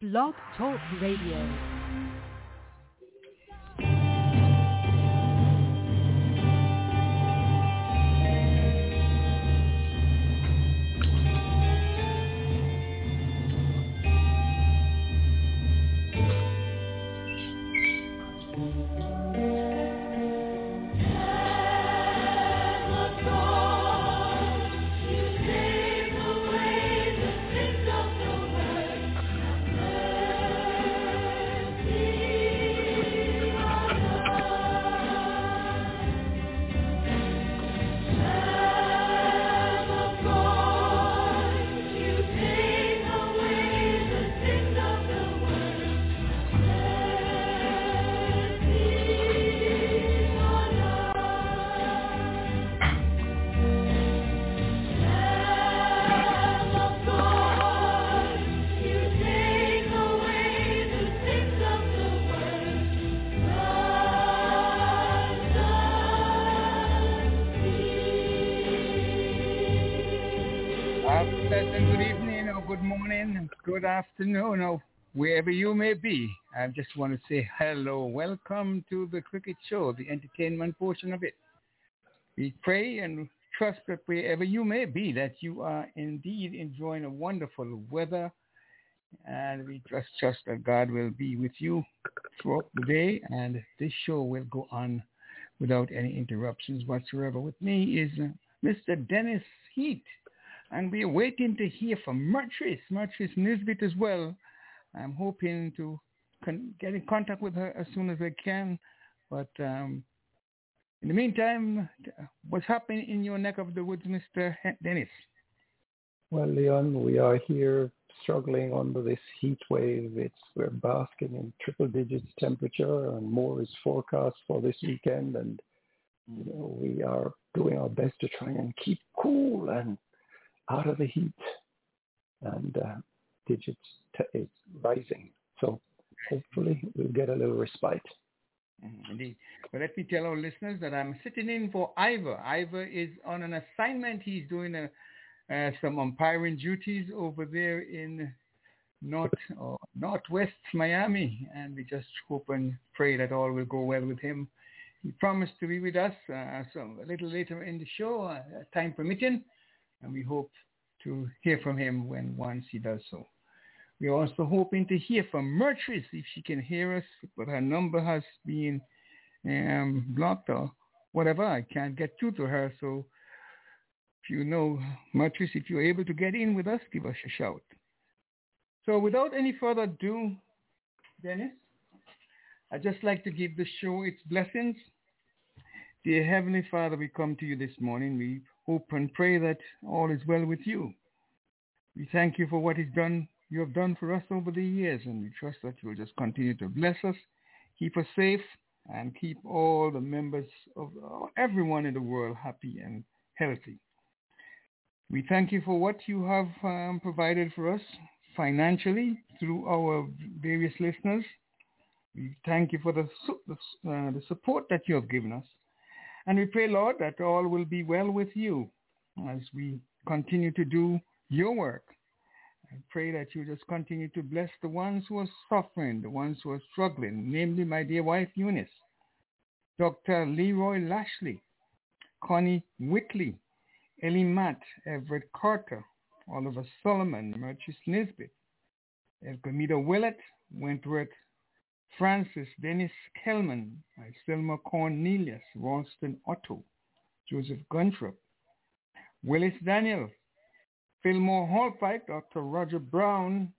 Blog Talk Radio. Good afternoon, or wherever you may be. I just want to say hello. Welcome to the Cricket Show, the entertainment portion of it. We pray and trust that wherever you may be, that you are indeed enjoying a wonderful weather. And we trust just trust that God will be with you throughout the day. And this show will go on without any interruptions whatsoever. With me is Mr. Dennis Heath and we're waiting to hear from Mertrice, Mertrice Nisbet as well. I'm hoping to con- get in contact with her as soon as I can. But um, in the meantime, what's happening in your neck of the woods, Mr. Dennis? Well, Leon, we are here struggling under this heat wave. It's we're basking in triple digits temperature, and more is forecast for this weekend. And you know, we are doing our best to try and keep cool and out of the heat and uh, digits t- is rising. So hopefully we'll get a little respite. Mm-hmm, indeed. But let me tell our listeners that I'm sitting in for Ivor. Ivor is on an assignment. He's doing a, uh, some umpiring duties over there in north or northwest Miami, and we just hope and pray that all will go well with him. He promised to be with us uh, so a little later in the show, uh, time permitting and we hope to hear from him when once he does so. We're also hoping to hear from Mertrice if she can hear us, but her number has been um, blocked or whatever. I can't get through to her. So if you know Mertrice, if you're able to get in with us, give us a shout. So without any further ado, Dennis, I'd just like to give the show its blessings. Dear Heavenly Father, we come to you this morning. We hope and pray that all is well with you. We thank you for what done, you have done for us over the years, and we trust that you will just continue to bless us, keep us safe, and keep all the members of everyone in the world happy and healthy. We thank you for what you have um, provided for us financially through our various listeners. We thank you for the, the, uh, the support that you have given us. And we pray, Lord, that all will be well with you as we continue to do your work. I pray that you just continue to bless the ones who are suffering, the ones who are struggling, namely my dear wife Eunice, Dr. Leroy Lashley, Connie Whitley, Ellie Matt, Everett Carter, Oliver Solomon, Merchis Nisbet, Elgamita Willett, Wentworth Francis Dennis Kellman, Selma Cornelius, Ralston Otto, Joseph Gunthrop, Willis Daniel, Fillmore Hallpike, Dr. Roger Brown,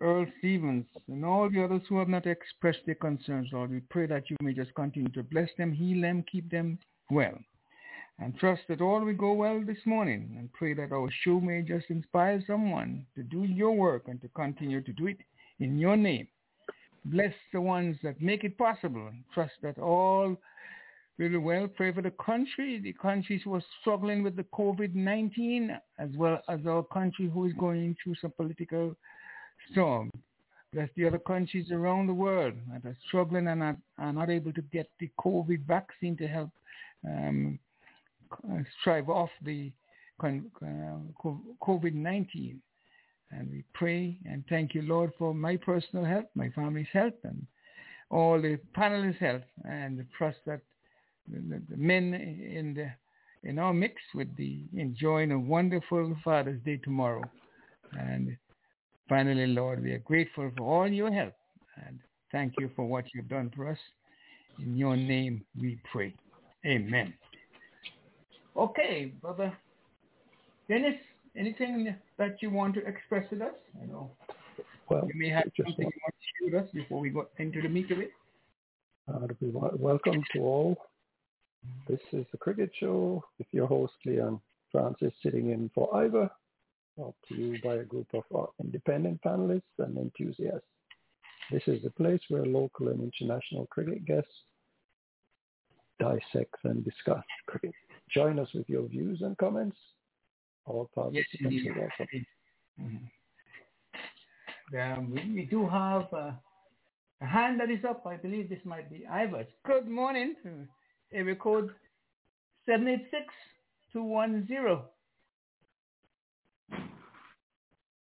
Earl Stevens, and all the others who have not expressed their concerns, Lord. We pray that you may just continue to bless them, heal them, keep them well. And trust that all will go well this morning and pray that our show may just inspire someone to do your work and to continue to do it in your name. Bless the ones that make it possible. Trust that all really well. Pray for the country, the countries who are struggling with the COVID-19, as well as our country who is going through some political storm. Bless the other countries around the world that are struggling and are, are not able to get the COVID vaccine to help um, strive off the uh, COVID-19. And we pray and thank you, Lord, for my personal health, my family's health, and all the panelists' health, and trust that the, the men in the in our mix would be enjoying a wonderful Father's Day tomorrow. And finally, Lord, we are grateful for all your help and thank you for what you've done for us. In your name we pray. Amen. Okay, Brother Dennis, anything that you want to express with us? I know well, you may have something you want to share with us before we go into the meat of it. Uh, welcome to all this is the Cricket Show with your host, Leon Francis, sitting in for Ivor, brought to you by a group of uh, independent panelists and enthusiasts. This is the place where local and international cricket guests dissect and discuss cricket. Join us with your views and comments. All participants yes, are welcome. Mm-hmm. Um, we, we, do have uh, a hand that is up. I believe this might be Ivor. Good morning area code 786-210.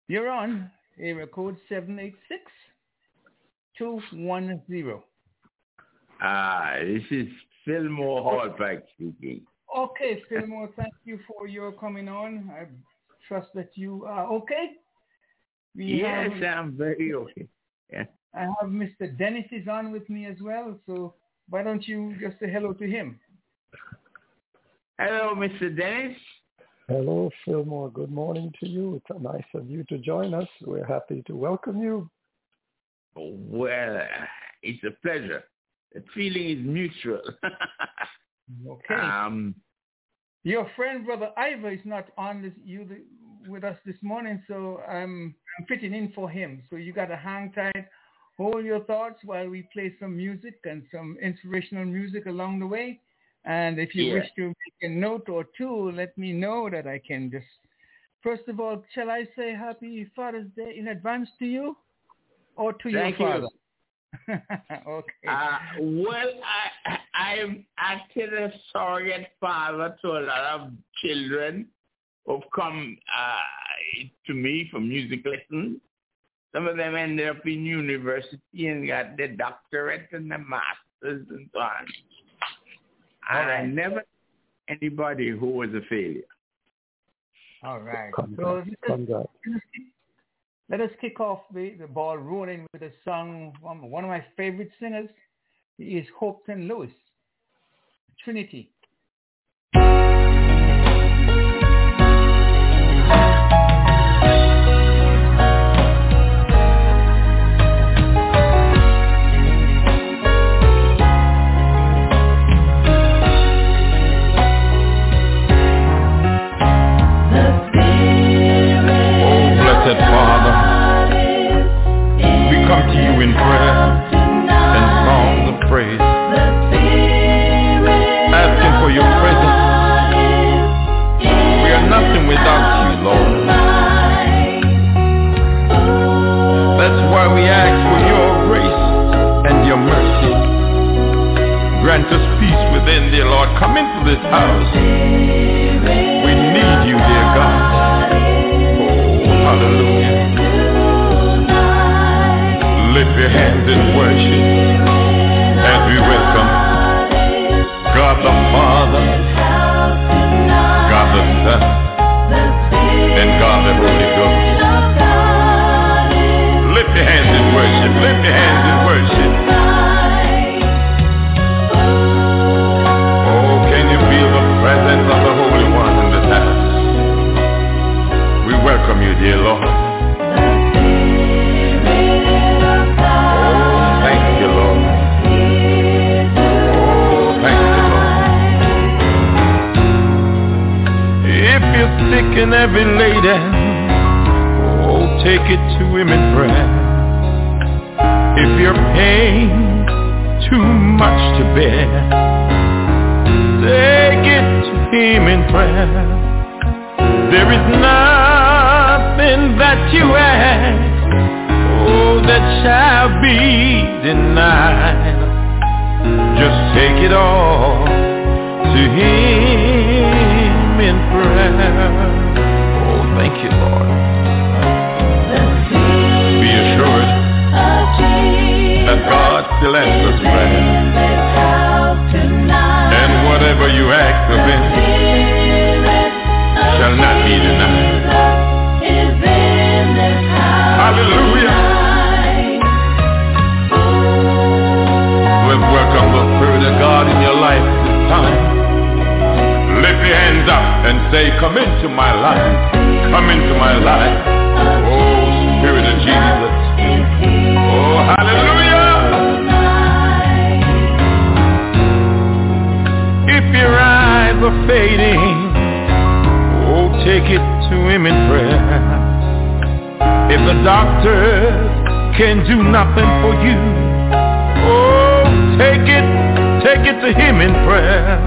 You're on area code 786-210. Ah, this is Fillmore Hallback speaking. Okay, Fillmore, thank you for your coming on. I trust that you are okay. We yes, have, I'm very okay. Yeah. I have Mr. Dennis is on with me as well, so why don't you just say hello to him? Hello, Mr. Dennis. Hello, Fillmore. Good morning to you. It's nice of you to join us. We're happy to welcome you. Well, it's a pleasure. The feeling is mutual. okay. Um, Your friend, Brother Ivor, is not on this, you with us this morning, so I'm, I'm fitting in for him. So you got to hang tight hold your thoughts while we play some music and some inspirational music along the way. And if you yeah. wish to make a note or two, let me know that I can just, first of all, shall I say happy Father's Day in advance to you or to Thank your father? You. okay. Uh, well, I, I'm actually a surrogate father to a lot of children who've come uh, to me for music lessons. Some of them ended up in university and got the doctorate and the masters and so on. And right. I never anybody who was a failure. All right. So let, let us kick off the, the ball rolling with a song from one of my favorite singers. He is Hopeton Lewis, Trinity. This house. We need you, dear God. Oh, hallelujah. Lift your hands in worship as we welcome God the Father, God the Son, and God the Holy Ghost. Lift your hands in worship. Lift your hands you, dear Lord. Oh, thank you, Lord. Oh, thank you, Lord. If you're sick and heavy laden, oh, take it to him in prayer. If your pain too much to bear, Take it to him in prayer. There is nothing that you ask, oh, that shall be denied. Just take it all to Him in prayer. Oh, thank you, Lord. Be assured that God still answers prayer. And whatever you ask of Him shall not be denied. Hallelujah. The Spirit of God in your life this time. Lift your hands up and say, come into my life. Come into my life. Oh, Spirit of Jesus. Oh, hallelujah. If your eyes are fading, oh, take it to him in prayer. If the doctors can do nothing for you, oh, take it, take it to him in prayer.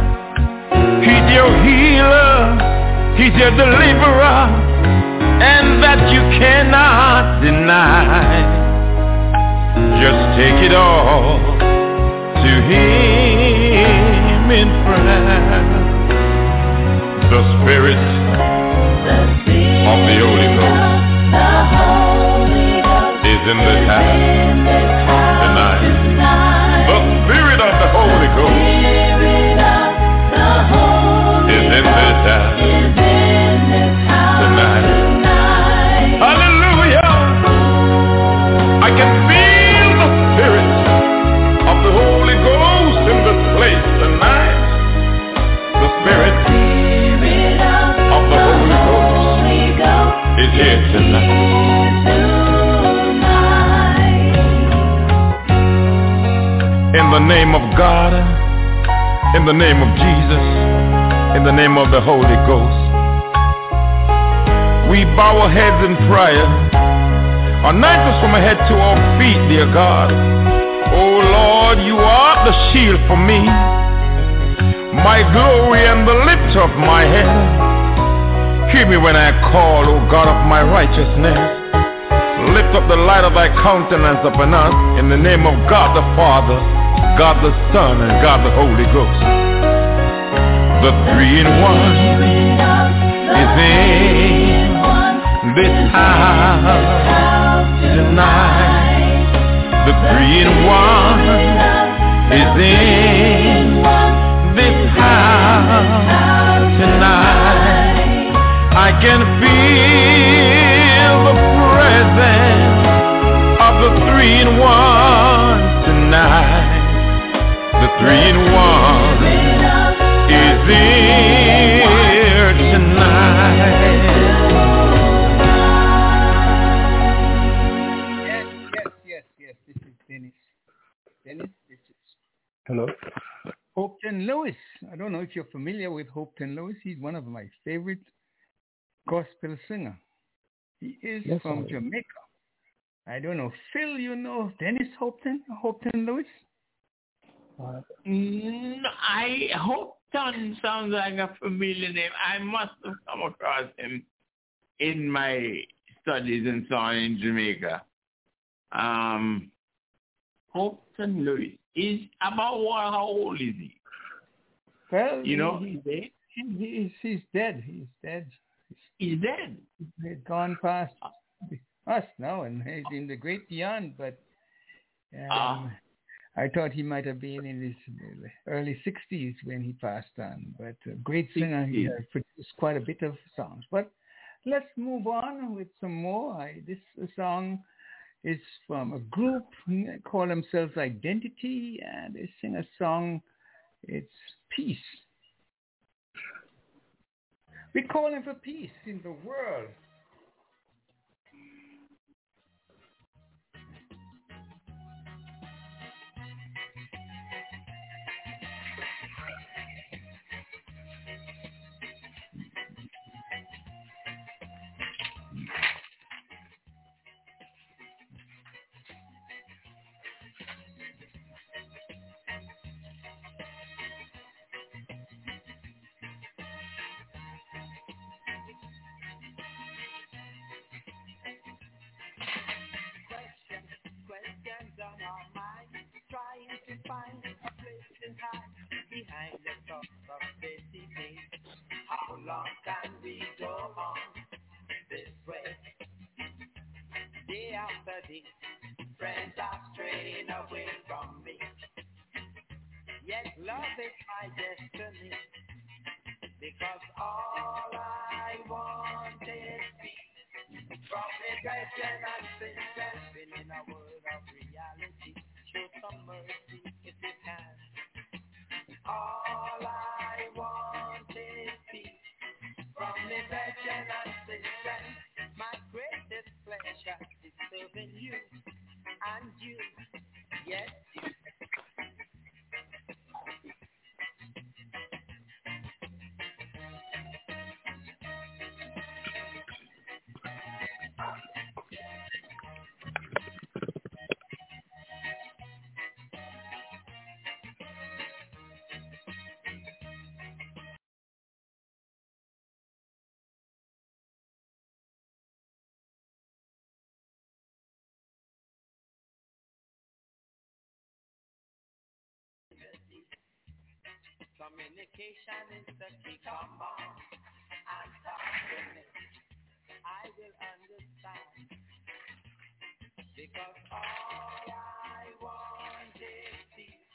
He's your healer, he's your deliverer, and that you cannot deny. Just take it all to him in prayer. The Spirit of the Holy Ghost in the house name of God, in the name of Jesus, in the name of the Holy Ghost, we bow our heads in prayer. Anoint us from our head to our feet, dear God. Oh Lord, you are the shield for me, my glory and the lift of my head. Hear me when I call, O God of my righteousness. Lift up the light of thy countenance upon us in the name of God the Father, God the Son, and God the Holy Ghost. The three in one is in this house tonight. The three in one is in this house tonight. I can feel the presence of the three in one three in one is here tonight. Yes, yes, yes, yes. This is Dennis. Dennis, this is Hello. Hopeton Lewis. I don't know if you're familiar with Hopeton Lewis. He's one of my favorite gospel singer. He is Yes, from I- Jamaica. I don't know. Phil, you know Dennis Hopeton? Hopeton Lewis? Mm, I hope Ton sounds like a familiar name. I must have come across him in my studies and so on in Jamaica. Um, Hopeton Lewis is about what? How old is he? Well, You know, he, he, he, he's, he's dead. He's dead. he's dead. He's gone past us now, and he's in the great beyond. But um, Ah. I thought he might have been in his early 60s when he passed on. But a great singer, he uh, 60s. produced quite a bit of songs. But let's move on with some more. I, this uh, song is from a group call themselves Identity, and they sing a song. It's peace. We're calling for peace in the world. Find a place in time behind the thoughts of destiny. How long can we go on this way? Day after day, Friends are straying away from me. Yet love is my destiny. Because all I want is peace. From brethren and been in a world of reality. Show some mercy Communication is the key. Come on and talk to me. I will understand. Because all I want is peace.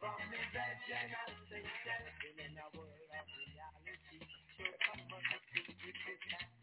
From the brethren and sisters in a world of reality. Show some mercy if you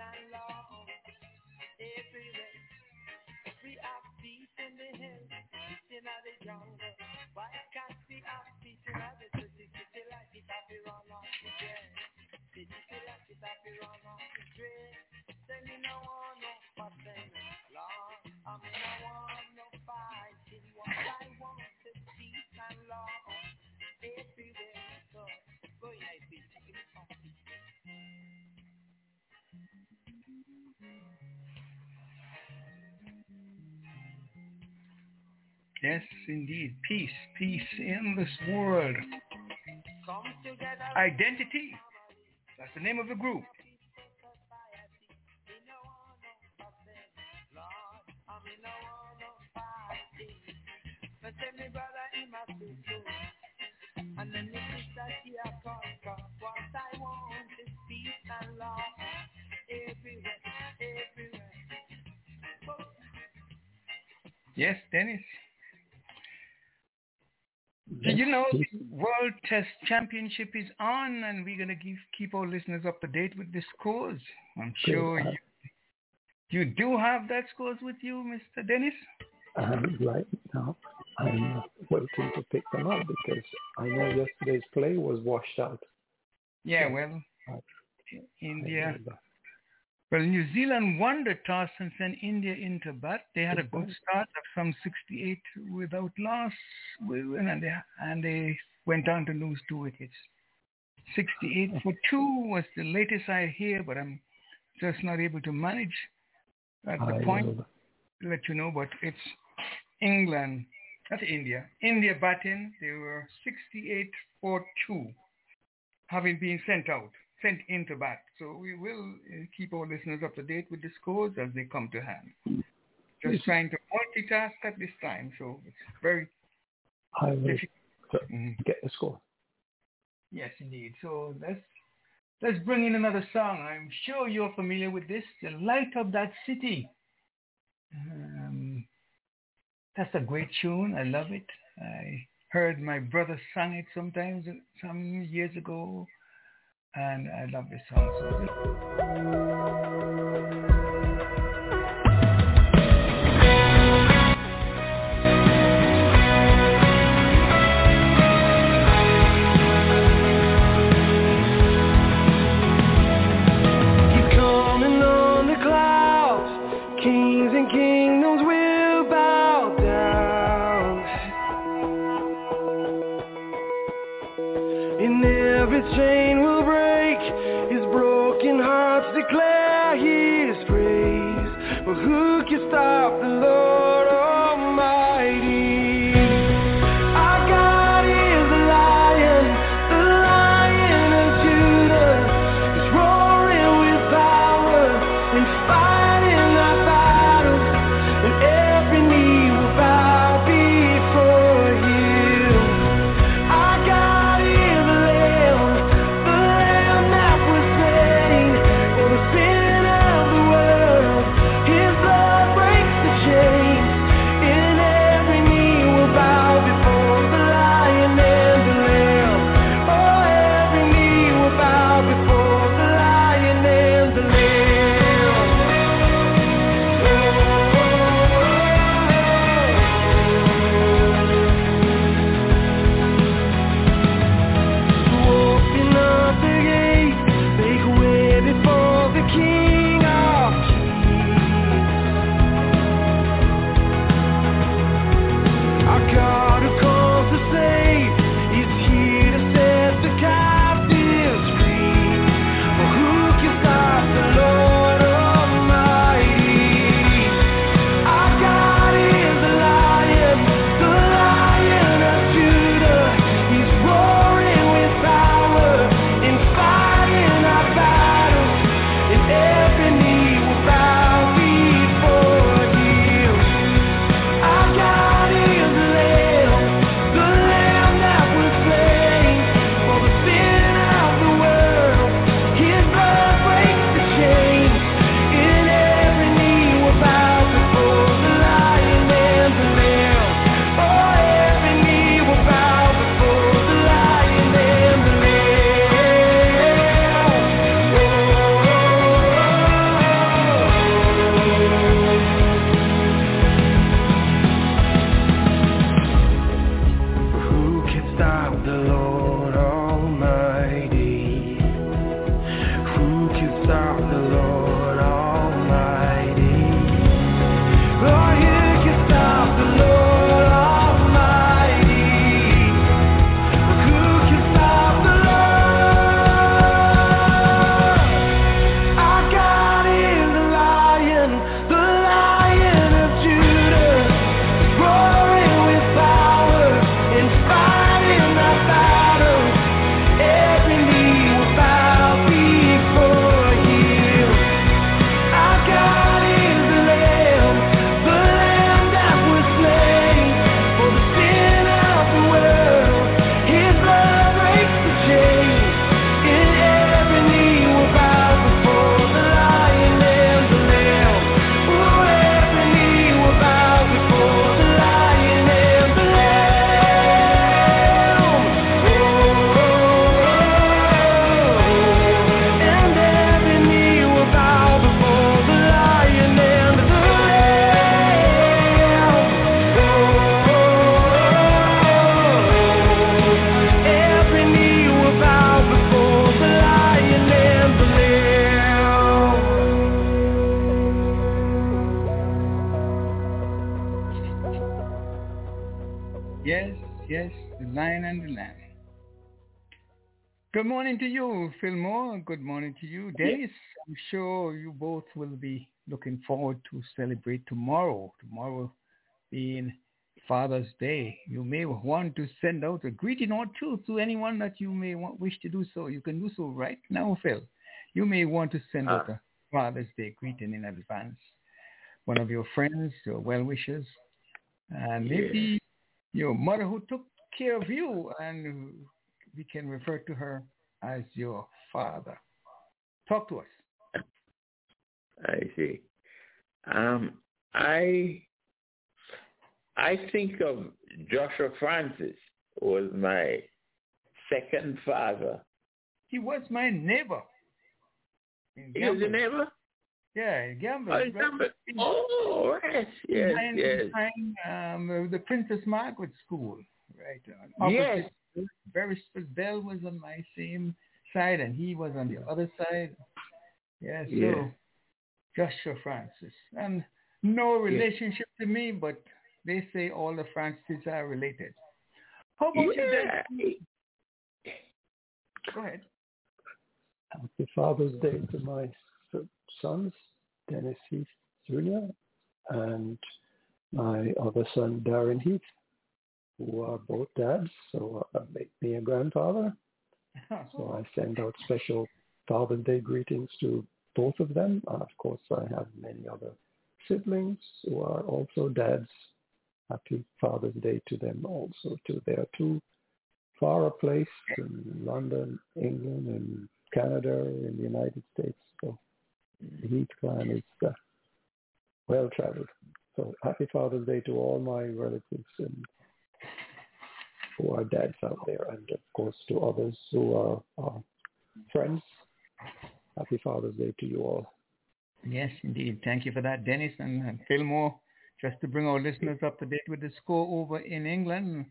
and love everywhere. Yes, indeed. Peace, peace in this world. Identity. That's the name of the group. Test Championship is on, and we're gonna give, keep our listeners up to date with the scores. I'm sure you you do have that scores with you, Mr. Dennis. And right now, I'm waiting to pick them up because I know yesterday's play was washed out. Yeah, well, I- India. I- Well, New Zealand won the toss and sent India into bat. They had a good start of some 68 without loss, and they, and they went on to lose two wickets. 68 for two was the latest I hear, but I'm just not able to manage at the I point to let you know. But it's England, not India. India batting, they were 68 for two, having been sent out, sent into bat. So we will uh, keep our listeners up to date with the scores as they come to hand. Just trying to multitask at this time, so it's very I will difficult. To mm-hmm. get the score. Yes, indeed. So let's let's bring in another song. I'm sure you're familiar with this, "The Light of That City." Um, that's a great tune. I love it. I heard my brother sang it sometimes some years ago, and I love this song. So both will be looking forward to celebrate tomorrow. Tomorrow being Father's Day. You may want to send out a greeting or two to anyone that you may want, wish to do so. You can do so right now, Phil. You may want to send out ah. a Father's Day greeting in advance. One of your friends, your well-wishers, and maybe yeah. your mother who took care of you, and we can refer to her as your father. Talk to us. I see. Um, I I think of Joshua Francis was my second father. He was my neighbor. He was a neighbor? Yeah, Gamble. Oh, right. oh yes, yes, behind, yes. Behind, um, the Princess Margaret School, right? On yes. Beresford Bell was on my same side, and he was on the other side. Yeah, so Yeah. Joshua Francis. And no relationship to me, but they say all the Francis are related. How about you, Yeah. Dennis? Go ahead. Happy Father's Day to my sons, Dennis Heath Jr. and my other son, Darren Heath, who are both dads, so uh, make me a grandfather. So I send out special Father's Day greetings to both of them. Of course, I have many other siblings who are also dads. Happy Father's Day to them also. To their too far a place in London, England, and Canada, in the United States. So the Heath clan is uh, well traveled. So happy Father's Day to all my relatives and who are dads out there, and of course to others who are, are friends. Happy Father's Day to you all. Yes, indeed. Thank you for that, Dennis and, Fillmore. Just to bring our listeners up to date with the score over in England.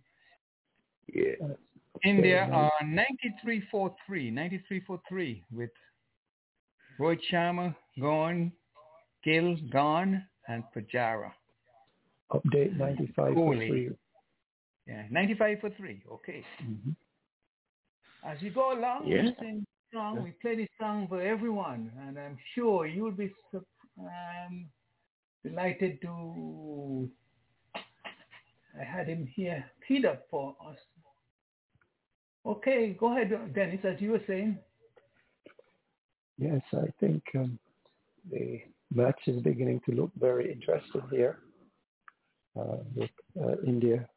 Yeah. India are 93-4-3, 93-4-3 with Rohit Sharma gone, Gill gone, and Pujara. Update 95 for 3. Yeah, 95 for 3. Okay. Mhm. As we go along, Yeah. Song. We play this song for everyone, and I'm sure you'll be um, delighted to. I had him here teed up for us. Okay, go ahead, Dennis. As you were saying. Yes, I think um, the match is beginning to look very interesting here uh, with uh, India.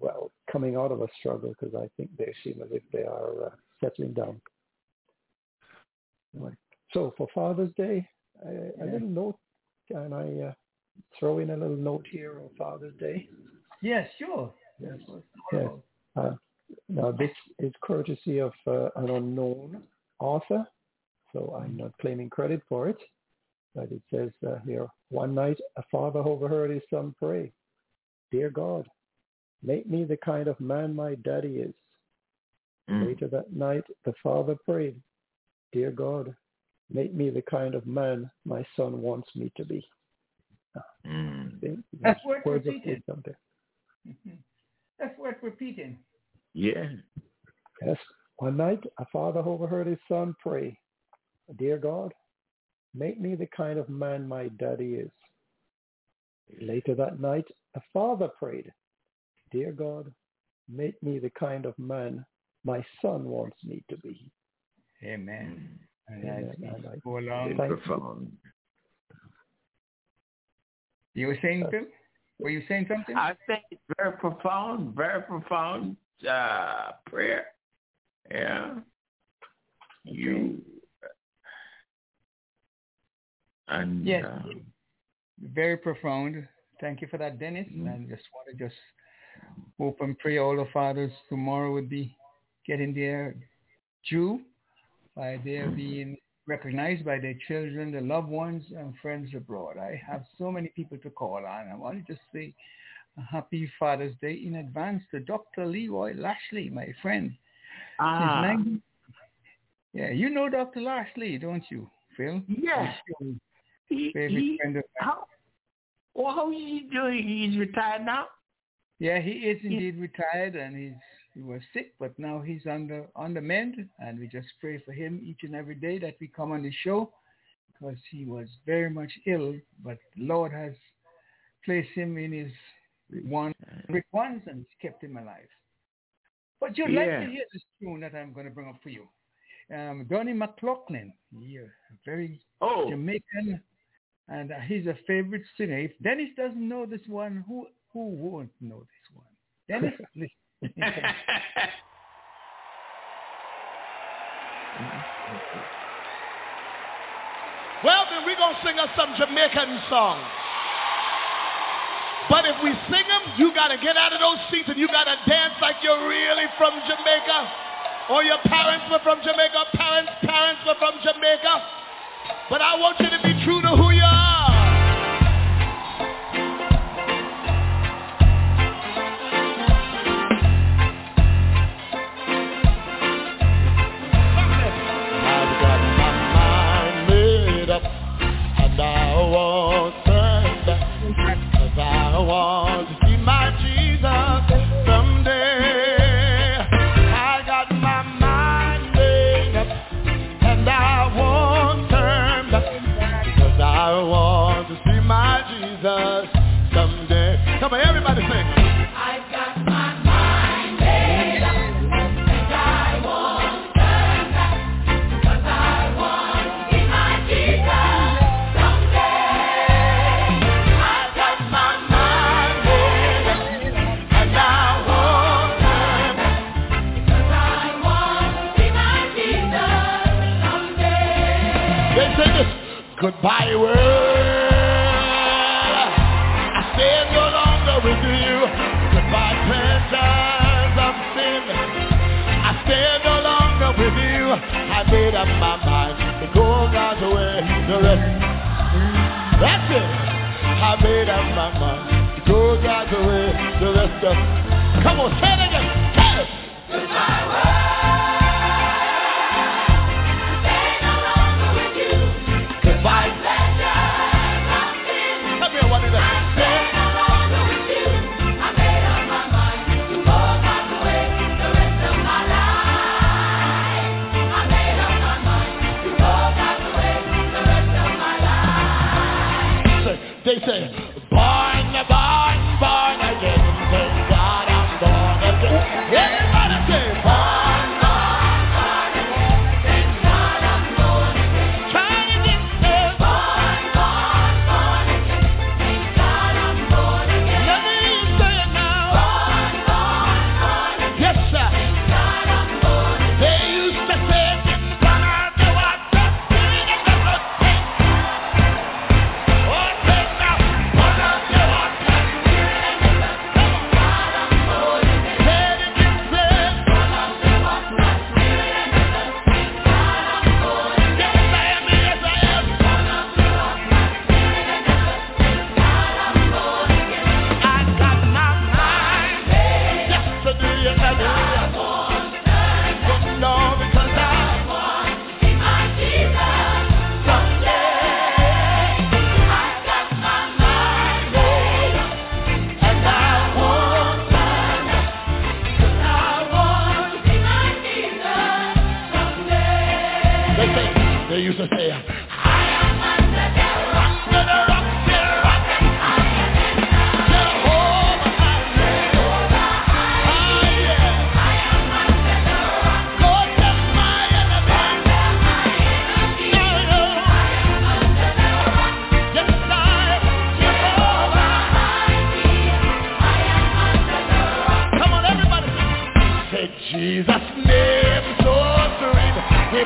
Well, coming out of a struggle because I think they seem as if they are uh, settling down. Right. So for Father's Day, a, a Yeah. little note. Can I uh, throw in a little note here on Father's Day? Yes, sure. Yes. That's what it's all Yes. Uh, now this is courtesy of uh, an unknown author, so I'm not claiming credit for it. But it says uh, here, one night a father overheard his son pray, Dear God, make me the kind of man my daddy is. Mm. Later that night, the father prayed, Dear God, make me the kind of man my son wants me to be. Mm. See? That's worth words repeating. wisdom there. Mhm. That's worth repeating. Yeah. Yes. One night, a father overheard his son pray, Dear God, make me the kind of man my daddy is. Later that night, a father prayed, Dear God, make me the kind of man my son wants me to be. Amen. And Amen. as we go along, you. Profound. you were saying, Phil? Were you saying something? I think it's very profound, very profound uh, prayer. Yeah. You and Yes. um, Very profound. Thank you for that, Dennis. Mhm. And just want to just hope and pray all the fathers tomorrow would be getting their due by their being recognized by their children, their loved ones, and friends abroad. I have so many people to call on. I want to just say a happy Father's Day in advance to Dr. Leroy Lashley, my friend. Ah, 90 Yeah, you know Dr. Lashley, don't you, Phil? yes, I'm he, favorite he friend of mine. how well how is he doing? He's retired now. Yeah, he is indeed retired, and he's he was sick, but now he's on the on the mend, and we just pray for him each and every day that we come on the show, because he was very much ill, but the Lord has placed him in his one with ones and kept him alive. But you'd like to hear this tune that I'm going to bring up for you. Um, Donnie McLaughlin, yeah, very Oh, Jamaican, and uh, he's a favorite singer. If Dennis doesn't know this one, who who won't know this one? Dennis, listen. well, then we're going to sing us some Jamaican songs. But if we sing them, you got to get out of those seats and you got to dance like you're really from Jamaica. Or your parents were from Jamaica, parents' parents were from Jamaica. But I want you to be true to who I made up my mind to go drive away the rest of. Come on, say.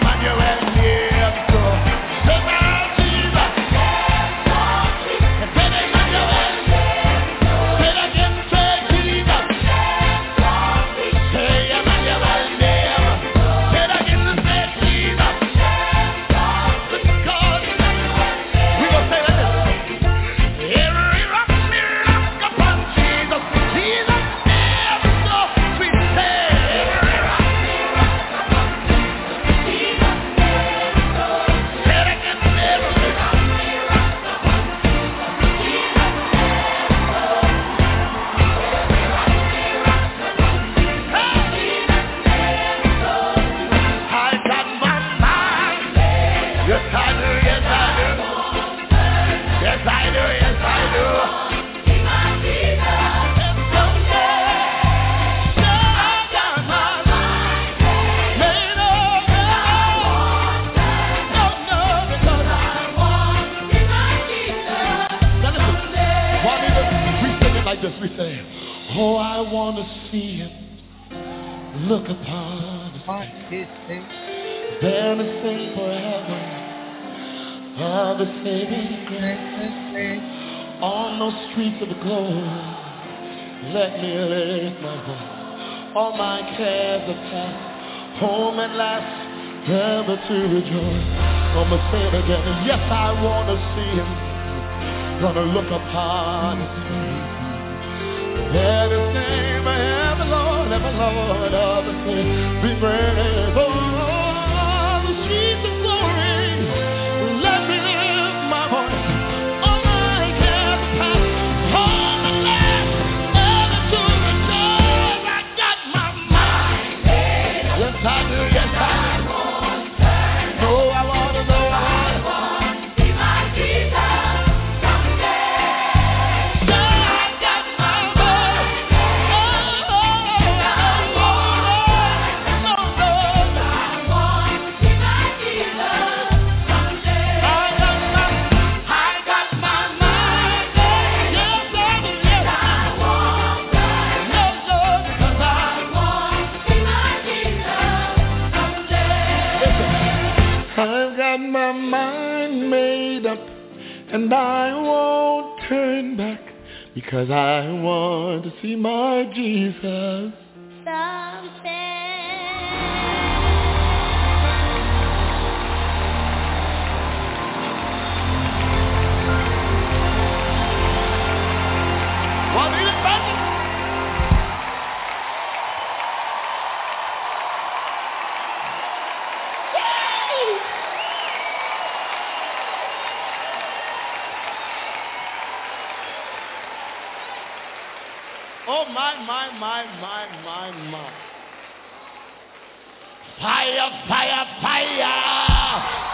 Emmanuel upon my, my, my, my, my, my. Fire, fire, fire.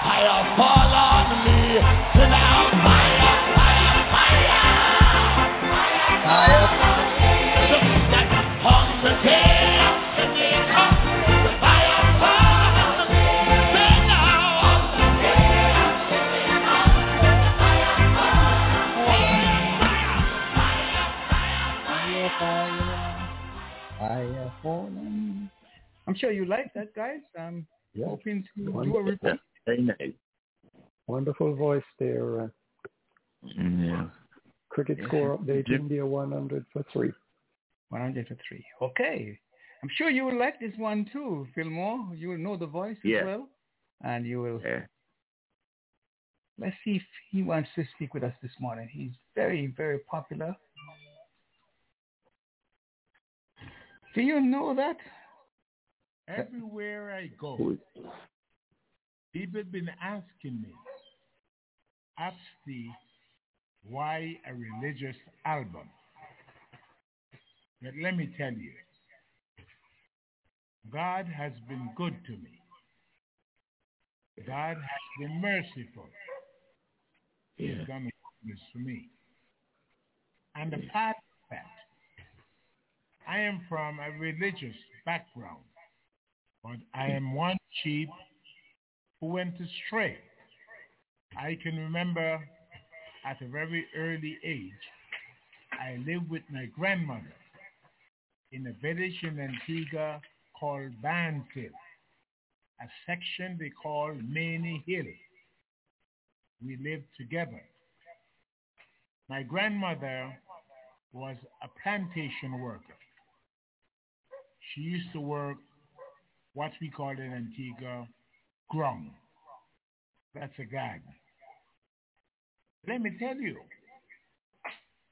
Fire fall on me. Sit down, fire, fire, fire. Just fire falling. Mm, I'm sure you like that, guys. I'm Yeah. hoping to do a Wonderful. repeat. Very nice. Wonderful voice there. Uh, mm, Yeah. cricket Yeah. score update, Jim- India 100 for three. 100 for three. Okay. I'm sure you will like this one too, Fillmore. You will know the voice Yeah. as well. And you will, Yeah. let's see if he wants to speak with us this morning. He's very, very popular. Do you know that? Everywhere I go, people have been asking me, Absti, why a religious album? But let me tell you, God has been good to me. God has been merciful. He's done this for me. And the fact I am from a religious background, but I am one sheep who went astray. I can remember at a very early age, I lived with my grandmother in a village in Antigua called Banfield, a section they call Maney Hill. We lived together. My grandmother was a plantation worker. She used to work what we call in Antigua ground. That's a gag. Let me tell you,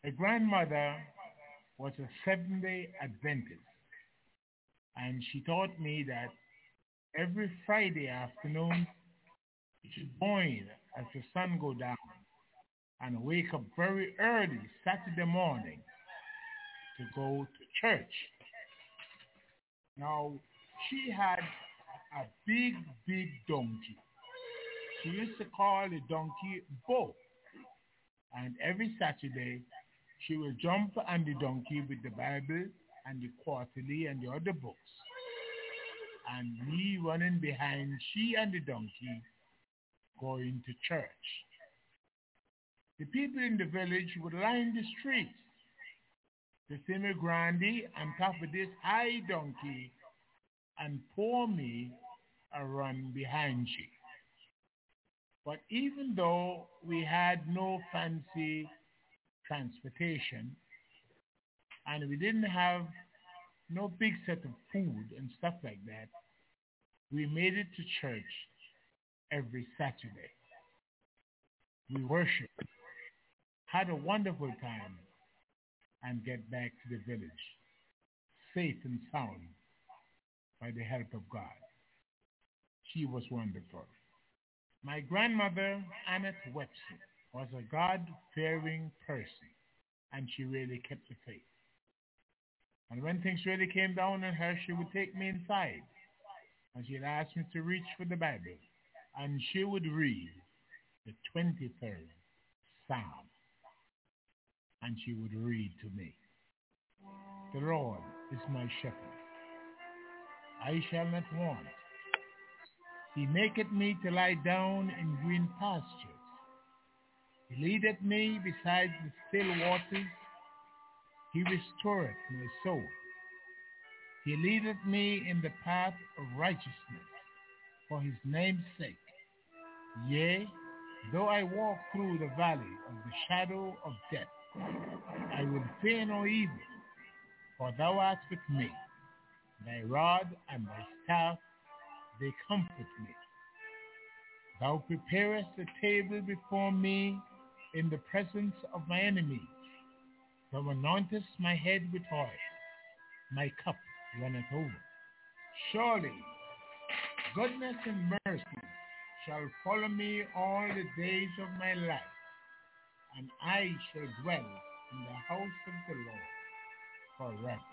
a grandmother was a seven-day Adventist, and she taught me that every Friday afternoon, you should join as the sun go down and wake up very early Saturday morning to go to church. Now, she had a big, big donkey. She used to call the donkey Bo. And every Saturday, she would jump on the donkey with the Bible and the quarterly and the other books. And me running behind she and the donkey going to church. The people in the village would line the streets to see me Grandy on top of this high donkey and pour me a run behind you. But even though we had no fancy transportation and we didn't have no big set of food and stuff like that, we made it to church every Saturday. We worshiped, had a wonderful time, and get back to the village, safe and sound by the help of God. She was wonderful. My grandmother, Annette Webster, was a God-fearing person, and she really kept the faith. And when things really came down on her, she would take me inside, and she'd ask me to reach for the Bible, and she would read the 23rd Psalm, and she would read to me. The Lord is my shepherd. I shall not want. He maketh me to lie down in green pastures. He leadeth me beside the still waters. He restoreth my soul. He leadeth me in the path of righteousness for his name's sake. Yea, though I walk through the valley of the shadow of death, I will fear no evil, for thou art with me. Thy rod and thy staff, they comfort me. Thou preparest a table before me in the presence of my enemies. Thou anointest my head with oil. My cup runneth over. Surely goodness and mercy shall follow me all the days of my life, and I shall dwell in the house of the Lord forever.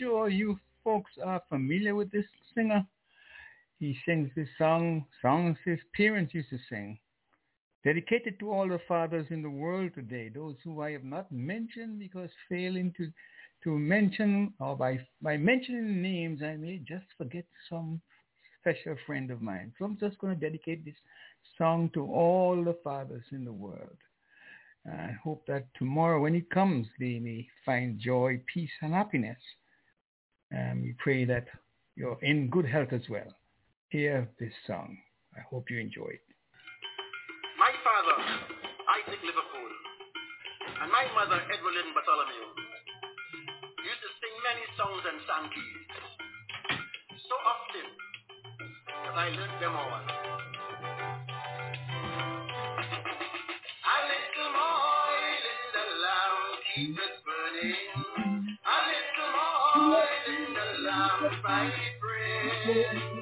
sure you folks are familiar with this singer. He sings this song, songs his parents used to sing, dedicated to all the fathers in the world today, those who I have not mentioned because failing to, to mention or by, by mentioning names, I may just forget some special friend of mine. So I'm just going to dedicate this song to all the fathers in the world. I hope that tomorrow when it comes, they may find joy, peace, and happiness. Um, we pray that you're in good health as well. Hear this song. I hope you enjoy it. My father, Isaac Liverpool, and my mother, Edwin Bartholomew, used to sing many songs and song keys. So often that I learned them all. Right.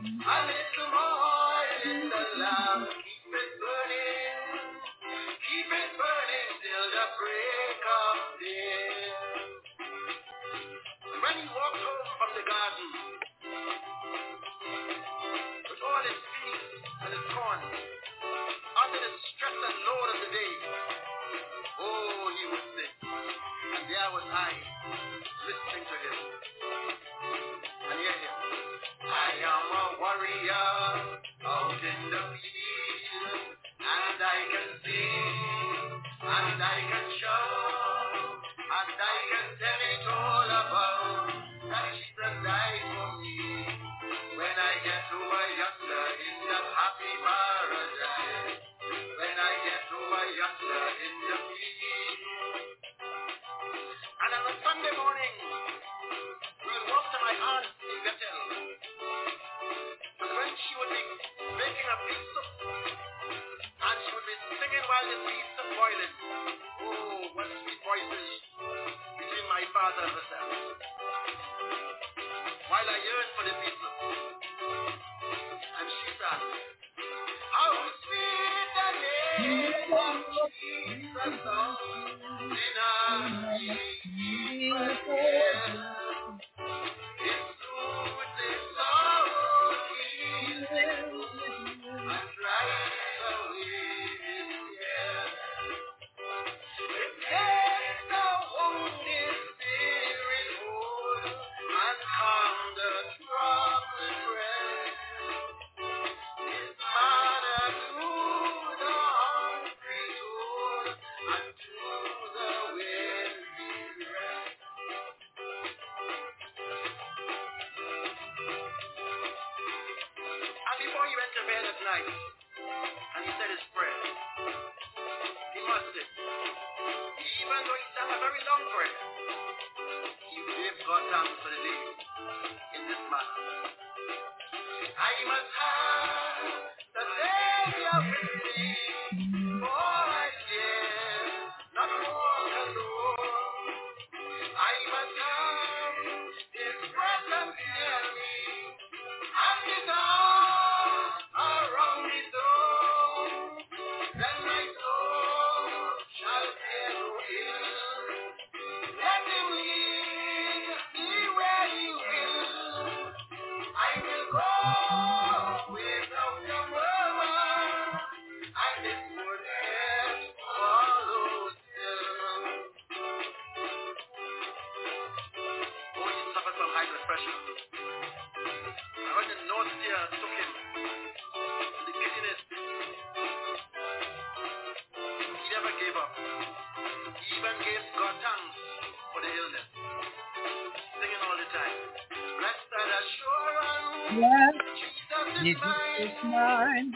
mine.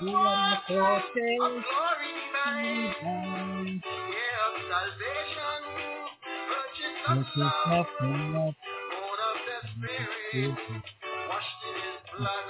You are my fortress. Glory mine. Yeah, salvation. Purchased of love. Born of the Spirit. Washed in His blood.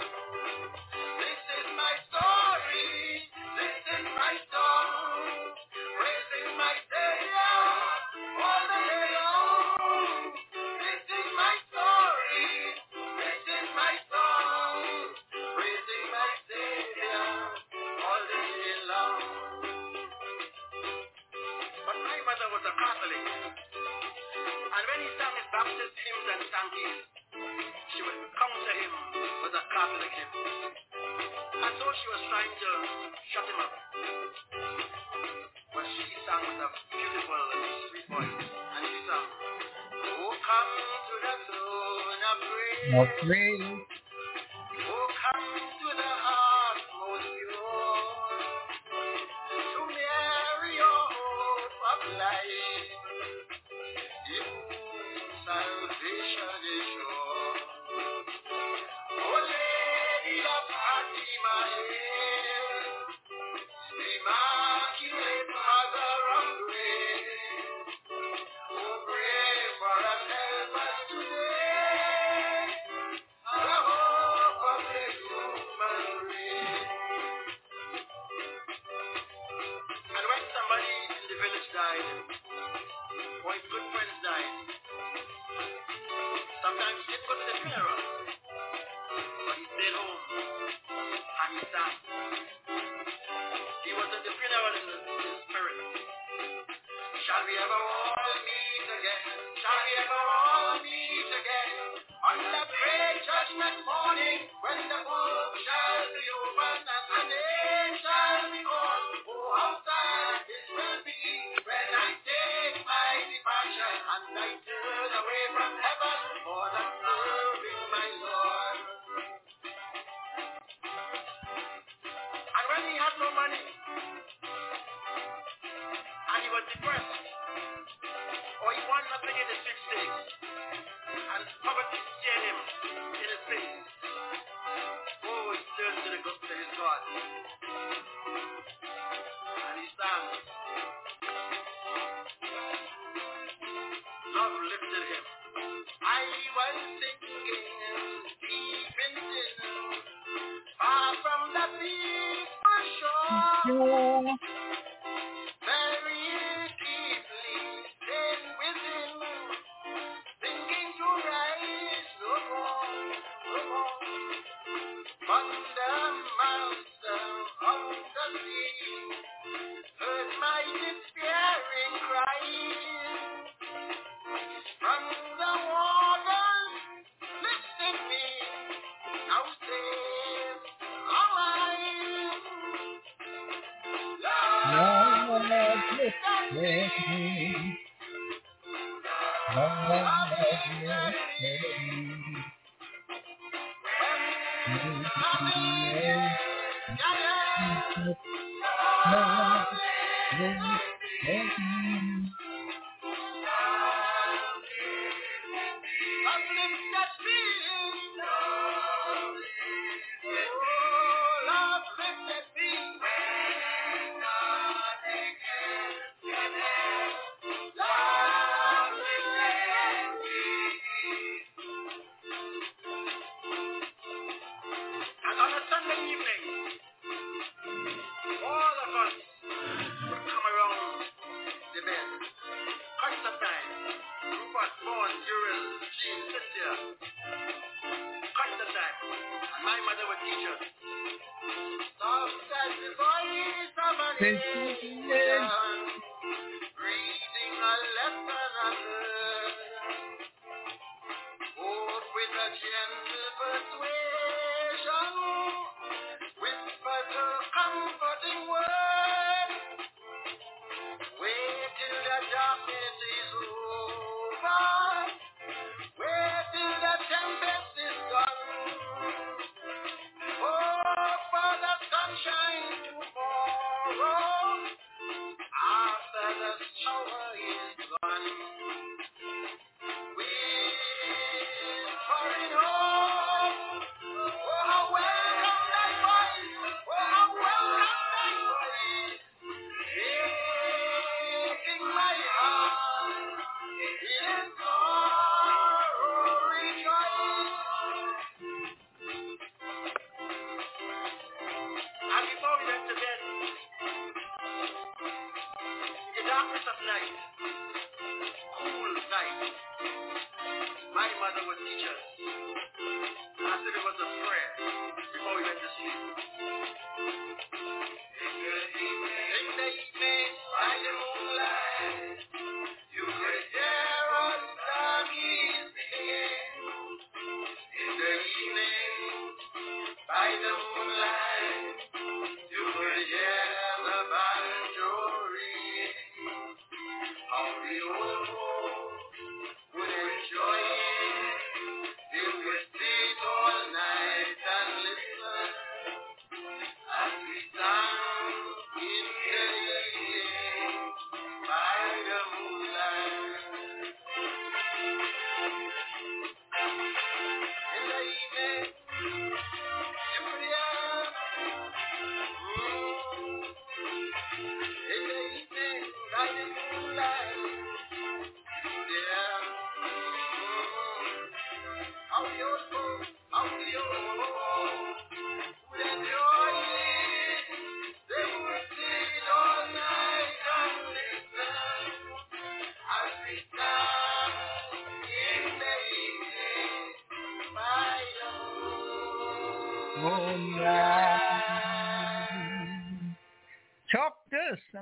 Of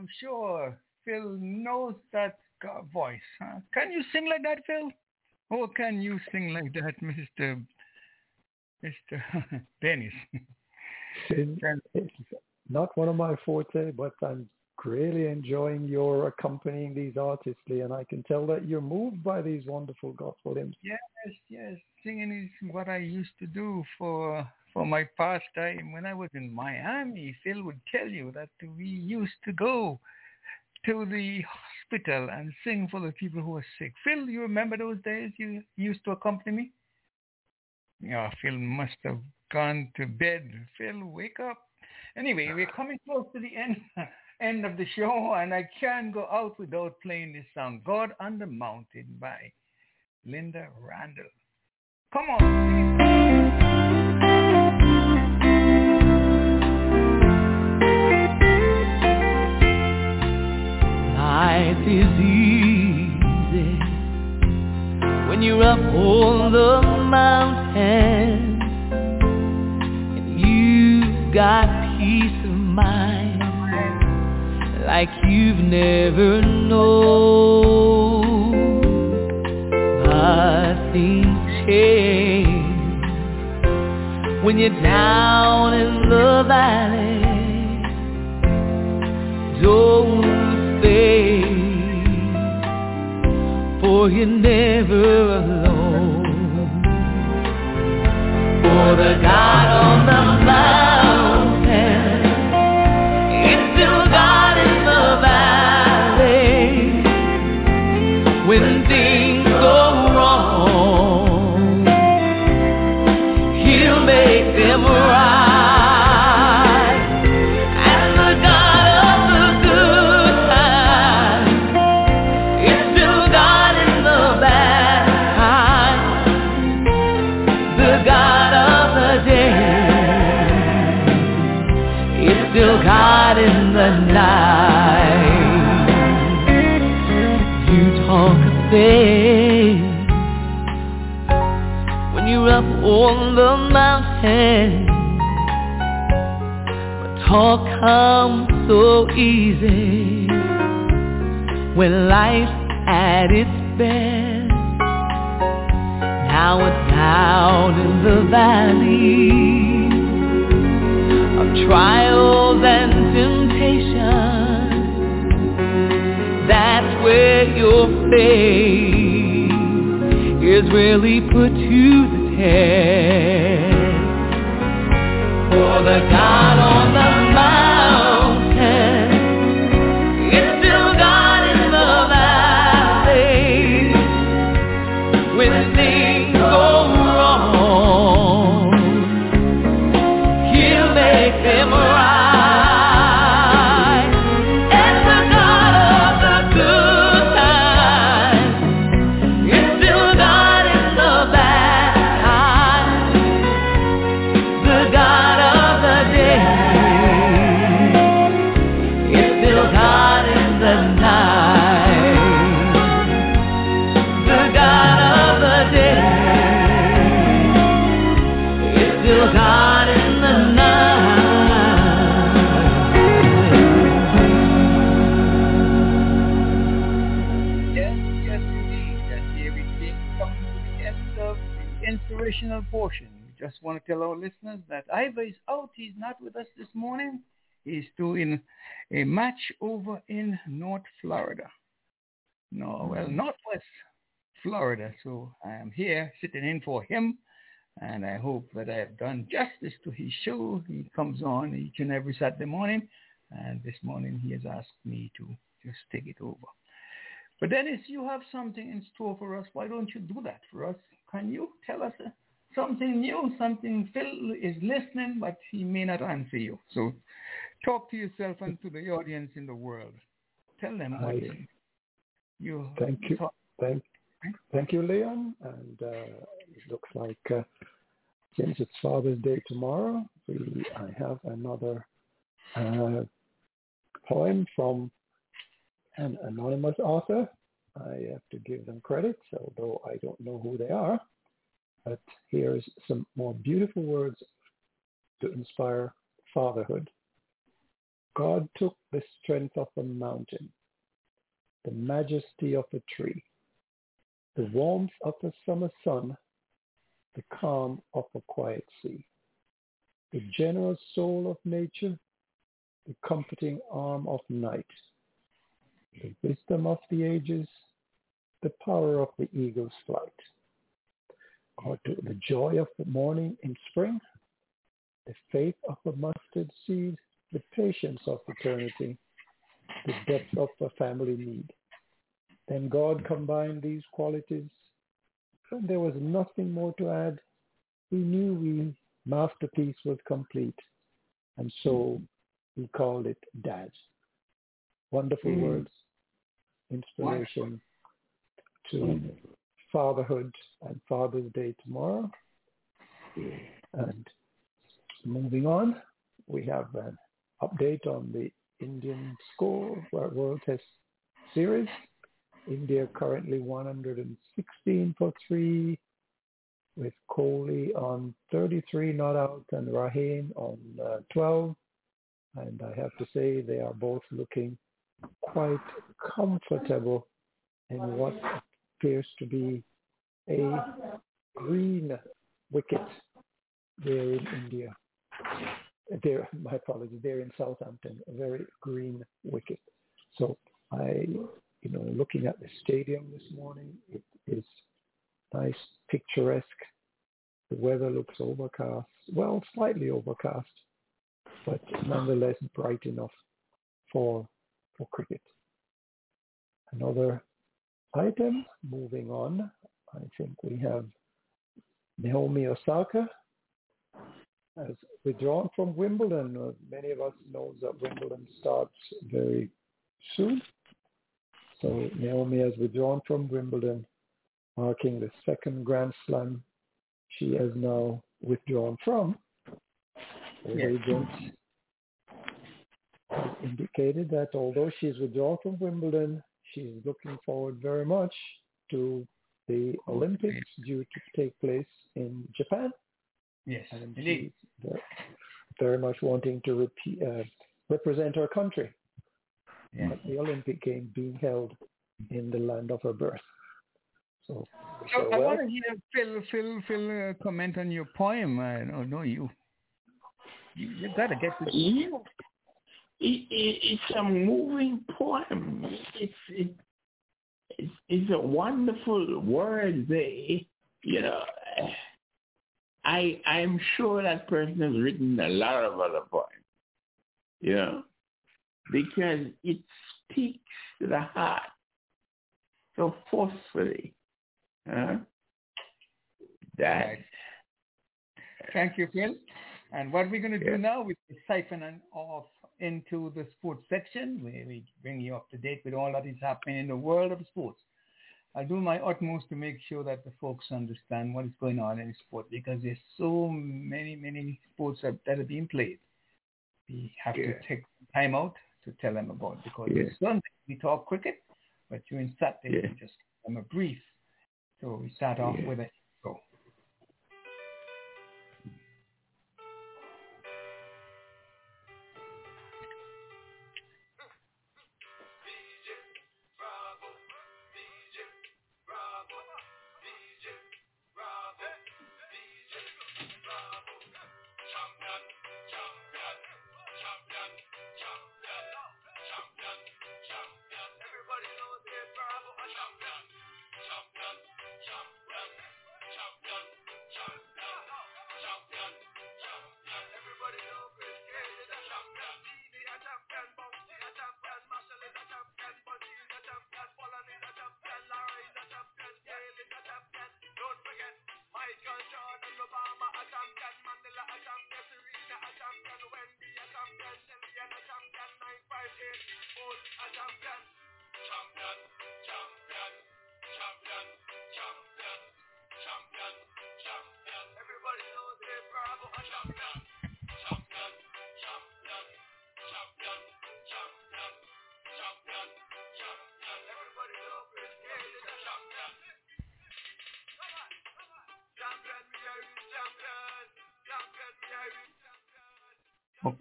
I'm sure Phil knows that voice. Huh? Can you sing like that, Phil? Or can you sing like that, Mr. Mr. Dennis? It's not one of my forte, but I'm really enjoying your accompanying these artists, Lee, and I can tell that you're moved by these wonderful gospel hymns. Yes, yes. Singing is what I used to do for for my pastime when I was in Miami. Phil would tell you that we used to go to the hospital and sing for the people who were sick. Phil, you remember those days you used to accompany me? Yeah, Phil must have gone to bed. Phil, wake up. Anyway, we're coming close to the end end of the show, and I can't go out without playing this song, God on the Mountain by Lynda Randle. Come on. Is easy when you're up on the mountain and you've got peace of mind like you've never known. But things change when you're down in the valley. Don't for you're never alone. For the God on the mountain the mountain. But talk comes so easy when life's at its best. Now it's down in the valley of trials and temptations. That's where your faith is really put to test. For the God that Ivor is out. He's not with us this morning. He's doing a match over in North Florida. No, well, Northwest Florida. So I am here sitting in for him. And I hope that I have done justice to his show. He comes on each and every Saturday morning. And this morning he has asked me to just take it over. But Dennis, you have something in store for us. Why don't you do that for us? Can you tell us uh, something new, something Phil is listening, but he may not answer you. So talk to yourself and to the audience in the world. Tell them what I- you Thank you. thought. Thank, thank you, Leon. And uh, it looks like uh, since it's Father's Day tomorrow, we I have another uh, poem from an anonymous author. I have to give them credit, although I don't know who they are. But here's some more beautiful words to inspire fatherhood. God took the strength of a mountain, the majesty of a tree, the warmth of a summer sun, the calm of a quiet sea, the generous soul of nature, the comforting arm of night, the wisdom of the ages, the power of the eagle's flight. God took the joy of the morning in spring, the faith of a mustard seed, the patience of eternity, the depth of a family need. Then God combined these qualities. When there was nothing more to add, we knew we masterpiece was complete. And so we called it Dad. Wonderful Mm. words, inspiration to fatherhood and Father's Day tomorrow. And moving on, we have an update on the Indian score for World Test Series. India currently 116 for three, with Kohli on 33 not out and Rahane on uh, 12. And I have to say they are both looking quite comfortable in what appears to be a green wicket there in India. There, my apologies, there in Southampton, a very green wicket. So I, you know, looking at the stadium this morning, it is nice, picturesque. The weather looks overcast, well, slightly overcast, but nonetheless bright enough for for cricket. Another item, moving on, I think we have Naomi Osaka has withdrawn from Wimbledon. Uh, many of us know that Wimbledon starts very soon. So Naomi has withdrawn from Wimbledon, marking the second Grand Slam she has now withdrawn from. Her Yes. agent indicated that although she's withdrawn from Wimbledon, she's looking forward very much to the Olympics due to take place in Japan. Yes, And indeed. she's ve- very much wanting to repeat, uh, represent her country Yeah. at the Olympic Games being held in the land of her birth. So, wish her So I well. want to hear Phil, Phil, Phil uh, comment on your poem. I don't know you. You, you got to get to Yeah. It, it, it's a moving poem. It's it, it's, it's a wonderful word. They, you know, I I'm sure that person has written a lot of other poems. You know, because it speaks to the heart so forcefully. Huh? That Right. Thank you, Phil. And what we're going to Yeah. do now is siphon on off into the sports section where we bring you up to date with all that is happening in the world of sports. I'll do my utmost to make sure that the folks understand what is going on in sport because there's so many, many sports that, that are being played. We have Yeah. to take time out to tell them about because Yeah. it's Sunday we talk cricket, but during Saturday Yeah. we just give them a brief. So we start off Yeah. with a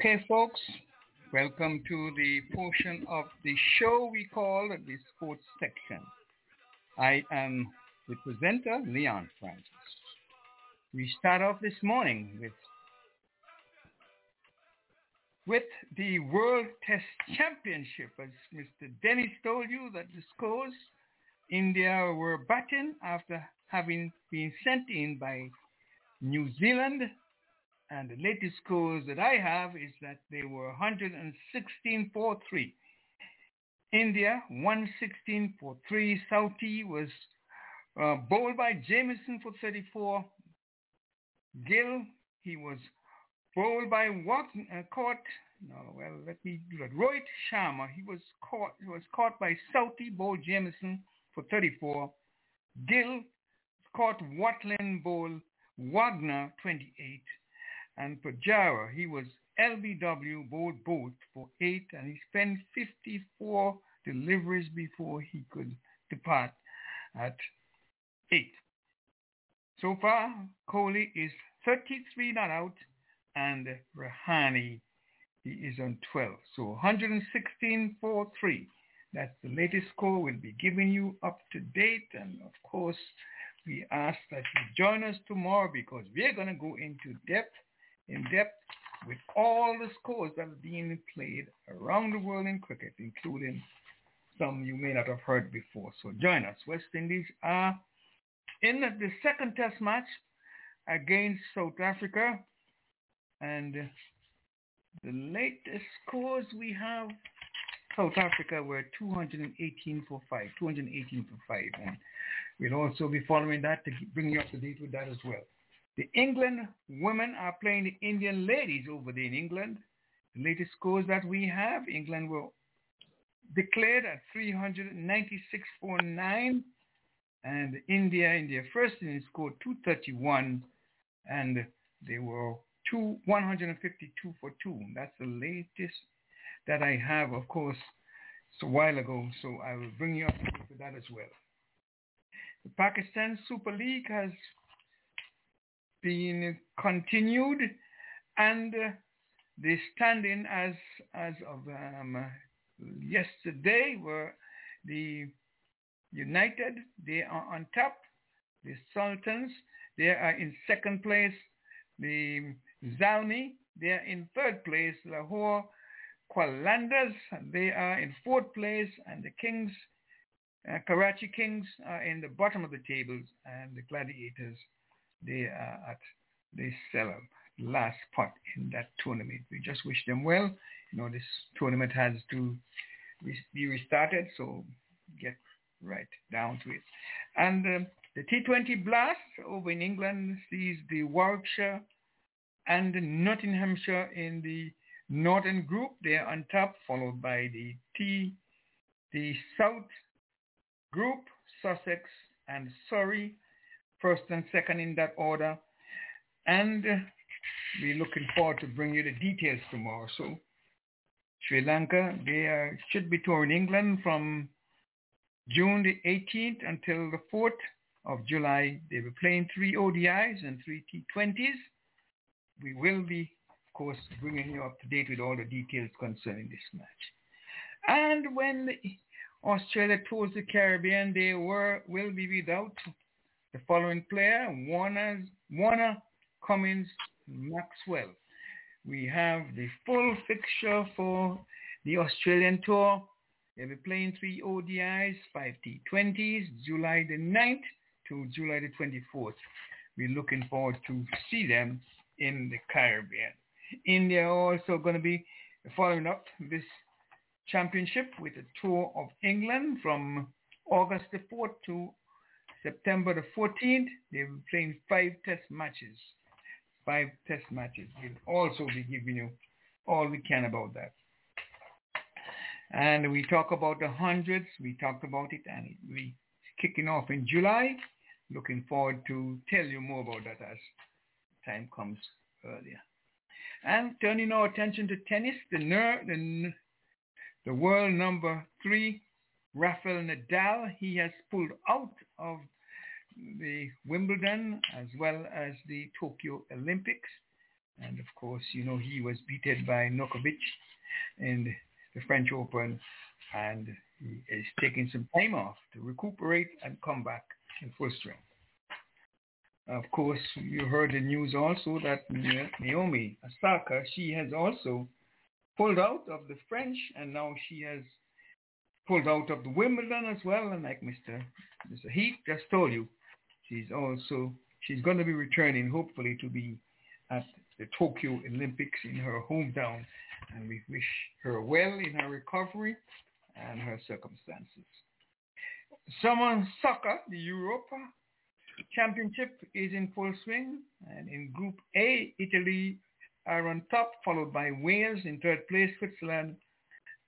Okay, folks, welcome to the portion of the show we call the sports section. I am the presenter, Leon Francis. We start off this morning with with the World Test Championship. As Mr. Dennis told you that the scores, India were batting after having been sent in by New Zealand. And the latest scores that I have is that they were 116 for 3. India 116 for 3. Southee was uh, bowled by Jamieson for 34. Gill, he was bowled by what uh, caught no well let me do that Rohit Sharma he was caught he was caught by Southee bowled Jamieson for 34 Gill caught Watling bowled Wagner 28 and Pujara he was LBW bowled Boult for 8 and he spent 54 deliveries before he could depart at 8 so far Kohli is 33 not out and Rahane he is on 12. So 116 for 3. That's the latest score. We'll be giving you up to date. And of course, we ask that you join us tomorrow because we're going to go into depth, in depth with all the scores that are being played around the world in cricket, including some you may not have heard before. So join us. West Indies are in the second test match against South Africa. And the latest scores we have, South Africa were 218 for 5, 218 for 5. And we'll also be following that to bring you up to date with that as well. The England women are playing the Indian ladies over there in England. The latest scores that we have, England were declared at 396 for 9 and India in their first innings scored 231 and they were two, 152 for 2. That's the latest that I have, of course, it's a while ago, so I will bring you up to that as well. The Pakistan Super League has been continued and uh, the standing as as of um, yesterday were the United, they are on top. The Sultans, they are in second place. The Zalmi, they are in third place. Lahore Qalandars, they are in fourth place. And the Kings, uh, Karachi Kings are in the bottom of the tables. And the Gladiators, they are at the cellar, last spot in that tournament. We just wish them well. You know, this tournament has to be restarted, so get right down to it. And uh, the T20 Blast over in England sees the Warwickshire and the Nottinghamshire in the Northern Group. They are on top, followed by the T, the South Group, Sussex and Surrey, first and second in that order. And we're looking forward to bring you the details tomorrow. So Sri Lanka, they are, should be touring England from June the 18th until the 4th of July. They were playing three ODIs and three T20s we will be, of course, bringing you up to date with all the details concerning this match. And when Australia tours the Caribbean, they were will be without the following player, Warner, Warner Cummings Maxwell. We have the full fixture for the Australian tour. They'll be playing three ODIs, five T20s, July the 9th to July the 24th. We're looking forward to see them in the Caribbean. India also going to be following up this championship with a tour of England from August the 4th to September the 14th. They will be playing five test matches. Five test matches. We'll also be giving you all we can about that. And we talk about the hundreds. We talked about it and we kicking off in July. Looking forward to tell you more about that as time comes earlier. And turning our attention to tennis, the, ner- the, the world number three, Rafael Nadal, he has pulled out of the Wimbledon as well as the Tokyo Olympics. And of course, you know, he was beaten by Djokovic in the French Open and he is taking some time off to recuperate and come back in full strength. Of course, you heard the news also that Naomi Osaka, she has also pulled out of the French and now she has pulled out of the Wimbledon as well. And like Mr. Mr. Heath just told you, she's also, she's going to be returning hopefully to be at the Tokyo Olympics in her hometown. And we wish her well in her recovery and her circumstances. Summer soccer, the Europa Championship is in full swing. And in Group A, Italy are on top, followed by Wales in third place, Switzerland,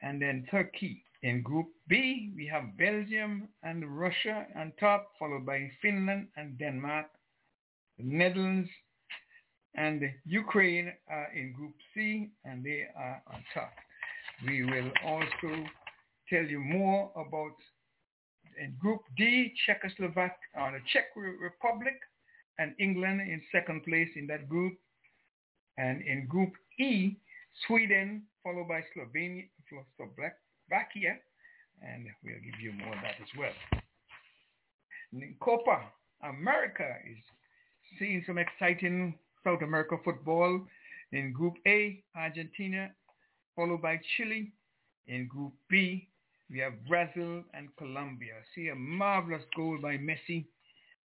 and then Turkey. In Group B, we have Belgium and Russia on top, followed by Finland and Denmark. The Netherlands and Ukraine are in Group C, and they are on top. We will also tell you more about in Group D, Czechoslovakia, uh, the Czech Republic, and England in second place in that group. And in Group E, Sweden, followed by Slovenia, Slovakia, and we'll give you more of that as well. Copa America is seeing some exciting South America football. In Group A, Argentina, followed by Chile. In Group B, we have Brazil and Colombia. See a marvelous goal by Messi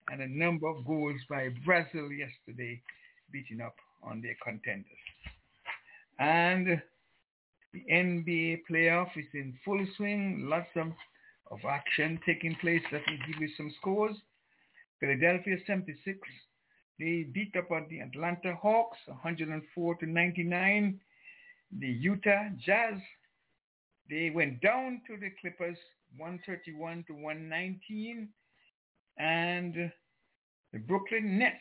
and a number of goals by Brazil yesterday beating up on their contenders. And the NBA playoff is in full swing. Lots of, of action taking place. Let me give you some scores. Philadelphia 76. They beat up on the Atlanta Hawks 104 to 99. The Utah Jazz they went down to the Clippers 131 to 119. And the Brooklyn Nets,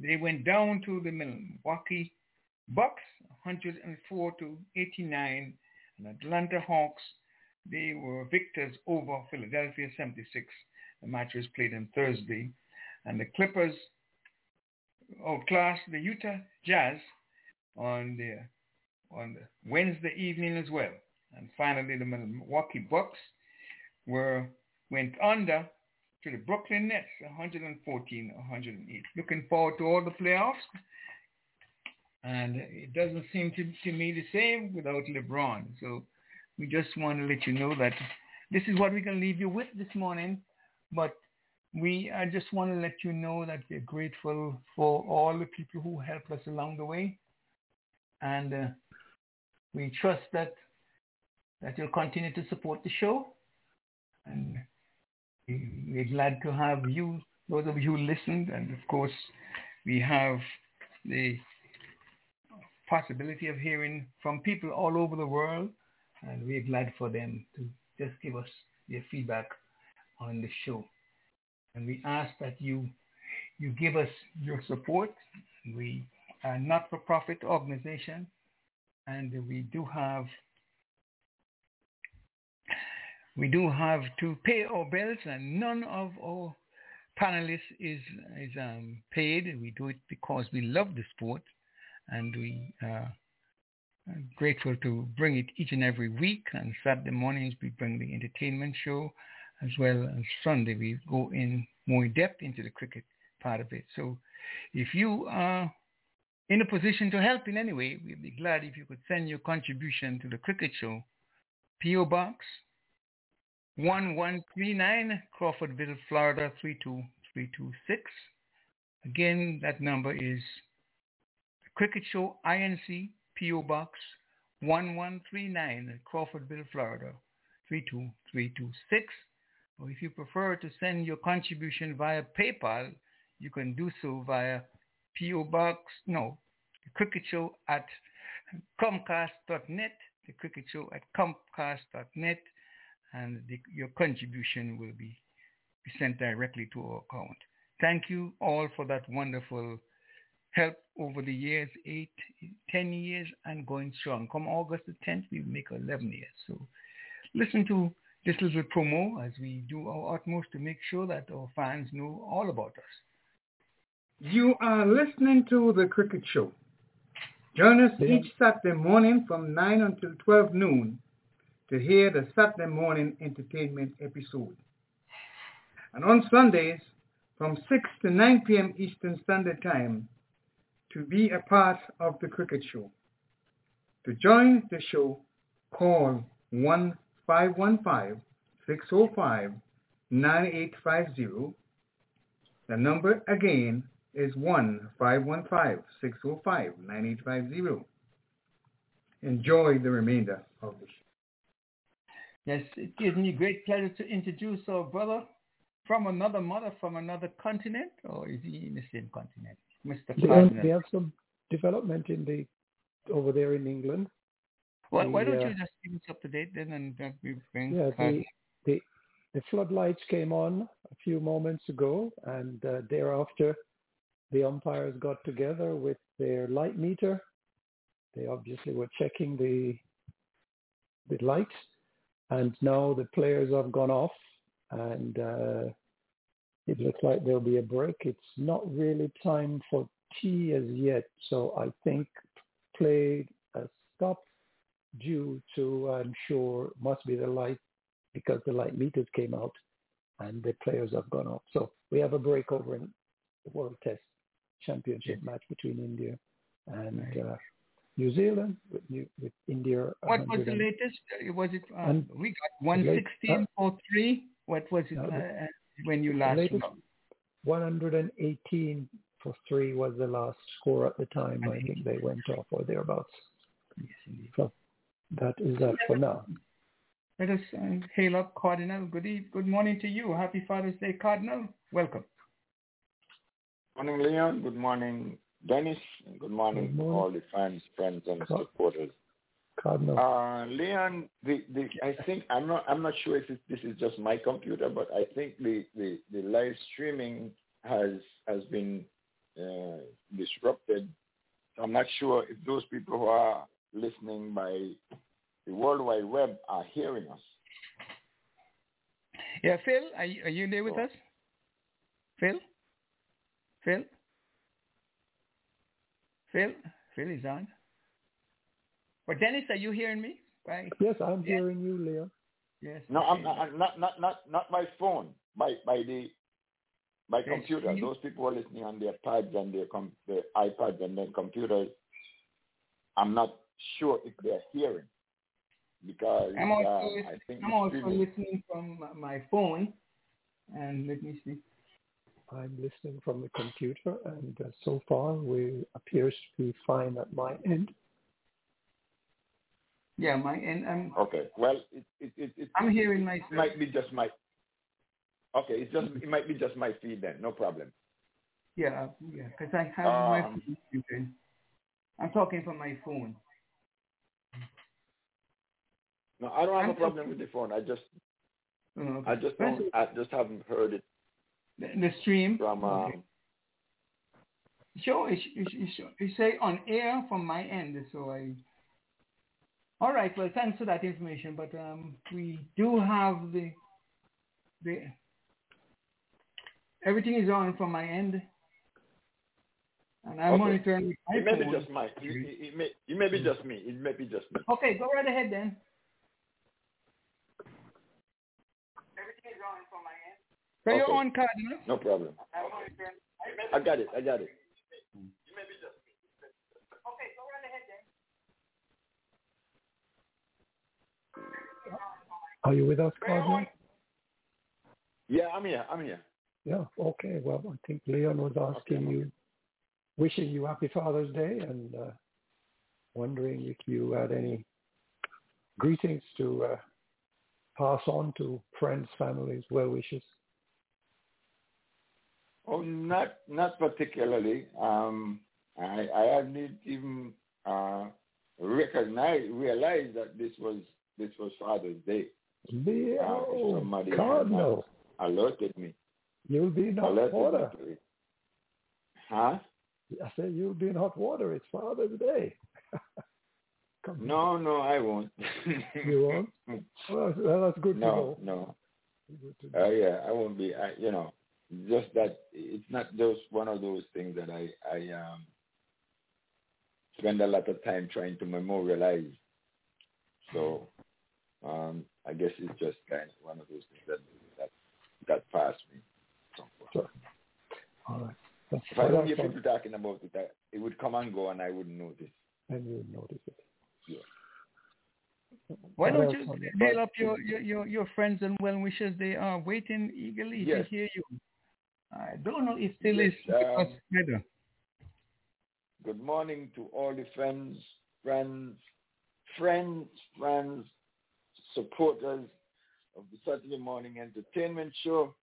they went down to the Milwaukee Bucks 104 to 89. And Atlanta Hawks, they were victors over Philadelphia 76. The match was played on Thursday. And the Clippers outclassed the Utah Jazz on the on the Wednesday evening as well. And finally, the Milwaukee Bucks were went under to the Brooklyn Nets, 114-108. Looking forward to all the playoffs. And it doesn't seem to, to me the same without LeBron. So we just want to let you know that this is what we can leave you with this morning. But we I just want to let you know that we're grateful for all the people who helped us along the way. And uh, we trust that that you'll continue to support the show. And we're glad to have you, those of you who listened. And of course, we have the possibility of hearing from people all over the world. And we're glad for them to just give us their feedback on the show. And we ask that you you give us your support. We are not-for-profit organization, and we do have we do have to pay our bills and none of our panelists is, is um, paid. We do it because we love the sport and we uh, are grateful to bring it each and every week. And Saturday mornings we bring the entertainment show as well as Sunday we go in more in depth into the cricket part of it. So if you are in a position to help in any way, we'd be glad if you could send your contribution to the cricket show. P.O. Box 1139 Crawfordville, Florida 32326. Again, that number is Cricket Show INC PO Box 1139 Crawfordville, Florida 32326. Or if you prefer to send your contribution via PayPal, you can do so via PO Box, no, the Cricket Show at Comcast.net, the Cricket Show at Comcast.net and the, your contribution will be, be sent directly to our account. Thank you all for that wonderful help over the years, eight, ten years, and going strong. Come August the 10th, we make 11 years. So listen to this little promo as we do our utmost to make sure that our fans know all about us. You are listening to The Cricket Show. Join us each Saturday morning from 9 until 12 noon to hear the Saturday morning entertainment episode. And on Sundays from 6 to 9 p.m. Eastern Standard Time to be a part of the cricket show. To join the show, call 1-515-605-9850. The number again is 1-515-605-9850. Enjoy the remainder of the show. Yes, it gives me great pleasure to introduce our brother from another mother, from another continent, or is he in the same continent? Mr. Cardinal. they have some development in the over there in England. Why, The, why don't uh, you just keep us up to date then and uh, we bring Yeah, the, the the floodlights came on a few moments ago, and uh, thereafter, the umpires got together with their light meter. They obviously were checking the the lights, and now the players have gone off, and uh, it looks like there'll be a break. It's not really time for tea as yet, so I think play has stopped due to, I'm sure, must be the light because the light meters came out and the players have gone off. So we have a break over in the World Test Championship match between India and uh, New Zealand with, New, with India. What was the latest? Uh, Was it, uh, we got the late- 116 for three? What was it uh, uh, when you last latest 118 for three was the last score at the time. I think they went off or thereabouts. Yes, indeed. So that is that for now. Let us uh, hail up Cardinal. Good eve- good morning to you. Happy Father's Day, Cardinal. Welcome. Morning, Leon. Good morning, Dennis. Good morning, Good morning. all the fans, friends, and Co- supporters. Cardinal. Uh, Leon, the, the, I think I'm not I'm not sure if it, this is just my computer, but I think the, the, the live streaming has has been uh, disrupted. I'm not sure if those people who are listening by the World Wide Web are hearing us. Yeah, Phil, are you, are you there with Oh. us? Phil? Phil? Phil? Phil is on. But Dennis, are you hearing me? Right. Yes, I'm hearing you, Leo. Yes. No, I'm not I'm not not not, not by phone, by by the by Yes, computer. you- Those people are listening on their pads and their com- their iPads and their computers. I'm not sure if they're hearing because I'm also, uh, I think I'm also streaming- listening from my phone. And let me see. I'm listening from the computer, and uh, so far we appears to be fine at my end. Yeah, my and I'm Okay. Well, it it it, it I'm hearing myself. might be just my. Okay, it's just it might be just my feed then. No problem. Yeah, yeah, because I have my Um, phone. I'm talking from my phone. No, I don't have I'm a problem with the phone. I just Oh, okay. I just don't I just haven't heard it The, the stream. from. Um, Okay. Sure, it, it, it, it say on air from my end, so I. All right, well, thanks for that information, but um, we do have the the everything is on from my end, and I'm Okay. monitoring with my It may be just my. It, it, it may it may be just me. It may be just me. Okay, go right ahead then. Everything is on from my end. So you're Okay. on, Cardinal. No problem. I got it. I got it. Are you with us, Cardinal? Yeah, I'm here. I'm here. Yeah. Okay. Well, I think Leon was asking you, wishing you happy Father's Day, and uh, wondering if you had any greetings to uh, pass on to friends, families, well wishes. Oh, not not particularly. Um, I I hadn't even uh, recognized realized that this was this was Father's Day. Leo, somebody Cardinal, alerted me. you'll be in hot Alerted water. me. Huh? I said you'll be in hot water. It's Father's Day. On. No, no, I won't. You won't? Well, that's- well, that's good to no, know. no. Good to. Uh, yeah, I won't be. I, you know, just that it's not just one of those things that I I um spend a lot of time trying to memorialize. So um, I guess it's just kind of one of those things that that that passed me. Sure. All right. That's, If I don't hear all. people talking about it, I, it would come and go, and I wouldn't notice. And you would notice it. Yeah. Why don't you on the hail bus? up your, your, your, your friends and well wishers? They are waiting eagerly to hear you. I don't know if still Yes, is because um, weather. Good morning to all the friends, friends, friends, friends, supporters of the Saturday Morning Entertainment Show,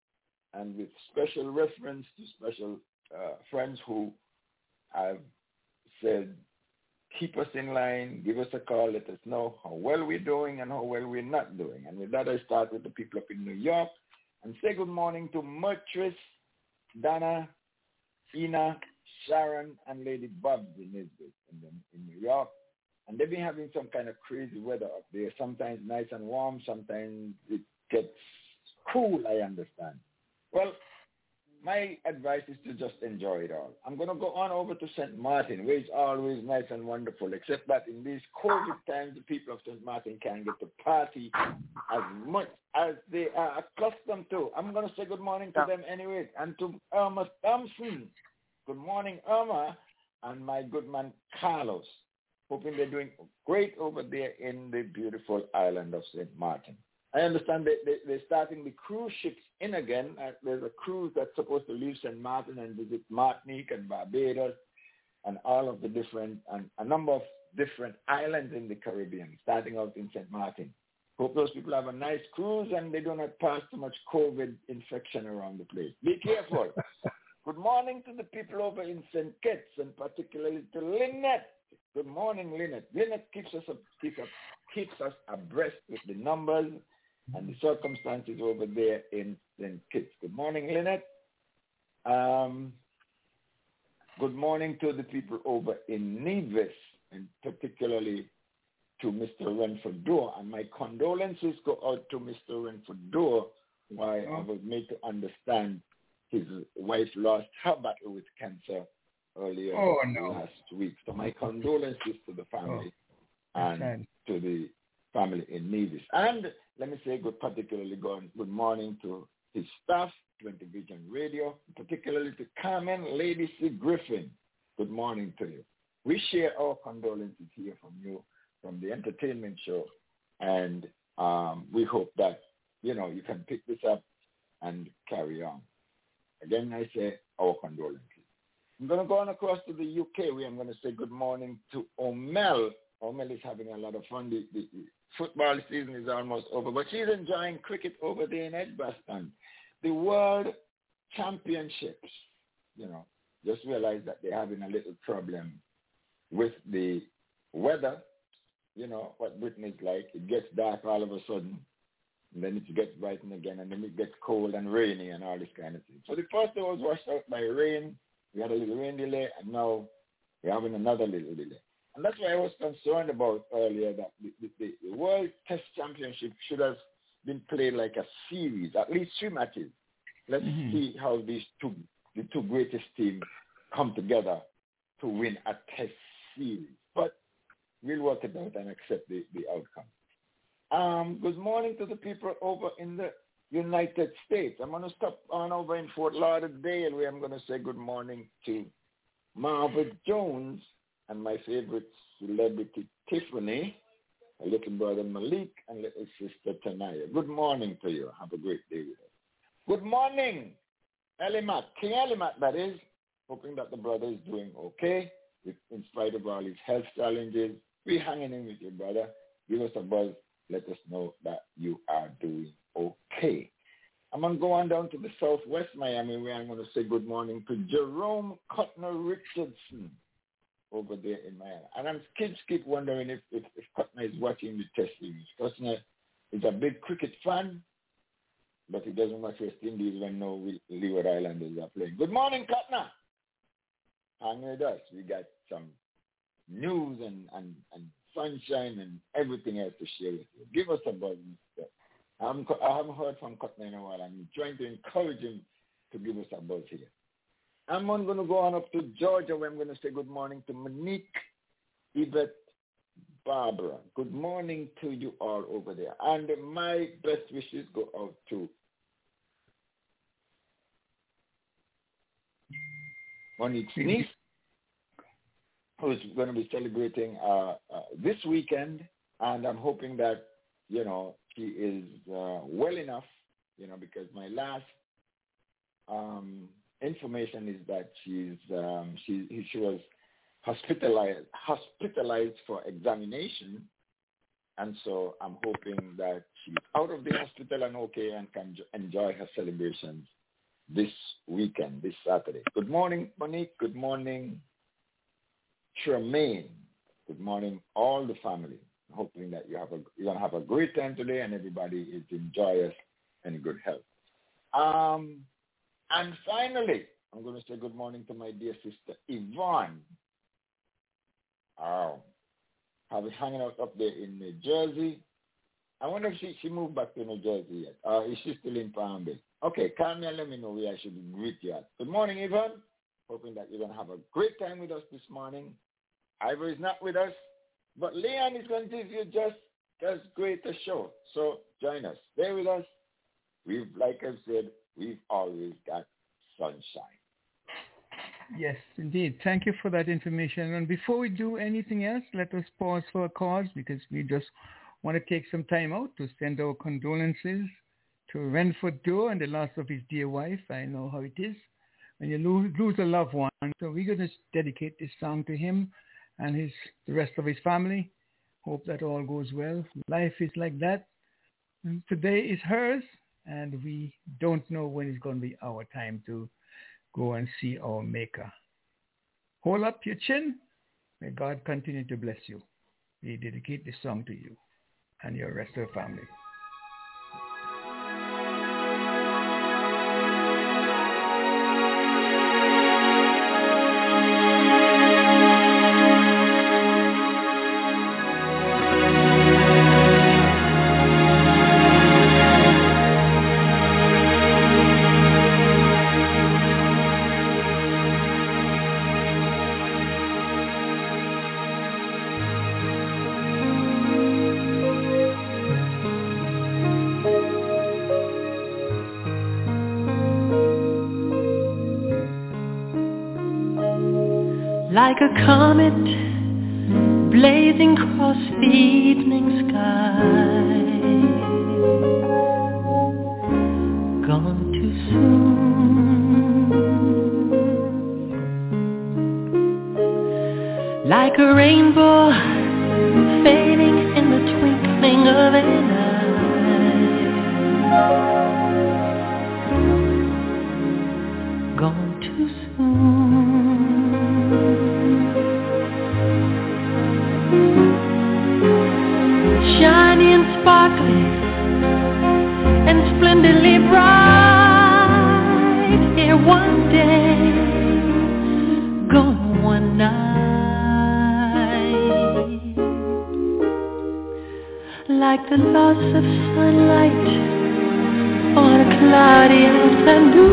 and with special reference to special uh, friends who have said, keep us in line, give us a call, let us know how well we're doing and how well we're not doing. And with that, I start with the people up in New York and say good morning to Mertris, Donna, Ina, Sharon, and Lady Bobs in in New York. And they've been having some kind of crazy weather up there. Sometimes nice and warm, sometimes it gets cool, I understand. Well, my advice is to just enjoy it all. I'm going to go on over to St. Martin, where it's always nice and wonderful, except that in these COVID times, the people of St. Martin can't get to party as much as they are accustomed to. I'm going to say good morning to them anyway, and to Irma Thompson. Good morning, Irma, and my good man, Carlos. Hoping they're doing great over there in the beautiful island of St. Martin. I understand they, they, they're starting the cruise ships in again. Uh, there's a cruise that's supposed to leave St. Martin and visit Martinique and Barbados and all of the different, and a number of different islands in the Caribbean, starting out in St. Martin. Hope those people have a nice cruise and they do not pass too much COVID infection around the place. Be careful. Good morning to the people over in St. Kitts and particularly to Lynette. Good morning, Lynette. Lynette keeps us, up, keeps, up, keeps us abreast with the numbers and the circumstances over there in St. Kitts. Good morning, Lynette. Um, good morning to the people over in Nevis, and particularly to Mr. Renford Dorr. And my condolences go out to Mr. Renford Dorr, why I was made to understand his wife lost her battle with cancer earlier Oh, no. last week. So my condolences to the family and sad. to the family in Nevis. And let me say good particularly good, good morning to his staff, 20 Vision Radio, particularly to Carmen Lady C. Griffin. Good morning to you. We share our condolences here from you, from the entertainment show, and um, we hope that, you know, you can pick this up and carry on. Again, I say our condolences. I'm going to go on across to the UK where I'm going to say good morning to Omel. Omel is having a lot of fun. The, the, the football season is almost over, but she's enjoying cricket over there in Edgbaston. The World Championships, you know, just realized that they're having a little problem with the weather. You know, what Britain is like. It gets dark all of a sudden, and then it gets brightened again, and then it gets cold and rainy and all this kind of thing. So the first day was washed out by rain. We had a little rain delay, and now we're having another little delay. And that's why I was concerned about earlier that the, the, the World Test Championship should have been played like a series, at least three matches. Let's Mhm. see how these two, the two greatest teams come together to win a test series. But we'll work it out and accept the, the outcome. Um, good morning to the people over in the United States. I'm going to stop on over in Fort Lauderdale where I'm going to say good morning to Marva Jones and my favorite celebrity Tiffany, my little brother Malik, and little sister Tanaya. Good morning to you. Have a great day with us. Good morning, Elimat. King Elimat, that is. Hoping that the brother is doing okay in spite of all his health challenges. We're hanging in with your brother. Give us a buzz. Let us know that you are doing okay. I'm going to go on down to the southwest Miami where I'm going to say good morning to Jerome Cutner Richardson over there in Miami. And I'm kids keep wondering if, if, if Cutner is watching the test series. Cutner is a big cricket fan, but he doesn't watch West Indies when no Leeward Islanders are playing. Good morning, Cutner. Hang with us. We got some news and, and, and sunshine and everything else to share with you. Give us a buzz, Mr. I haven't, I haven't heard from Cutner in a while. I'm trying to encourage him to give us a buzz here. I'm going to go on up to Georgia where I'm going to say good morning to Monique Yvette Barbara. Good morning to you all over there. And my best wishes go out to Monique's niece, who's going to be celebrating uh, uh, this weekend. And I'm hoping that, you know, she is uh, well enough, you know, because my last um, information is that she's um, she she was hospitalized hospitalized for examination, and so I'm hoping that she's out of the hospital and okay and can enjoy her celebrations this weekend, this Saturday. Good morning, Monique. Good morning, Tremaine. Good morning, all the family. Hoping that you have a you're gonna have a great time today and everybody is in joyous and good health. Um, and finally, I'm to say good morning to my dear sister Yvonne. Oh, I've been hanging out up there in New Jersey. I wonder if she, she moved back to New Jersey yet. Uh, is she still in Palm Bay? Okay, call me and let me know where I should greet you at. Good morning, Yvonne. Hoping that you're going to have a great time with us this morning. Ivor is not with us, but Leon is going to give you just as great a show. So join us. Stay with us. We've, like I said, we've always got sunshine. Yes, indeed. Thank you for that information. And before we do anything else, let us pause for a cause because we just want to take some time out to send our condolences to Renford Doe and the loss of his dear wife. I know how it is when you lose, lose a loved one. So we're going to dedicate this song to him and his the rest of his family. Hope that all goes well. Life is like that. Today is hers, and we don't know when it's going to be our time to go and see our Maker. Hold up your chin. May God continue to bless you. We dedicate this song to you and your rest of the family. Comet blazing across the evening sky. Gone too soon. Like a rainbow of sunlight on a cloudy afternoon.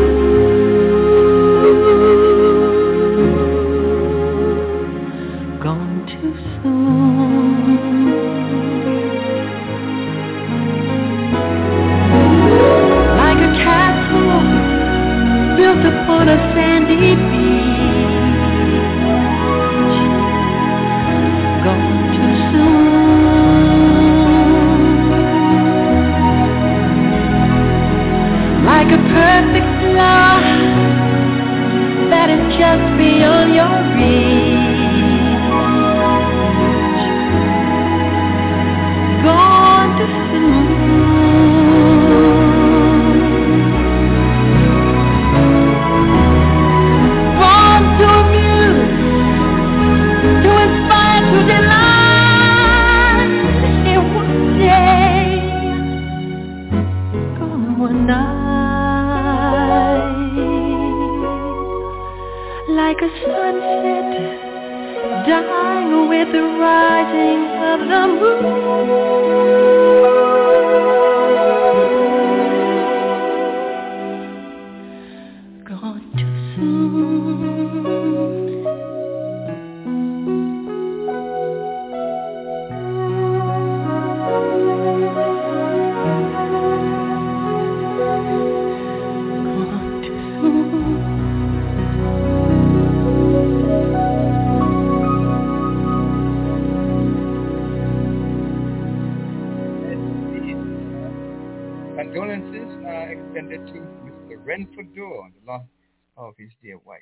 Of his dear wife.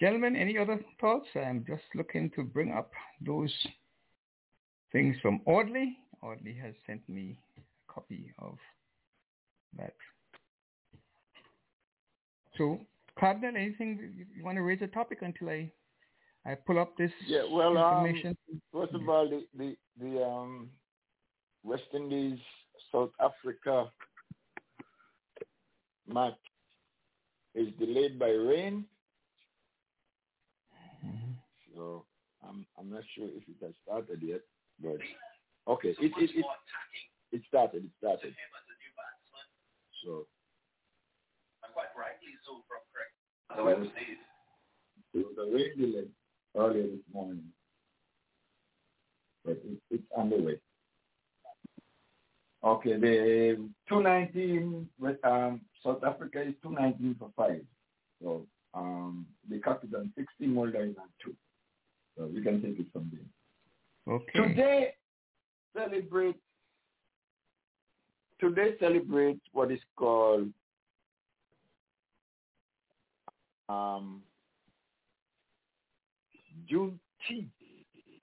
Gentlemen, any other thoughts? I'm just looking to bring up those things from Audley. Audley has sent me a copy of that. So, Cardinal, anything you want to raise a topic until I I pull up this Yeah, well, um, information? first of all, the the, the um, West Indies South Africa match is delayed by rain, Mhm. so I'm I'm not sure if it has started yet, but okay, it it it, it started, it started. So The way it was these. it was a rain delay earlier this morning, but it, it's underway. Okay, the 219 um, South Africa is 219 for five. So um, the capital 16 Mulder is on two. So we can take it from there. Okay. Today celebrate today celebrate what is called um, Juneteenth.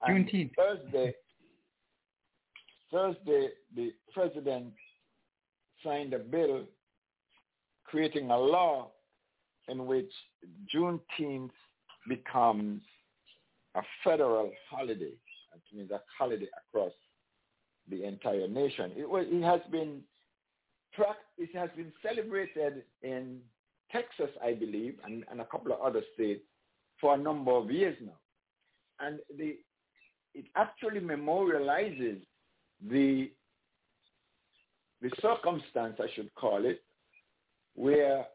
Juneteenth. Thursday, Thursday, the president signed a bill creating a law in which Juneteenth becomes a federal holiday. That means a holiday across the entire nation. It, was, it has been it has been celebrated in Texas, I believe, and, and a couple of other states for a number of years now. And the, it actually memorializes the, the circumstance, I should call it, where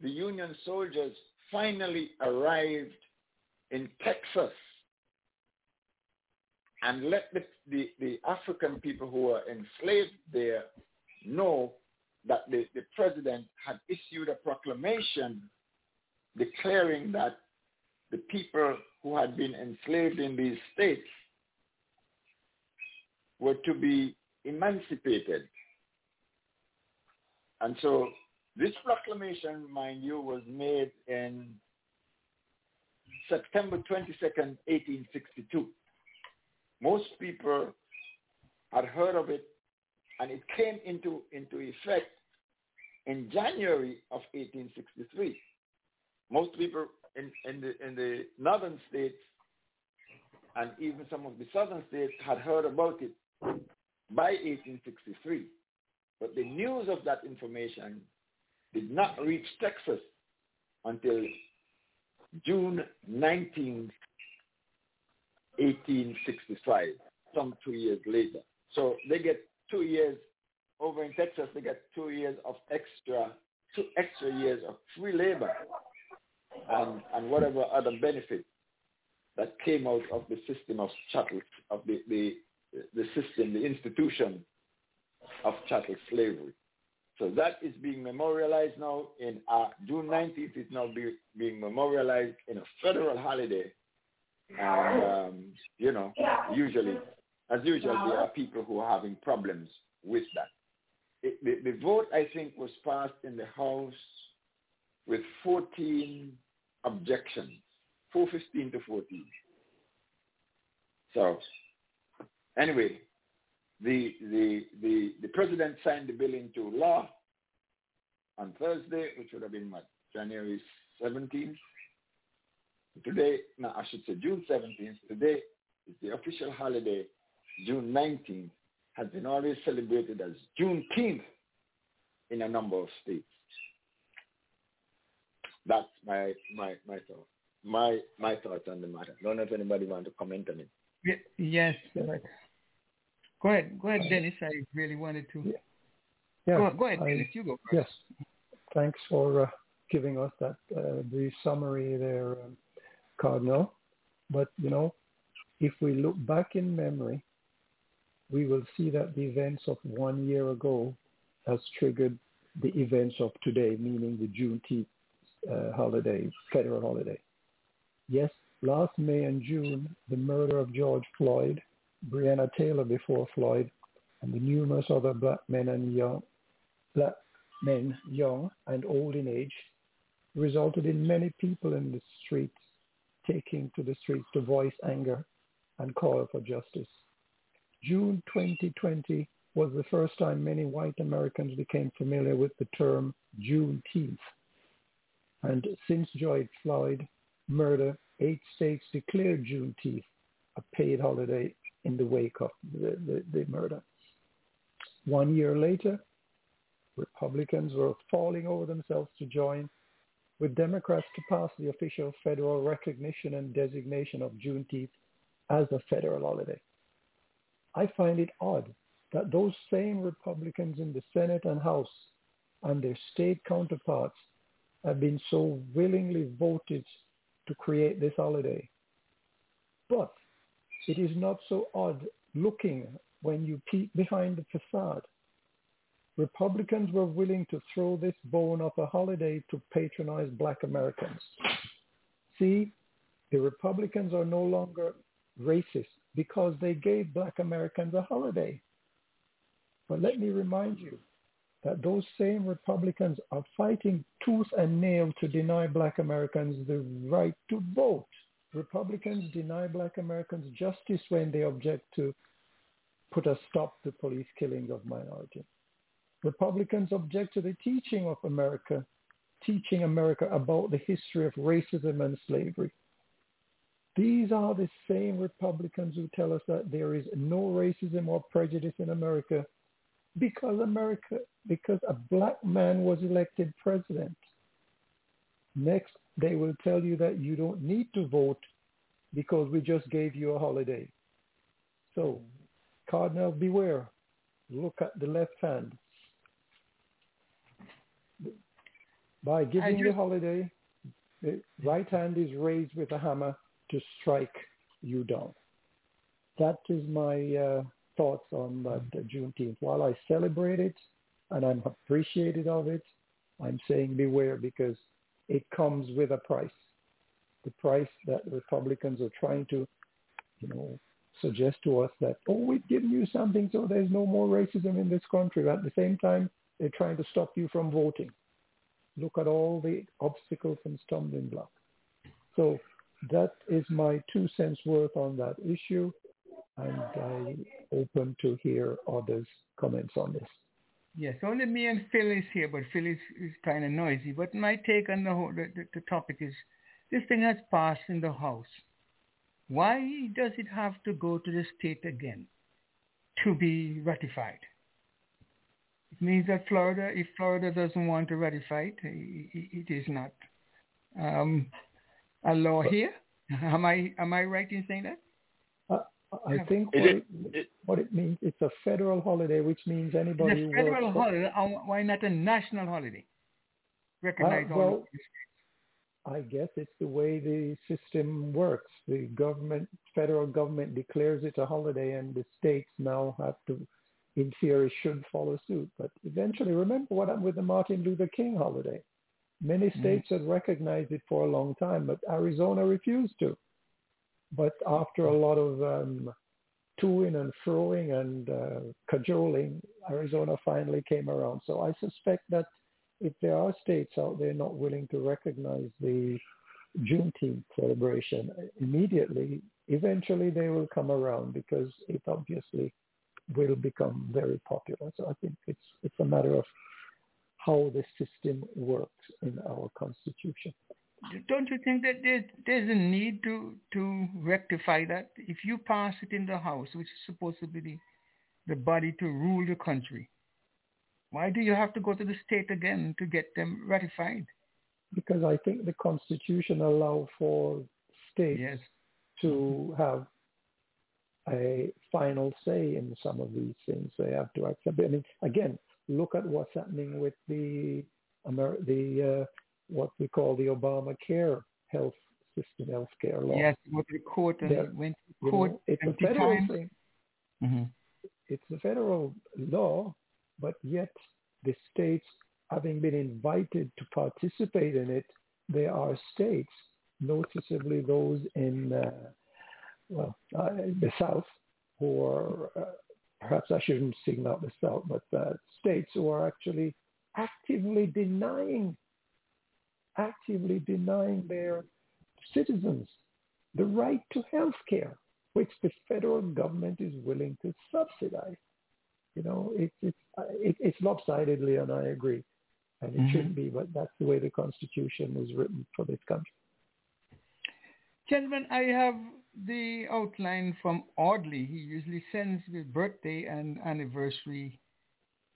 the Union soldiers finally arrived in Texas and let the, the, the African people who were enslaved there know that the, the president had issued a proclamation declaring that the people who had been enslaved in these states were to be emancipated. And so this proclamation, mind you, was made in September 22nd, 1862. Most people had heard of it and it came into, into effect in January of 1863. Most people in, in, the, in the northern states and even some of the southern states had heard about it by 1863. But the news of that information did not reach Texas until June 19, 1865, some two years later. So they get two years over in Texas. They get two years of extra, two extra years of free labor, and and whatever other benefits that came out of the system of chattel, of the the the system, the institution of chattel slavery. So that is being memorialized now in uh, June 19th is now be, being memorialized in a federal holiday. And, um, you know, usually, as usual, there are people who are having problems with that. It, the, the vote, I think, was passed in the House with 14 objections, 415 to 14. So, anyway, the, the, the, the president signed the bill into law on Thursday, which would have been what, January 17th. Today, no, I should say June 17th. Today is the official holiday. June 19th has been always celebrated as Juneteenth in a number of states. That's my my my thought. My my thoughts on the matter. I don't know if anybody want to comment on it. Ye- Yes. Go ahead. Go ahead, Dennis. I really wanted to. Yeah, Go, go ahead, I- Dennis. You go first. Yes. Thanks for uh, giving us that uh, brief summary there, um, Cardinal. But, you know, if we look back in memory, we will see that the events of one year ago has triggered the events of today, meaning the Juneteenth uh, holiday, federal holiday. Yes, last May and June, the murder of George Floyd, Breonna Taylor before Floyd, and the numerous other black men and young black men, young and old in age, resulted in many people in the streets taking to the streets to voice anger and call for justice. June 2020 was the first time many white Americans became familiar with the term Juneteenth. And since George Floyd murder, eight states declared Juneteenth a paid holiday in the wake of the, the, the murder. One year later, Republicans were falling over themselves to join with Democrats to pass the official federal recognition and designation of Juneteenth as a federal holiday. I find it odd that those same Republicans in the Senate and House and their state counterparts have been so willingly voted to create this holiday. But it is not so odd looking when you peek behind the facade. Republicans were willing to throw this bone of a holiday to patronize black Americans. See, the Republicans are no longer racist because they gave black Americans a holiday. But let me remind you that those same Republicans are fighting tooth and nail to deny black Americans the right to vote. Republicans deny black Americans justice when they object to put a stop to police killings of minorities. Republicans object to the teaching of America, teaching America about the history of racism and slavery. These are the same Republicans who tell us that there is no racism or prejudice in America because America, because a black man was elected president. Next, they will tell you that you don't need to vote because we just gave you a holiday. So, Cardinal, beware. Look at the left hand. By giving the holiday, the right hand is raised with a hammer to strike you down. That is my uh, thoughts on that uh, Juneteenth. While I celebrate it and I'm appreciative of it, I'm saying beware because it comes with a price. The price that Republicans are trying to, you know, suggest to us that, oh, we've given you something so there's no more racism in this country. But at the same time, they're trying to stop you from voting. Look at all the obstacles and stumbling blocks. So that is my two cents worth on that issue and I'm open to hear others' comments on this. Yes, only me and Phil is here, but Phil is, is kind of noisy. But my take on the, whole, the, the, the topic is this thing has passed in the House. Why does it have to go to the state again to be ratified? It means that Florida, if Florida doesn't want to ratify it, it, it is not um, a law here. Am I am I right in saying that? I think what it, it, what it means, it's a federal holiday, which means anybody it's a federal holiday. Why not a national holiday? Recognize uh, well, I guess it's the way the system works. The government, federal government declares it a holiday and the states now have to, in theory, should follow suit. But eventually, remember what happened with the Martin Luther King holiday. Many mm-hmm. states mm-hmm. had recognized it for a long time, but Arizona refused to. But after a lot of um, toing and throwing and uh, cajoling, Arizona finally came around. So I suspect that if there are states out there not willing to recognize the Juneteenth celebration immediately, eventually they will come around because it obviously will become very popular. So I think it's it's a matter of how the system works in our constitution don't you think that there's, there's a need to, to rectify that? If you pass it in the House, which is supposed to be the, the body to rule the country, why do you have to go to the state again to get them ratified? Because I think the Constitution allows for states yes. to have a final say in some of these things. They have to accept. I mean, again, look at what's happening with the Amer- the uh, what we call the Obamacare health system, health care law. Yes, went to court and went to court. Know, it's a federal times. thing. Mm-hmm. It's a federal law, but yet the states, having been invited to participate in it, there are states, noticeably those in uh, well uh, the South, who are uh, perhaps I shouldn't single out the South, but uh, states who are actually actively denying, actively denying their citizens the right to health care, which the federal government is willing to subsidize. You know, it's it's it, it's lopsided, Leon. I agree, and it Mhm. shouldn't be, but that's the way the Constitution is written for this country. Gentlemen, I have the outline from Audley. He usually sends the birthday and anniversary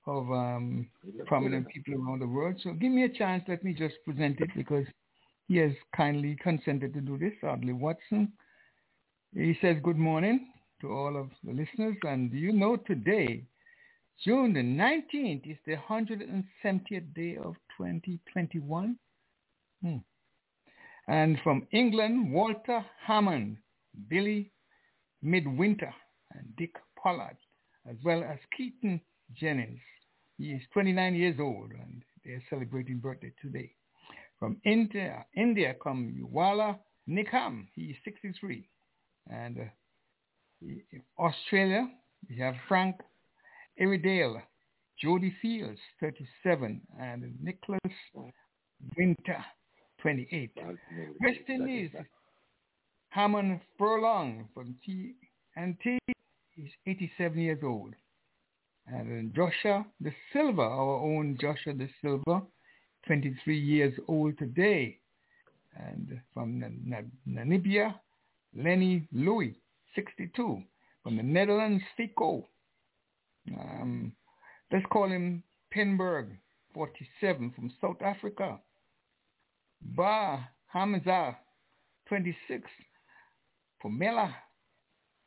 of um, prominent people around the world. So give me a chance. Let me just present it because he has kindly consented to do this. Audley Watson. He says, good morning to all of the listeners. And do you know today, June the 19th is the 170th day of 2021? Hmm. And from England, Walter Hammond, Billy Midwinter, and Dick Pollard, as well as Keaton Jennings. He is 29 years old, and they're celebrating birthday today. From India, India come Yuwala Nikam. He is 63. And uh, Australia, we have Frank Iredale, Jodie Fields, 37, and Nicholas Winter, 28. West Indies, Hammond Furlonge from TNT, he's 87 years old. And then Joshua Da Silva, our own Joshua Da Silva, 23 years old today. And from Na- Na- Namibia, Lenny Louis, 62. From the Netherlands, Fico. Um, let's call him Penberg, 47, from South Africa. Ba Hamza, 26. Pamela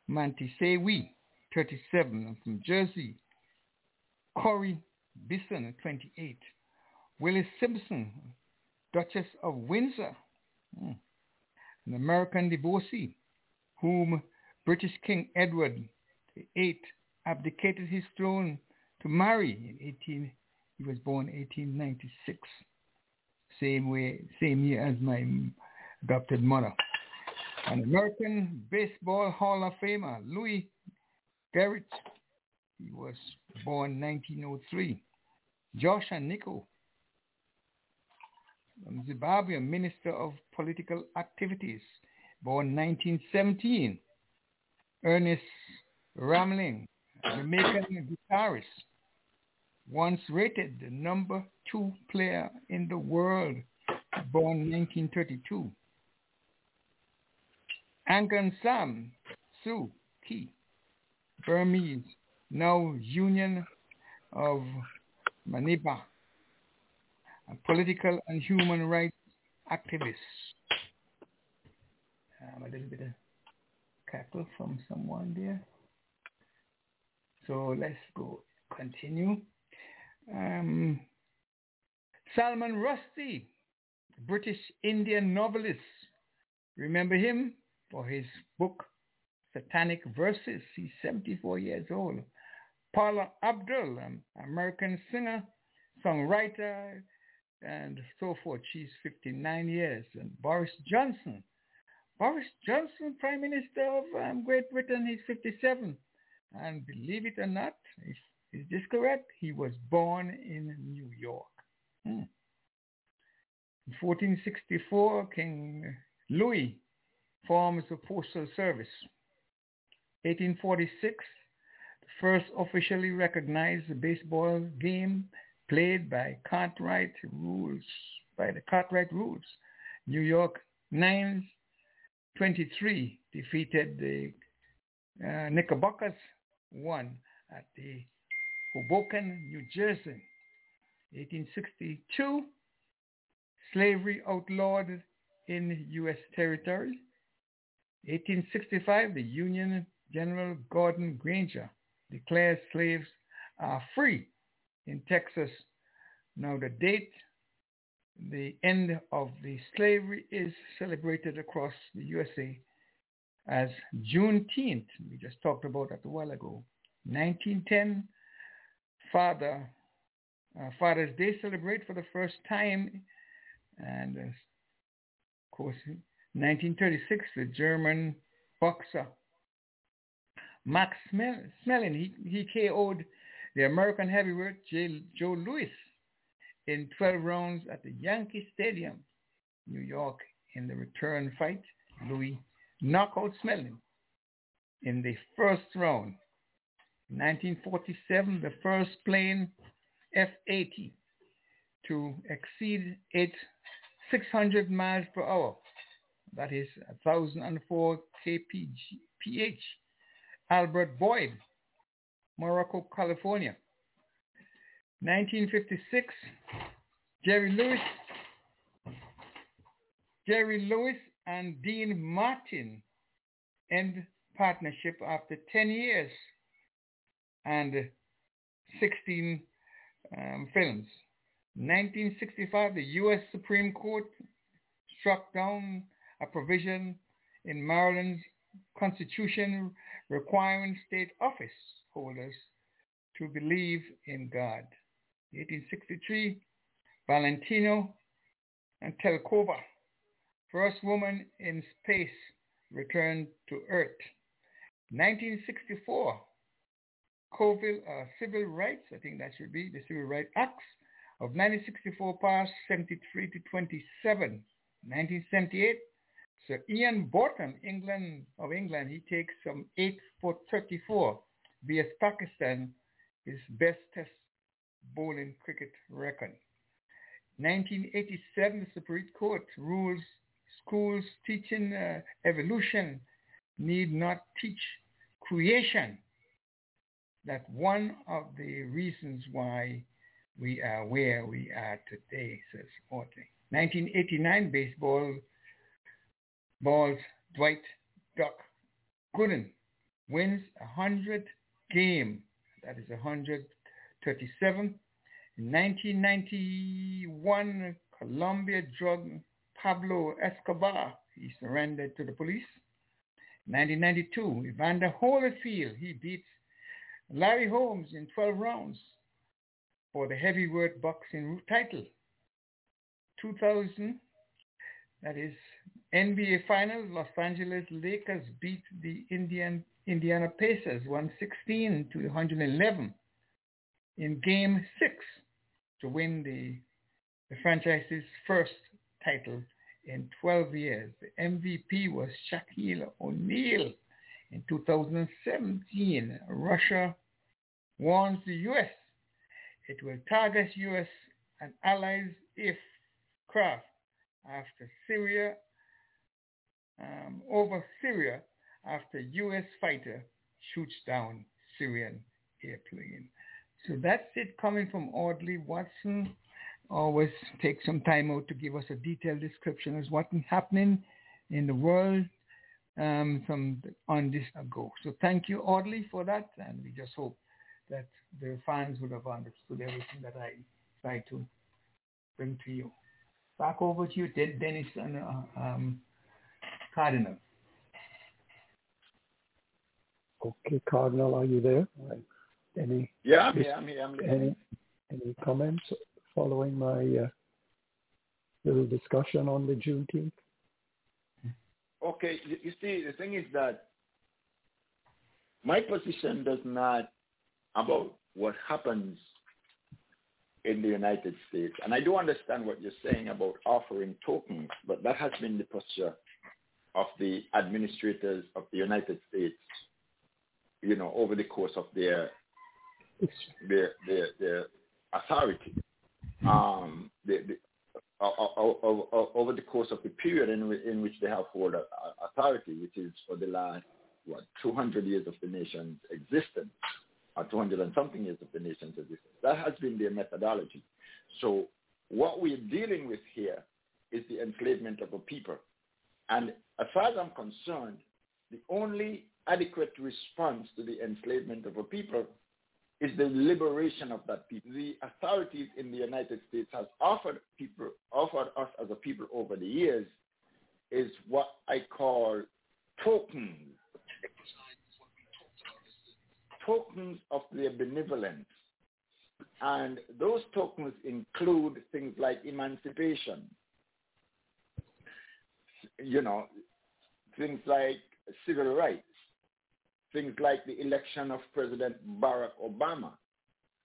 Mantisewi, 37, from Jersey. Corey Bisson, 28. Wallis Simpson, Duchess of Windsor, hmm, an American divorcee, whom British King Edward VIII abdicated his throne to marry in 18. He was born 1896, same way, same year as my adopted mother. An American Baseball Hall of Famer, Louis Garrett, he was born 1903. Joshua Nkomo, from Zimbabwe, Minister of Political Activities, born 1917. Ernest Ranglin, Jamaican guitarist, once rated the number two player in the world, born 1932. Aung San Suu Kyi, Burmese, now Union of Maniba, a political and human rights activist. Um, a little bit of cackle from someone there. So let's go continue. Um, Salman Rushdie, British Indian novelist. Remember him for his book Satanic Verses. He's 74 years old. Paula Abdul, um, American singer, songwriter, and so forth. She's 59 years. And Boris Johnson. Boris Johnson, Prime Minister of um, Great Britain, he's 57. And believe it or not, is, is this correct? He was born in New York. Hmm. In 1464, King Louis forms the Postal Service. 1846, the first officially recognized baseball game played by Cartwright rules, by the Cartwright rules. New York Nines 23 defeated the uh, Knickerbockers one at the Hoboken, New Jersey. 1862, slavery outlawed in U.S. territory. 1865, the Union General Gordon Granger declares slaves are free in Texas. Now the date, the end of the slavery is celebrated across the USA as Juneteenth. We just talked about that a while ago. 1910, Father uh, Father's Day celebrate for the first time, and uh, of course, 1936, the German boxer Max Schmeling he he KO'd the American heavyweight J, Joe Louis in 12 rounds at the Yankee Stadium, New York, in the return fight. Louis knockout Schmeling in the first round. In 1947, the first plane F-80 to exceed its 600 miles per hour. That is 1,004 kph. Albert Boyd, Morocco, California. 1956, Jerry Lewis, Jerry Lewis and Dean Martin end partnership after 10 years and 16 um, films. 1965, the U.S. Supreme Court struck down a provision in Maryland's Constitution requiring state office holders to believe in God. 1863, Valentino and Telkova, first woman in space, returned to Earth. 1964, Colville uh, Civil Rights, I think that should be the Civil Rights Acts of 1964 passed 73 to 27. 1978, Sir Ian Botham, England of England, he takes some 8 for 34, vs Pakistan, his best test bowling cricket record. 1987, the Supreme Court rules schools teaching uh, evolution need not teach creation. That one of the reasons why we are where we are today, says Mortley. 1989 baseball balls Dwight Doc Gooden wins a 100 game. That is 137. In 1991, Colombia drug Pablo Escobar. He surrendered to the police. 1992, Evander Holyfield. He beats Larry Holmes in 12 rounds for the heavyweight boxing title. 2000, that is NBA Finals, Los Angeles Lakers beat the Indian Indiana Pacers 116 to 111 in Game 6 to win the, the franchise's first title in 12 years. The MVP was Shaquille O'Neal. In 2017, Russia warns the U.S. it will target U.S. and allies if craft after Syria um, over Syria after U.S. fighter shoots down Syrian airplane. So that's it coming from Audley Watson. Always take some time out to give us a detailed description of what's happening in the world um, from on this ago. So thank you, Audley, for that, and we just hope that the fans would have understood everything that I tried to bring to you. Back over to you, Dennis and uh, um, Cardinal. Okay, Cardinal, are you there? Any? Yeah, I'm here. I'm here. I'm Any, any comments following my uh, little discussion on the Juneteenth? Okay, you see, the thing is that my position does not about what happens in the United States. And I do understand what you're saying about offering tokens, but that has been the posture of the administrators of the United States, you know, over the course of their their their, their authority. Um, the, the, over the course of the period in, in which they have hold authority, which is for the last what 200 years of the nation's existence, or 200 and something years of the nation's existence. That has been their methodology. So what we're dealing with here is the enslavement of a people. And as far as I'm concerned, the only adequate response to the enslavement of a people is the liberation of that people. The authorities in the United States has offered people, offered us as a people over the years is what I call tokens. Tokens of their benevolence. And those tokens include things like emancipation, you know, things like civil rights, things like the election of President Barack Obama.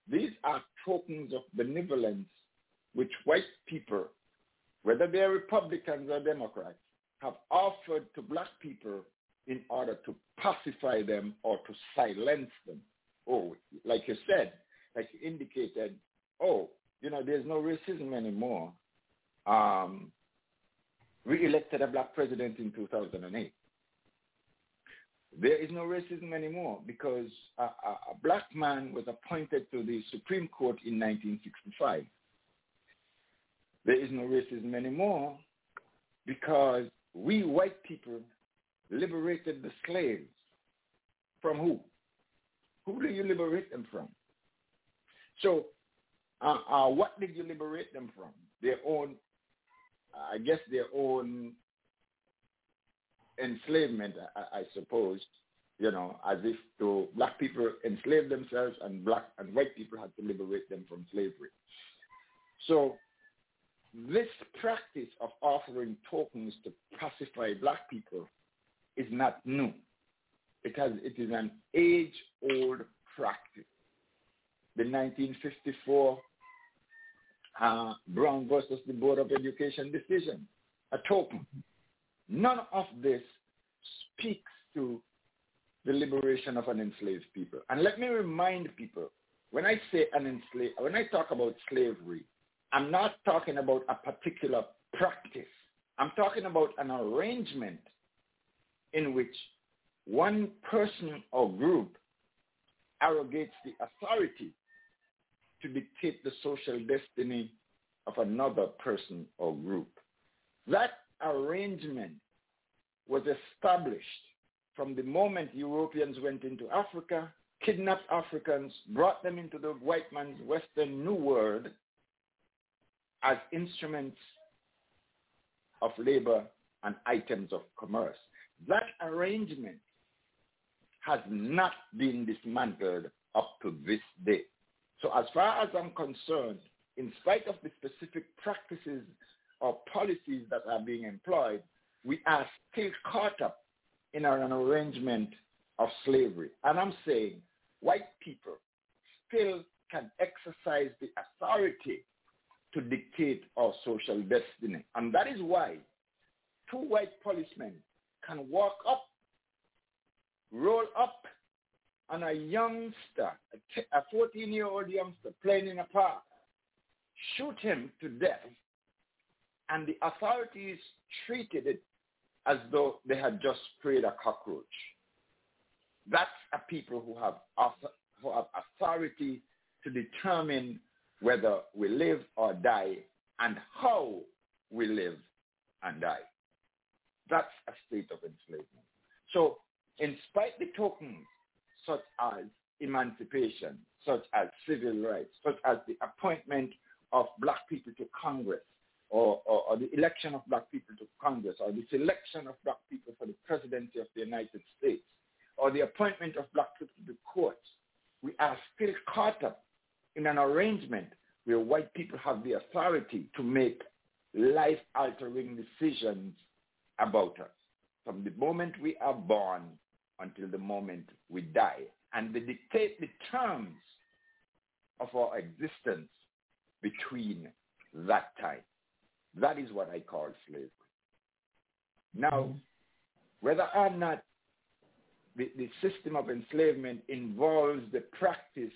These are tokens of benevolence which white people, whether they are Republicans or Democrats, have offered to black people in order to pacify them or to silence them. Oh, like you said, like you indicated, oh, you know, there's no racism anymore. Um, we elected a black president in 2008. There is no racism anymore because a, a, a black man was appointed to the Supreme Court in 1965. There is no racism anymore because we white people liberated the slaves. From who? Who do you liberate them from? So, uh, uh, what did you liberate them from? Their own, I guess, their own enslavement, I, I suppose. You know, as if to black people enslaved themselves and black and white people had to liberate them from slavery. So, this practice of offering tokens to pacify black people is not new. Has it is an age-old practice. The 1954 uh, Brown versus the Board of Education decision, a token. None of this speaks to the liberation of an enslaved people. And let me remind people, when I say an enslaved, when I talk about slavery, I'm not talking about a particular practice. I'm talking about an arrangement in which one person or group arrogates the authority to dictate the social destiny of another person or group. That arrangement was established from the moment Europeans went into Africa, kidnapped Africans, brought them into the white man's Western New World as instruments of labor and items of commerce. That arrangement has not been dismantled up to this day. So as far as I'm concerned, in spite of the specific practices or policies that are being employed, we are still caught up in an arrangement of slavery. And I'm saying white people still can exercise the authority to dictate our social destiny. And that is why two white policemen can walk up, roll up on a youngster, a 14-year-old youngster playing in a park, shoot him to death, and the authorities treated it as though they had just sprayed a cockroach. That's a people who have, who have authority to determine whether we live or die and how we live and die. That's a state of enslavement. So in spite the tokens such as emancipation, such as civil rights, such as the appointment of black people to Congress, or, or, or, the election of black people to Congress, or the selection of black people for the presidency of the United States, or the appointment of black people to the courts, we are still caught up in an arrangement where white people have the authority to make life-altering decisions about us from the moment we are born until the moment we die. And they dictate the terms of our existence between that time. That is what I call slavery. Now, mm-hmm. whether or not the, the system of enslavement involves the practice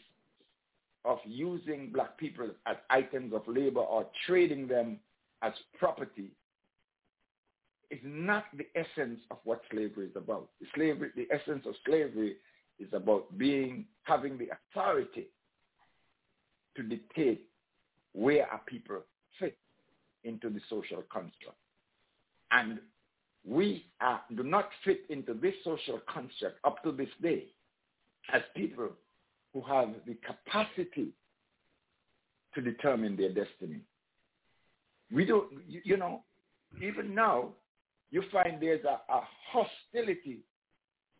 of using black people as items of labor or trading them as property is not the essence of what slavery is about. The slavery, the essence of slavery is about being, having the authority to dictate where a people fit into the social construct. And we are, do not fit into this social construct up to this day as people who have the capacity to determine their destiny. We don't, you, you know, even now, you find there's a, a hostility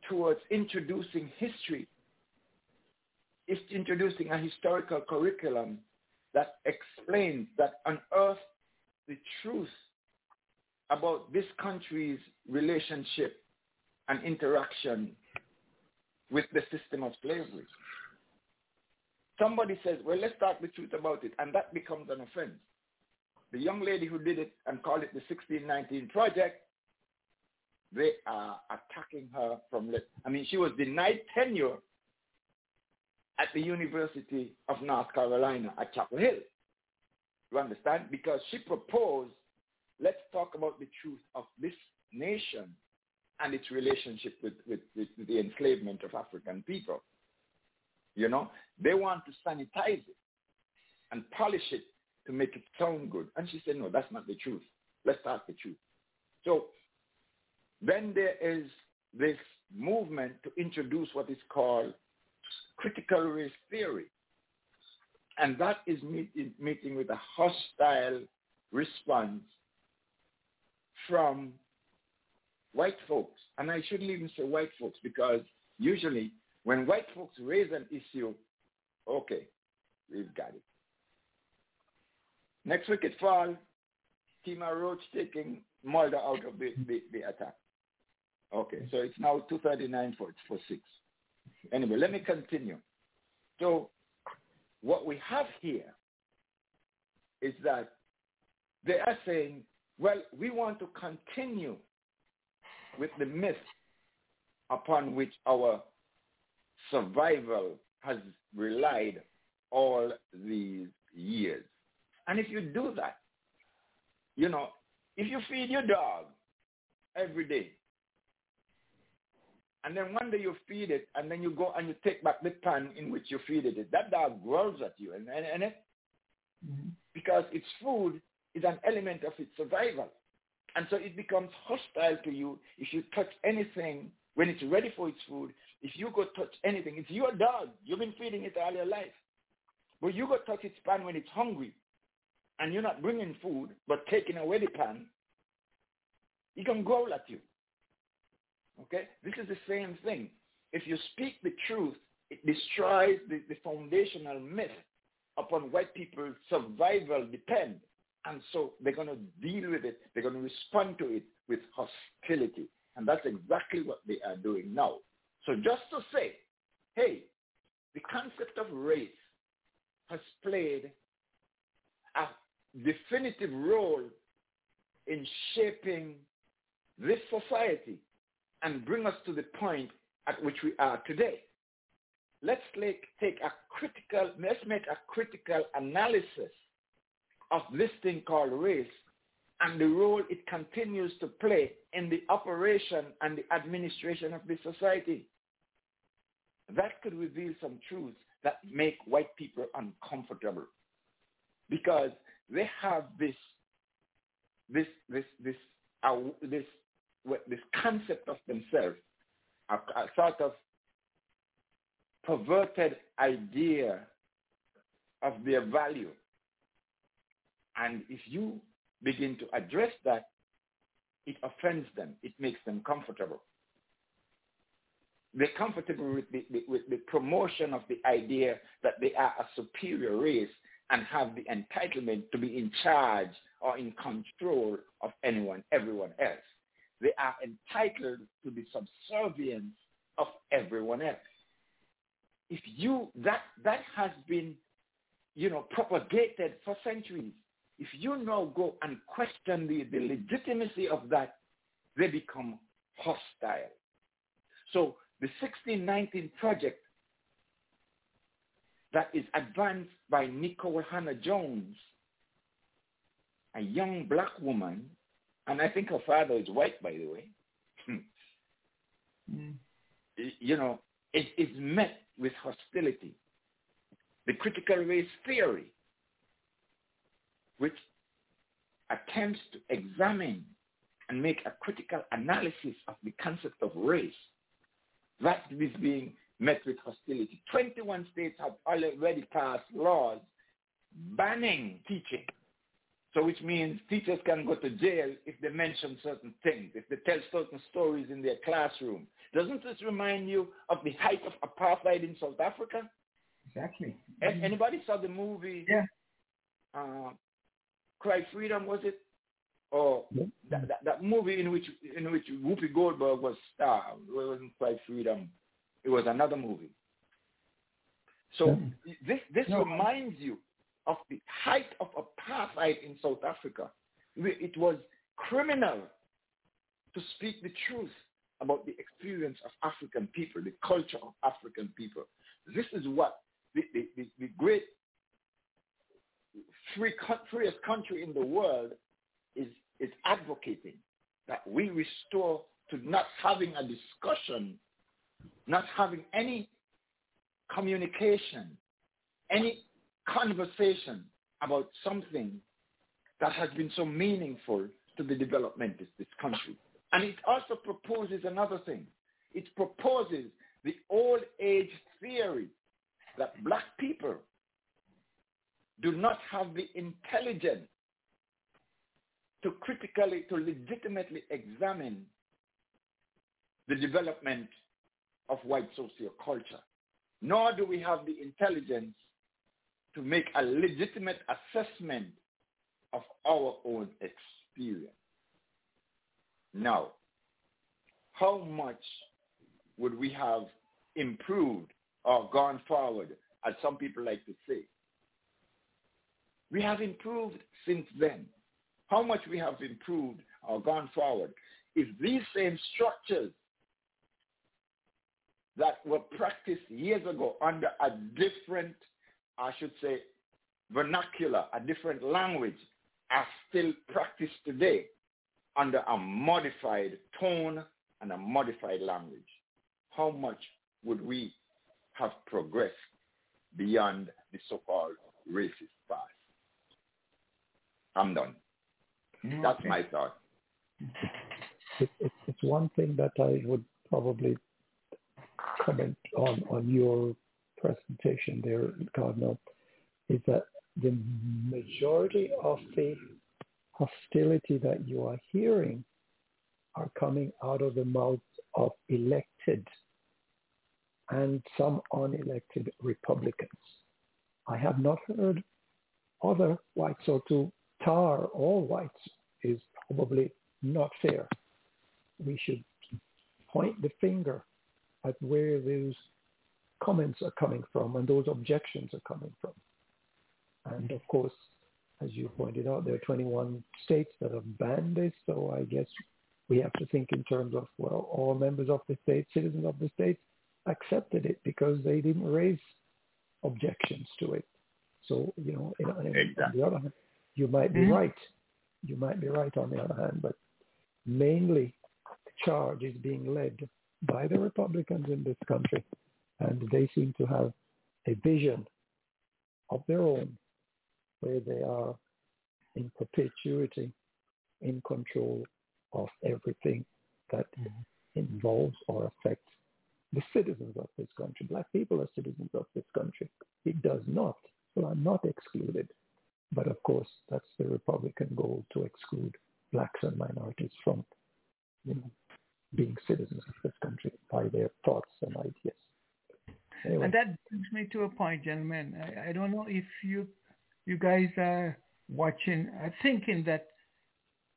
towards introducing history. It's introducing a historical curriculum that explains, that unearths the truth about this country's relationship and interaction with the system of slavery. Somebody says, well, let's talk the truth about it, and that becomes an offense. the young lady who did it and called it the 1619 Project, they are attacking her from, I mean, she was denied tenure at the University of North Carolina at Chapel Hill. You understand? Because she proposed, let's talk about the truth of this nation and its relationship with, with, with the enslavement of African people. You know, they want to sanitize it and polish it to make it sound good. And she said, no, that's not the truth. Let's talk the truth. So then there is this movement to introduce what is called critical race theory. And that is meeting, meeting with a hostile response from white folks. And I shouldn't even say white folks because usually when white folks raise an issue, okay, we've got it. Next wicket fall, Kemar Roach taking Mulder out of the, the, the attack. Okay, so it's now 239 for, for 6. Anyway, let me continue. So what we have here is that they are saying, well, we want to continue with the myth upon which our survival has relied all these years. And if you do that, you know, if you feed your dog every day, and then one day you feed it, and then you go and you take back the pan in which you feed it, that dog growls at you, and, and, and it, mm-hmm. because its food is an element of its survival. And so it becomes hostile to you if you touch anything when it's ready for its food. If you go touch anything, it's your dog. You've been feeding it all your life. But you go touch its pan when it's hungry and you're not bringing food but taking away the pan, it can growl at you. Okay? This is the same thing. If you speak the truth, it destroys the, the foundational myth upon white people's survival depend. And so they're going to deal with it. They're going to respond to it with hostility. And that's exactly what they are doing now. So just to say, hey, the concept of race has played a definitive role in shaping this society and bring us to the point at which we are today. Let's take a critical, let's make a critical analysis of this thing called race and the role it continues to play in the operation and the administration of this society. That could reveal some truths that make white people uncomfortable because they have this this this this uh, this this concept of themselves, a, a sort of perverted idea of their value. And if you begin to address that, it offends them. It makes them comfortable. They're comfortable with the, with the promotion of the idea that they are a superior race and have the entitlement to be in charge or in control of anyone, everyone else. They are entitled to the subservience of everyone else. If you, that, that has been, you know, propagated for centuries. If you now go and question the, the legitimacy of that, they become hostile. So the 1619 project that is advanced by Nikole Hannah-Jones, a young black woman and I think her father is white, by the way, mm. you know, it is met with hostility. The critical race theory, which attempts to examine and make a critical analysis of the concept of race, that is being met with hostility. 21 states have already passed laws banning teaching so which means teachers can go to jail if they mention certain things, if they tell certain stories in their classroom. Doesn't this remind you of the height of apartheid in South Africa? Exactly. Mm-hmm. Anybody saw the movie? Yeah. Uh, Cry Freedom was it? Or yeah. that, that, that, movie in which in which Whoopi Goldberg was star. It wasn't Cry Freedom. It was another movie. So yeah. this this no. reminds you of the height of apartheid in South Africa, it was criminal to speak the truth about the experience of African people, the culture of African people. This is what the, the, the, the great free, freest country in the world is, is advocating, that we restore to not having a discussion, not having any communication, any conversation about something that has been so meaningful to the development of this country. And it also proposes another thing. It proposes the old age theory that black people do not have the intelligence to critically, to legitimately examine the development of white socioculture, nor do we have the intelligence to make a legitimate assessment of our own experience. Now, how much would we have improved or gone forward, as some people like to say? We have improved since then. How much we have improved or gone forward if these same structures that were practiced years ago under a different, I should say, vernacular, a different language, are still practiced today under a modified tone and a modified language. How much would we have progressed beyond the so-called racist past? I'm done. Okay. That's my thought. It, it, it's one thing that I would probably comment on, on your presentation there, Cardinal, is that the majority of the hostility that you are hearing are coming out of the mouths of elected and some unelected Republicans. I have not heard other whites, so to tar all whites is probably not fair. We should point the finger at where those comments are coming from and those objections are coming from. And of course, as you pointed out, there are 21 states that have banned this. So I guess we have to think in terms of, well, all members of the state, citizens of the state accepted it because they didn't raise objections to it. So, you know, exactly. on the other hand, you might be mm-hmm. right. You might be right on the other hand, but mainly the charge is being led by the Republicans in this country. And they seem to have a vision of their own where they are in perpetuity in control of everything that mm-hmm. involves or affects the citizens of this country. Black people are citizens of this country. It does not. So I'm not excluded. But of course, that's the Republican goal to exclude blacks and minorities from, you know, being citizens of this country by their thoughts and ideas. Anyway. And that brings me to a point, gentlemen. I, I don't know if you you guys are watching, are thinking that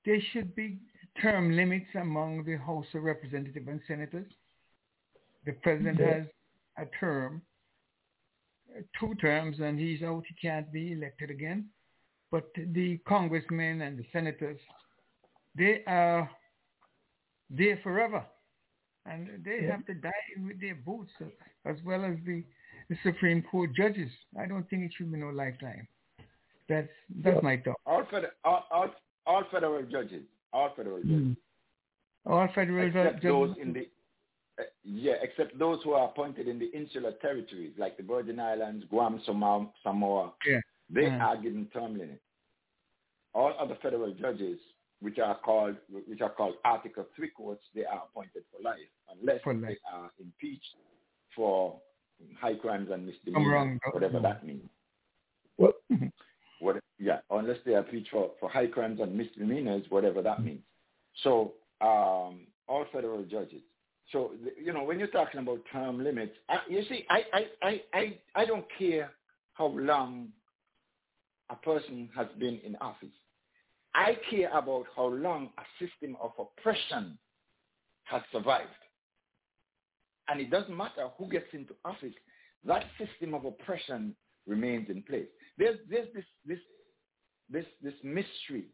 there should be term limits among the House of Representatives and Senators. The president yeah. has a term, two terms, and he's out. He can't be elected again. But the congressmen and the senators, they are there forever. And they yeah. have to die with their boots as well as the, the Supreme Court judges. I don't think it should be no lifetime. That's that's yeah. my thought. All, fed, all, all, all federal judges. All federal judges. Mm. All federal except judges. Those in the, uh, yeah, except those who are appointed in the insular territories, like the Virgin Islands, Guam, Samoa. Samoa yeah. They are given term limits. All other federal judges, which are called which are called Article Three courts, they are appointed for life unless for life. they are impeached for high crimes and misdemeanors, whatever that means. Well, what, yeah, unless they are impeached for, for high crimes and misdemeanors, whatever that means. So um, all federal judges. So you know when you're talking about term limits, I, you see, I, I, I, I, I don't care how long a person has been in office. I care about how long a system of oppression has survived. And it doesn't matter who gets into office. That system of oppression remains in place. There's, there's this, this, this, this mystery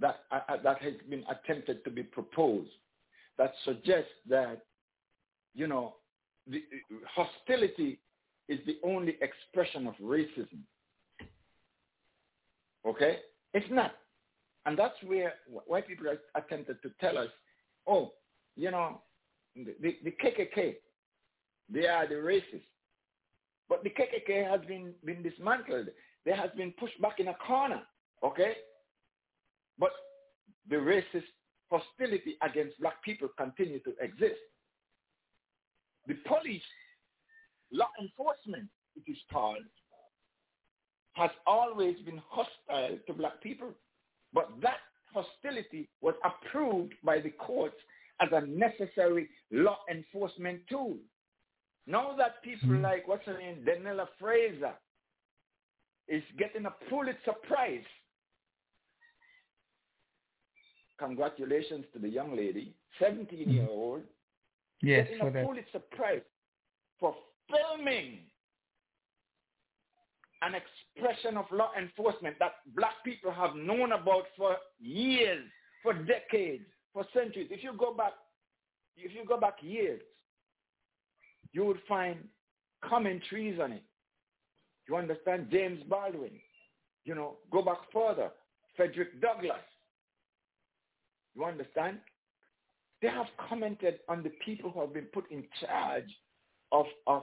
that, uh, uh, that has been attempted to be proposed that suggests that, you know, the, hostility is the only expression of racism. Okay? It's not. And that's where white people attempted to tell us, oh, you know, the, the, the KKK, they are the racists. But the KKK has been, been dismantled. They has been pushed back in a corner, okay? But the racist hostility against black people continue to exist. The police, law enforcement, it is called, has always been hostile to black people. But that hostility was approved by the courts as a necessary law enforcement tool. Now that people mm. like, what's her name, Darnella Frazier, is getting a Pulitzer Prize. Congratulations to the young lady, 17-year-old, yes, getting a that. Pulitzer Prize for filming an expression of law enforcement that black people have known about for years, for decades, for centuries. If you go back, if you go back years, you would find commentaries on it. You understand? James Baldwin. You know, go back further. Frederick Douglass. You understand? They have commented on the people who have been put in charge of, of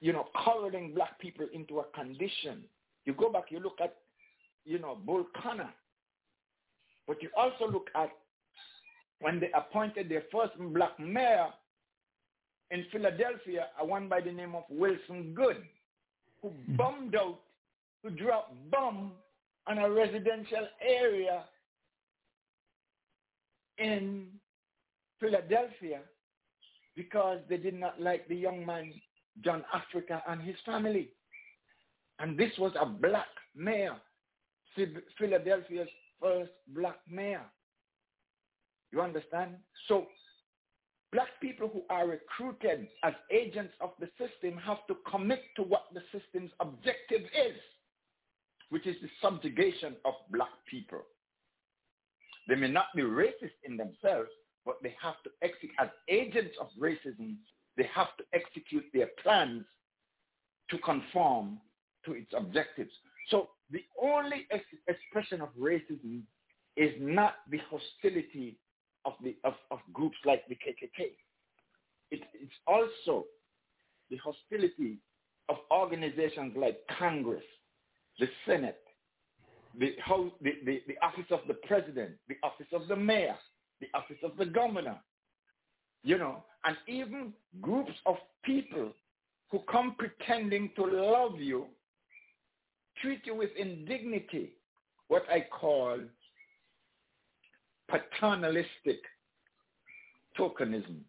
you know, coloring black people into a condition. You go back, you look at, you know, Bull Connor. But you also look at when they appointed their first black mayor in Philadelphia, a one by the name of Wilson Goode, who hmm. bombed out, who dropped bomb on a residential area in Philadelphia because they did not like the young man John Africa and his family. And this was a black mayor, Philadelphia's first black mayor. You understand? So black people who are recruited as agents of the system have to commit to what the system's objective is, which is the subjugation of black people. They may not be racist in themselves, but they have to execute as agents of racism they have to execute their plans to conform to its objectives. So the only ex- expression of racism is not the hostility of, the, of, of groups like the KKK. It, it's also the hostility of organizations like Congress, the Senate, the, the, the, the office of the president, the office of the mayor, the office of the governor, you know, and even groups of people who come pretending to love you treat you with indignity, what I call paternalistic tokenism.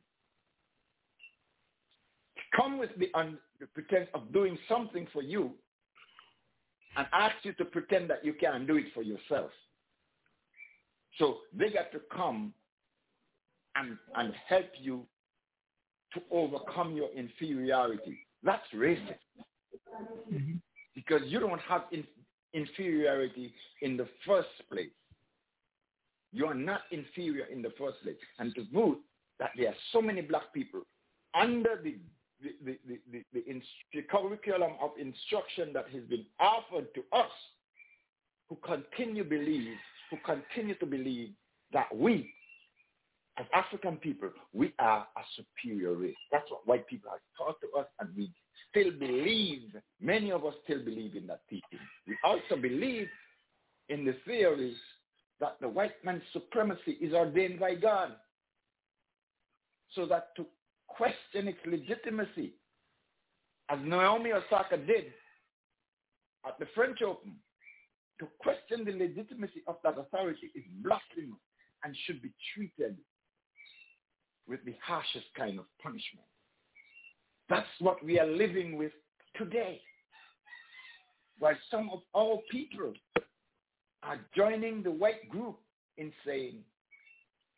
Come with the, un- the pretense of doing something for you and ask you to pretend that you can't do it for yourself. So they got to come and, and help you to overcome your inferiority. That's racist. Mm-hmm. Because you don't have in, inferiority in the first place. You are not inferior in the first place. And to boot that there are so many black people under the the, the, the, the, the curriculum of instruction that has been offered to us who continue believe, who continue to believe that we as African people, we are a superior race. That's what white people have taught to us, and we still believe, many of us still believe in that teaching. We also believe in the theories that the white man's supremacy is ordained by God. So that to question its legitimacy, as Naomi Osaka did at the French Open, to question the legitimacy of that authority is blasphemous and should be treated with the harshest kind of punishment. That's what we are living with today. While some of our people are joining the white group in saying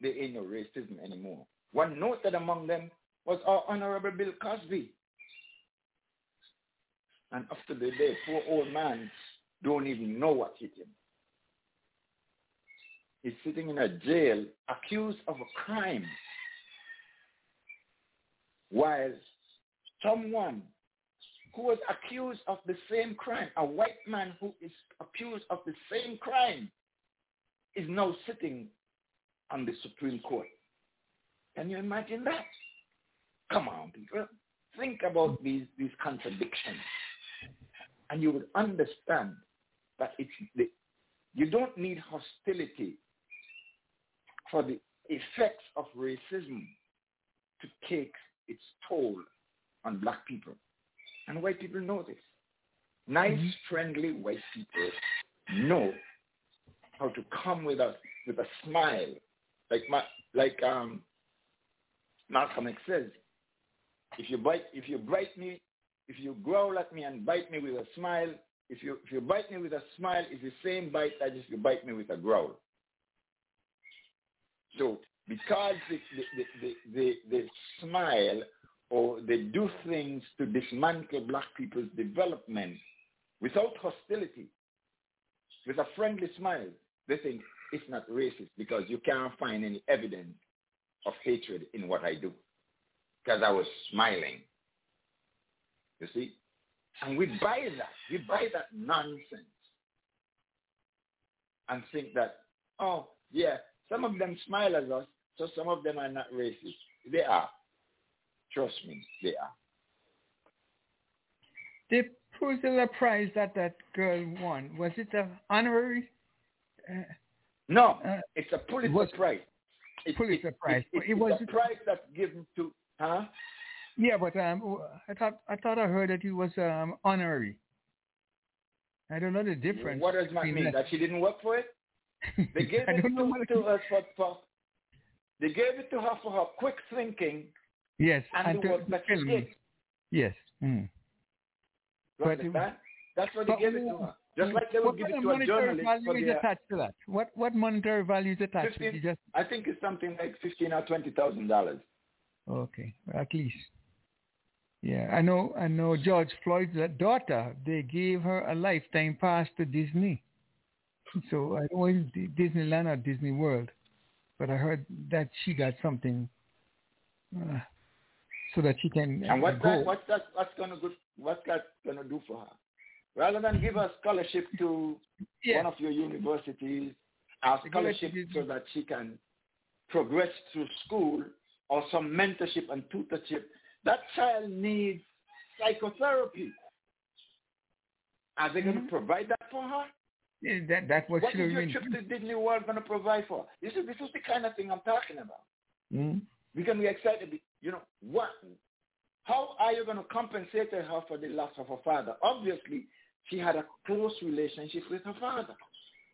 there ain't no racism anymore. One noted among them was our Honorable Bill Cosby. And after the day, poor old man don't even know what hit him. He's sitting in a jail accused of a crime while someone who was accused of the same crime, a white man who is accused of the same crime, is now sitting on the Supreme Court. Can you imagine that? Come on, people. Think about these, these contradictions. And you would understand that it's the, you don't need hostility for the effects of racism to take its toll on black people. And white people know this. Nice, mm-hmm. friendly white people know how to come with a with a smile, like my, like um, Malcolm X says. If you bite, if you bite me, if you growl at me and bite me with a smile, if you if you bite me with a smile, it's the same bite as if you bite me with a growl. So because the the, the, the, the smile or they do things to dismantle black people's development without hostility, with a friendly smile, they think it's not racist because you can't find any evidence of hatred in what I do because I was smiling. You see? And we buy that. We buy that nonsense and think that, oh, yeah, some of them smile at us, so some of them are not racist. They are. Trust me, they are. The Pulitzer Prize that that girl won, was it an honorary? Uh, no, uh, it's a Pulitzer was, Prize. It, Pulitzer it, Prize. It, it, was a prize that's given to, huh? Yeah, but um, I thought I thought I heard that it was um honorary. I don't know the difference. What does that mean? That. that she didn't work for it? They gave it to, to her for, for they gave it to her for her quick thinking. Yes, and, and the work that she did. Yes. Mm. But it, that's what they gave it to her. Just like they would give it to a journalist. What monetary value is attached to that? What what monetary value is attached 15, to? Just... I think it's something like fifteen or twenty thousand dollars. Okay, at least. Yeah, I know. I know. George Floyd's daughter. They gave her a lifetime pass to Disney. So I don't know Disneyland or Disney World, but I heard that she got something uh, so that she can. And what's go. that? What's that? What's gonna go? What's that gonna do for her? Rather than give a scholarship to yeah. one of your universities, a scholarship so that she can progress through school or some mentorship and tutorship that child needs psychotherapy. Are they mm-hmm. going to provide that for her? Yeah, that, that's what, what is your trip to Disney World going to provide for? This is, this is the kind of thing I'm talking about. Mm-hmm. We can be excited. You know, what? How are you going to compensate her for the loss of her father? Obviously, she had a close relationship with her father.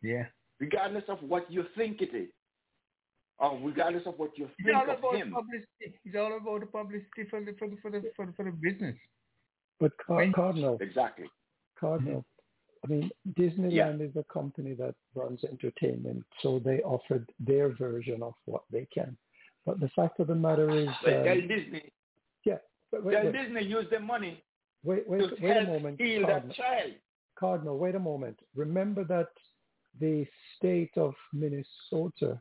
Yeah. Regardless of what you think it is or regardless of what you think it's all of about him. Publicity. It's all about the publicity for the for the for the for the, for the business. But Car- Cardinal, exactly. Cardinal. I mean, Disneyland yeah. is a company that runs entertainment, so they offered their version of what they can. But the fact of the matter is, um, tell Disney. Yeah, but wait, tell wait. Disney use the money. Wait, wait, to wait help a moment. Heal Cardinal. that child. Cardinal, wait a moment. Remember that the state of Minnesota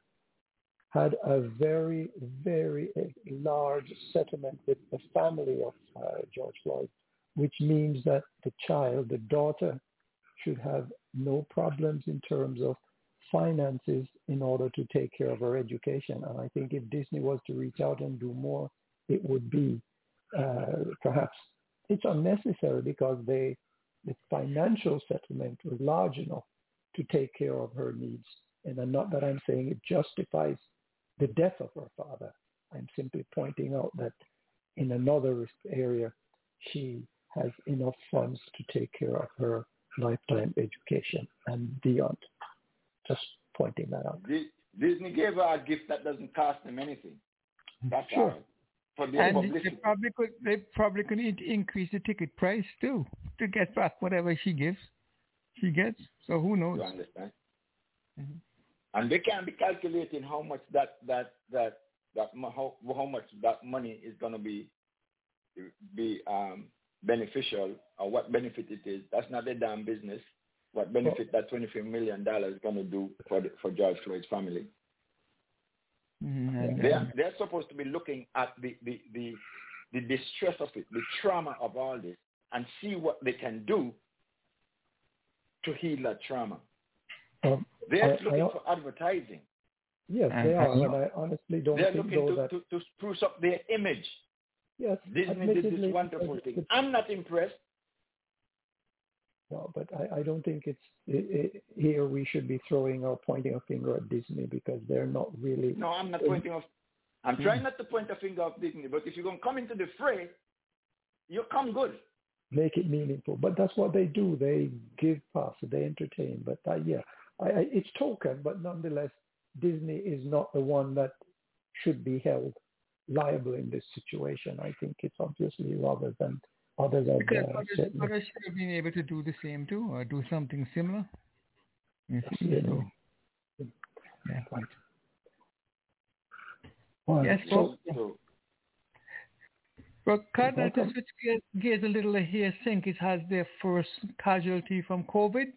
had a very, very large settlement with the family of uh, George Floyd, which means that the child, the daughter, should have no problems in terms of finances in order to take care of her education. And I think if Disney was to reach out and do more, it would be uh, perhaps it's unnecessary because they the financial settlement was large enough to take care of her needs. And I'm not that I'm saying it justifies the death of her father. I'm simply pointing out that in another area, she has enough funds to take care of her lifetime education and beyond. Just pointing that out. Disney gave her a gift that doesn't cost them anything. That's sure. all. For the and they probably could they probably could increase the ticket price too to get back whatever she gives. She gets. So who knows? You understand? Mm-hmm and they can be calculating how much that that that that how how much that money is going to be be um beneficial or what benefit it is. That's not their damn business. What benefit that $23 million is going to do for, the, for George Floyd's family. Mhm. They are, they're supposed to be looking at the, the, the, the distress of it, the trauma of all this, and see what they can do to heal that trauma. Um, They're I- looking I- for advertising. Yes, they are, and- and I honestly don't They're think looking though to, that to, to spruce up their image. Yes, Disney did this wonderful thing. I'm not impressed. No, but I, I don't think it's i i here we should be throwing or pointing a finger at Disney because they're not really. No, I'm not pointing off. I'm trying not to point a finger at Disney, but if you're going to come into the fray, you come good. make it meaningful. But that's what they do. They give passes, they entertain. But uh, yeah, I, I, it's token, but nonetheless, Disney is not the one that should be held liable in this situation. I think it's obviously rather than others Because uh, others, should have been able to do the same too, or do something similar. You see, Yeah. so, yeah. Well, Yes, so- But Cardinal, to switch gears, gears a little here, think it has their first casualty from COVID.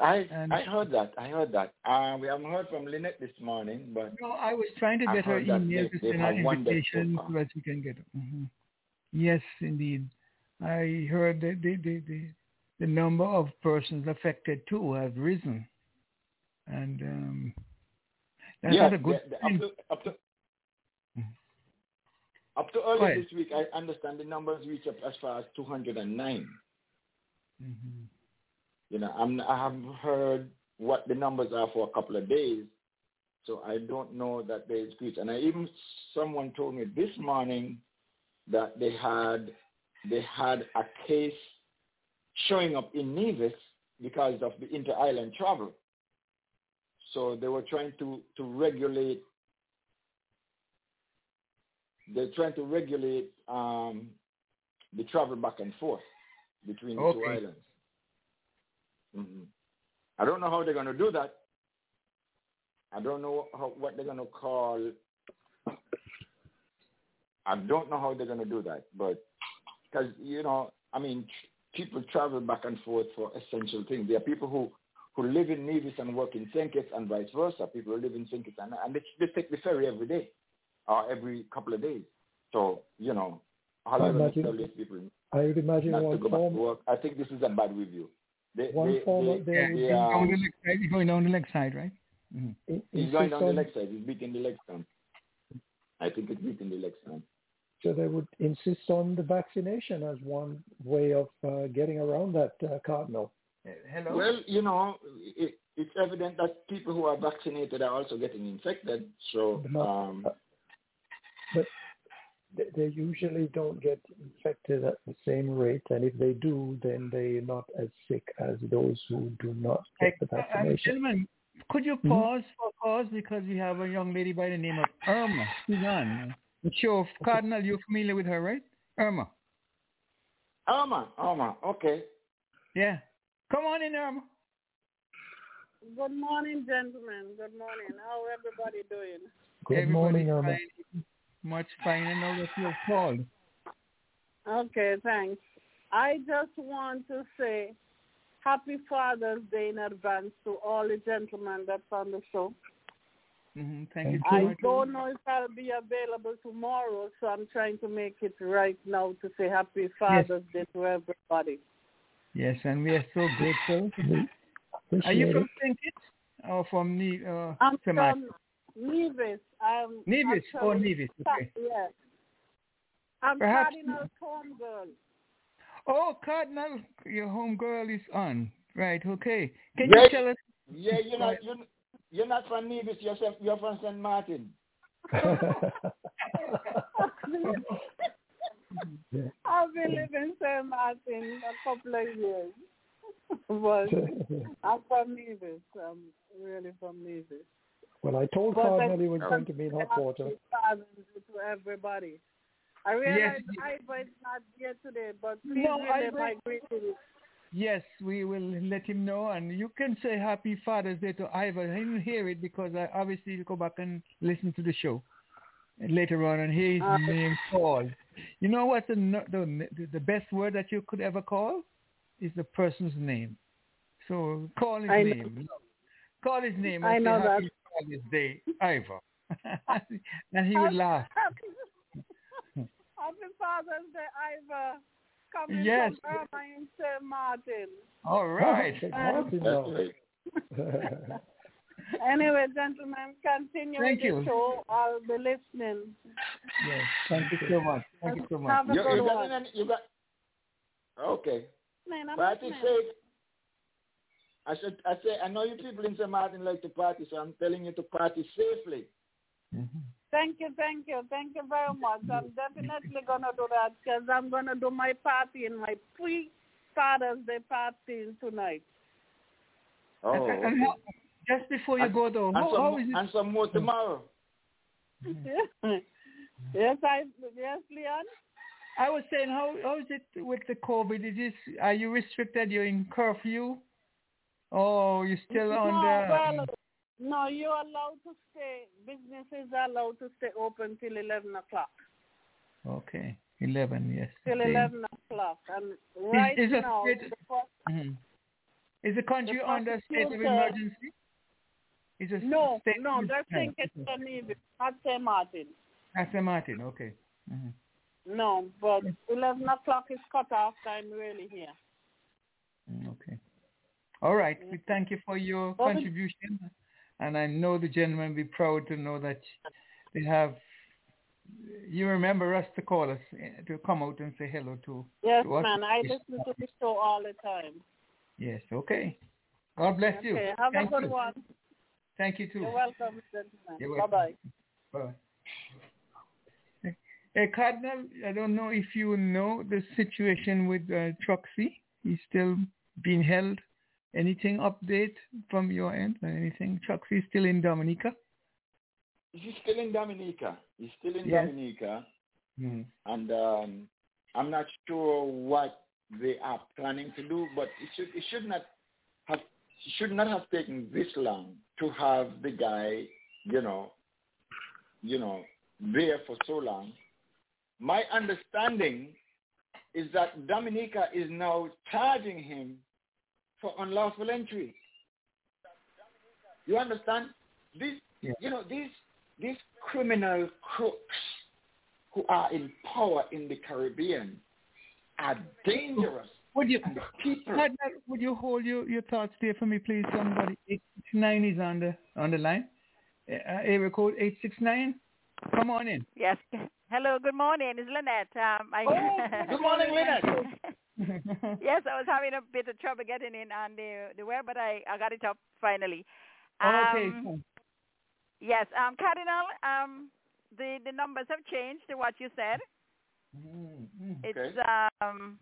I And- I heard that. I heard that. Uh, we haven't heard from Lynette this morning, but No, I was trying to get her email to send out invitation so that we can get it. hmm Yes, indeed. I heard that the, the, the, the number of persons affected too have risen. And um, that's yeah, not a good the- the- thing. up to up to Mhm. up to ahead. this week, I understand the numbers reach up as far as 209. Mhm. You know, I'm, I haven't heard what the numbers are for a couple of days, so I don't know that there is great. And I even someone told me this morning that they had they had a case showing up in Nevis because of the inter-island travel. So they were trying to, to regulate. They're trying to regulate um, the travel back and forth between the two islands. Hmm I don't know how they're going to do that. I don't know how, what they're going to call. I don't know how they're going to do that, but because you know, I mean, people travel back and forth for essential things. There are people who who live in Nevis and work in St. Kitts and vice versa. People who live in St. Kitts and, and they, they take the ferry every day or every couple of days. So you know, how I are they going to imagine- tell these people I would imagine not to one go back to form, work? I think this is a bad review. They, One they, form they, of their Yeah, he's going the side. He's going down the next side, right? hmm in- He's going insist down the on- leg side. He's beating the leg stump. I think it's beating the leg stump. so they would insist on the vaccination as one way of uh, getting around that uh, cardinal. Hello. Well, you know, it, it's evident that people who are vaccinated are also getting infected. So, um, but they, they usually don't get infected at the same rate, and if they do, then they're not as sick as those who do not get the Uh, uh, gentlemen, could you pause for a pause because we have a young lady by the name of Irma. She's on. I'm sure, Cardinal, you're familiar with her, right? Irma. Alma, Alma, okay. Yeah. Come on in, Irma. Good morning, gentlemen. Good morning. How everybody doing? Good Everybody's morning, Irma. fine. Much fine. I know that you're called. Okay, thanks. I just want to say happy Father's Day in advance to all the gentlemen that's on the show. hmm Thank you Thank so I much. don't know if I'll be available tomorrow, so I'm trying to make it right now to say happy Father's Day to everybody. Yes, and we are so grateful. We Are you from. St. Kitts or from Ne- uh, I'm from Nevis. I'm Nevis. Oh, actually- Nevis. Okay. Yes. I'm Perhaps- Cardinal Home Girl. Oh, Cardinal, your home girl is on. Right. Okay. Can Yeah. you tell us? Yeah, you're not, you're, you're not from Nevis, you're, from- you're from St. Martin. I've been living in St. Martin a couple of years. but I'm from Nevis. I'm really from Nevis. Well, I told But Cardinal he was going to be in hot water. Happy Father's Day to everybody. I realize Yes. Ivor is not here today, but please No, relay Ivor- my greetings. Yes, we will let him know, and you can say Happy Father's Day to Ivor. I didn't hear it because I obviously he'll go back and listen to the show. later on and hear his Uh, name called. You know what the, the the best word that you could ever call is the person's name. So call his I know. name. Call his name I and know say that. happy Father's Day, Ivor. and he would laugh. Happy Father's Day, Ivor. Coming Yes. from Irvine St. Martin. All right. Anyway, gentlemen, continue Thank with you. the show. I'll be listening. yes. Thank you so much. Thank you so much. Have a You, good you got one. any, you got okay. Man, I'm Party listening. safe. I said I say I know you people in St. Martin like to party, so I'm telling you to party safely. Mm-hmm. Thank you, thank you, thank you very much. I'm definitely gonna do that because I'm gonna do my party in my pre Father's Day party tonight. Oh, And- and okay. just before you go though, and, how, some, how is it? and some more tomorrow. yes, I yes, Leon. I was saying, how how is it with the COVID? Is this are you restricted? You're in curfew? Oh, you're still no, on the? well, no, you're allowed to stay. Businesses are allowed to stay open till eleven o'clock. Okay, eleven. Yes. Till Okay. eleven o'clock, and right is a now, state- the Mhm. Is the country The under state of emergency? Is no, state no, they're Right. thinking St. not St. Martin. That's St. Martin. Okay. Mhm. No, but 11 o'clock is cut off time really here. Mm, Okay. All right. We thank you for your Well, contribution, and I know the gentleman will be proud to know that they have. You remember us to call us eh, to come out and say hello to. Yes, to man, I listen to the show all the time. Yes. Okay. God bless you. Okay, have Thank a good you. one. Thank you too. You're welcome, gentlemen. You're Bye-bye. welcome. Bye. Hey, Cardinal, I don't know if you know the situation with uh, Troxy. He's still being held. Anything update from your end? or Anything? Troxy is still in Dominica? He's still in Dominica. He's still in Yes. Dominica, Mm-hmm. and um, I'm not sure what they are planning to do, but it should it should not have should not have taken this long to have the guy, you know, you know, there for so long. My understanding is that Dominica is now charging him for unlawful entry. You understand? These, you know, these these criminal crooks who are in power in the Caribbean are dangerous. Would you, And people, would you hold your, your thoughts there for me, please? Somebody, 869 is on the, on the line. Uh, area code 869. Come on in. Yes. Hello, good morning. It's Lynette. Um, I, Oh, good morning, Lynette. yes, I was having a bit of trouble getting in on the the web, but I, I got it up finally. okay. Um. Yes, um, Cardinal, um, the, the numbers have changed to what you said. Mm, It's Okay. um,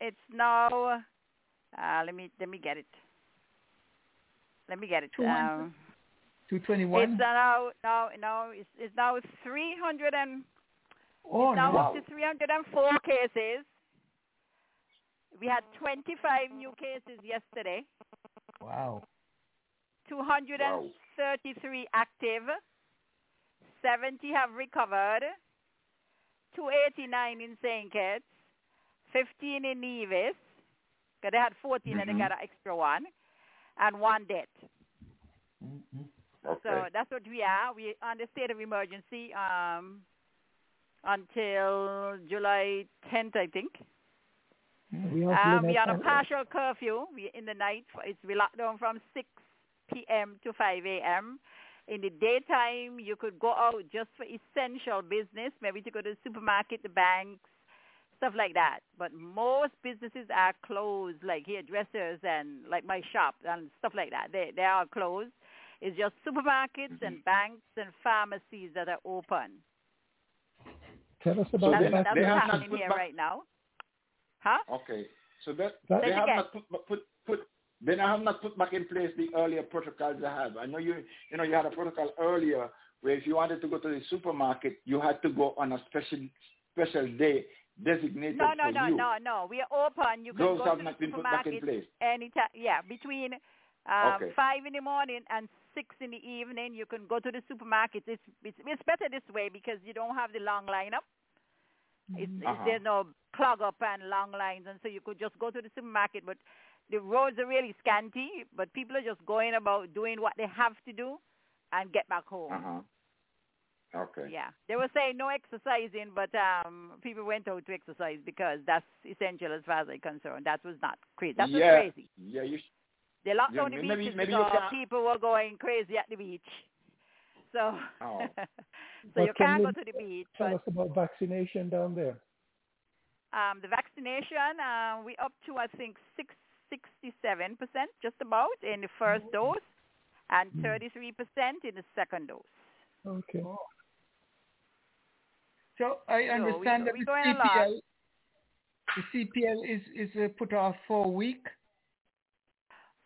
it's now. Uh, let me let me get it. Let me get it. Two hundred? Um, 221. it's now now now it's, it's now three hundred and oh, it's now no. up to 304 cases. We had 25 new cases yesterday, Wow. 233 active, 70 have recovered, 289 in St. Kitts, 15 in Nevis, because they had 14 and they got an extra one, and one death. okay. So that's what we are. We're on the state of emergency um, until July 10th, I think. We also Um, we a- on a partial curfew. We in the night. It's we locked down from 6 p.m. to 5 a.m. In the daytime, you could go out just for essential business, maybe to go to the supermarket, the banks, stuff like that. But most businesses are closed, like hairdressers and like my shop and stuff like that. They they are closed. It's just supermarkets and banks and pharmacies that are open. Tell us So about they- the That's, that's they what's have not happening put here back- right now. Huh? Okay. So that That- they have again. not put, put put they have not put back in place the earlier protocols they have. I know you you know you had a protocol earlier where if you wanted to go to the supermarket you had to go on a special special day designated No, no, for no, you. no, no. We are open. You can Those go have to not the been put back in supermarket place. anytime. Yeah, between um, Okay. five in the morning and six in the evening. You can go to the supermarket. It's it's, it's better this way because you don't have the long lineup. It's, it's, Uh-huh. there's no clog up and long lines, and so you could just go to the supermarket. But the roads are really scanty. But people are just going about doing what they have to do, and get back home. Uh-huh. Okay. Yeah, they were saying no exercising, but um, people went out to exercise because that's essential as far as I'm concerned. That was not crazy. That was yeah. crazy. Yeah, you sh- They locked Yeah, down the maybe- beaches maybe because people were going crazy at the beach. So, Oh. so But you can can't you go to the beach. Tell But us about vaccination down there. Um, the vaccination, uh, we up to I think six, 67 percent, just about in the first dose, and Mm. 33 percent in the second dose. Okay. So I So understand we- that the. CPL, the CPL is is uh, put off for a week.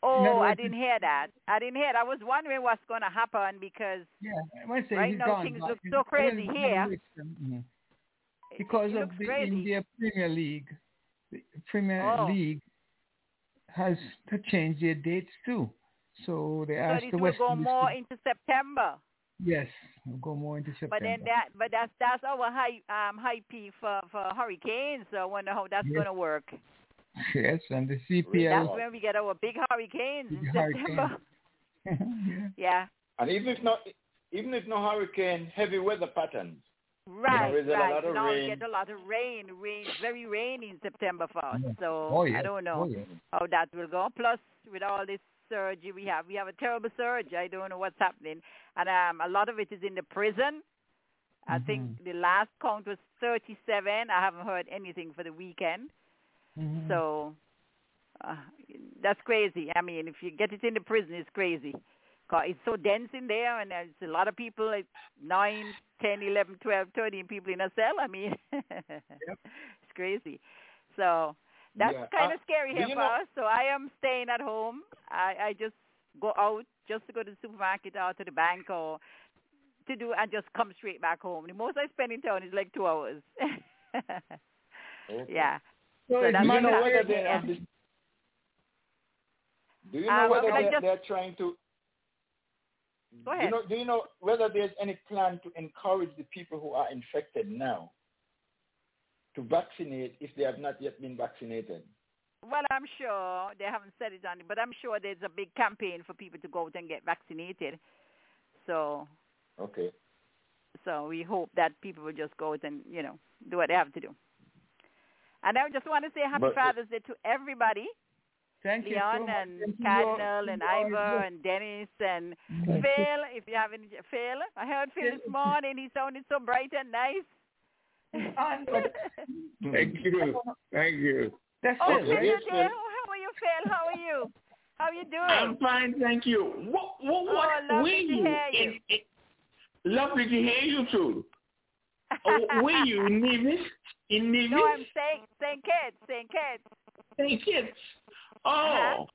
In other Oh, I didn't hear that. I didn't hear. It. I was wondering what's going to happen because Yeah, I say right now gone, things look so crazy here. don't wish them. Because of the crazy. India Premier League, the Premier Oh. League has to change their dates too. So they So asked this the will go more to- into September. yes, we'll go more into September. But then that, but that's that's our high um high P for for hurricanes. So I wonder how that's Yes. going to work. yes, and the CPL. That's when we get our big hurricanes in Big September. yeah. yeah. And even if not, even if no hurricane, heavy weather patterns. Right, there's a right. lot of you know, we rain. get a lot of rain, rain, very rainy in September for us. Yeah. So Oh, yeah. I don't know Oh, yeah. how that will go. Plus, with all this surge we have, we have a terrible surge. I don't know what's happening, and um, a lot of it is in the prison. I think Mm-hmm. the last count was 37. I haven't heard anything for the weekend. Mhm. So uh, that's crazy. I mean, if you get it in the prison, it's crazy. It's so dense in there, and there's a lot of people, like 9, 10, 11, 12, 13 people in a cell. I mean, it's crazy. So that's Yeah. kind Uh, of scary here for know- us. So I am staying at home. I, I just go out just to go to the supermarket or to the bank or to do and just come straight back home. The most I spend in town is like two hours. Okay. Yeah. So So that's Do you know what whether they yeah. Do you know Um, whether they're, just- they're trying to? Go Do you know? Do you know whether there's any plan to encourage the people who are infected now to vaccinate if they have not yet been vaccinated? Well, I'm sure they haven't said it on it, but I'm sure there's a big campaign for people to go out and get vaccinated. So, Okay. so we hope that people will just go out and you know do what they have to do. And I just want to say Happy But- Father's Day to everybody, Thank you Leon so much. and Thank Cardinal Lord. and You Ivor and Dennis and Thank you. Phil. If you have any, Phil, I heard Phil this morning. He sounded so bright and nice. Thank you. Thank you. That's Oh, it, Phil, right? you Yes, there? How are you, Phil? How are you? How are you doing? I'm fine, thank you. Oh, what, what, what Oh, lovely were to you? hear you. In, in, lovely to hear you too. Oh, were you in Nevis? In Nevis? No, I'm saying St. Kitts, St. Kitts. St. Kitts. Uh-huh. Oh.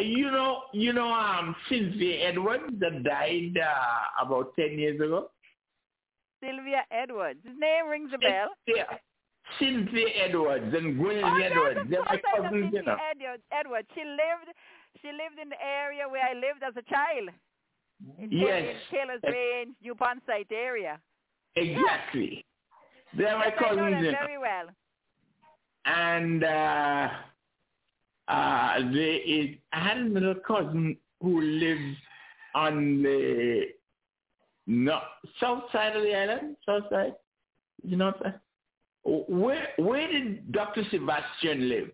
You know, you know, um, Cynthia Edwards that died uh, about ten years ago. Sylvia Edwards. His name rings a bell. Yeah, Cynthia Edwards and Gwyneth Oh, yes, Edwards. of They're my cousins, you know. Edwards. Edwards. She lived, she lived in the area where I lived as a child. In, Yes. in Taylor's Range, New Pond Site area. Exactly. They're my Yes, I know cousins, them very well. and uh, uh, there is I had a little cousin who lives on the no, south side of the island, south side. You know what I'm saying? Where where did Doctor Sebastian live?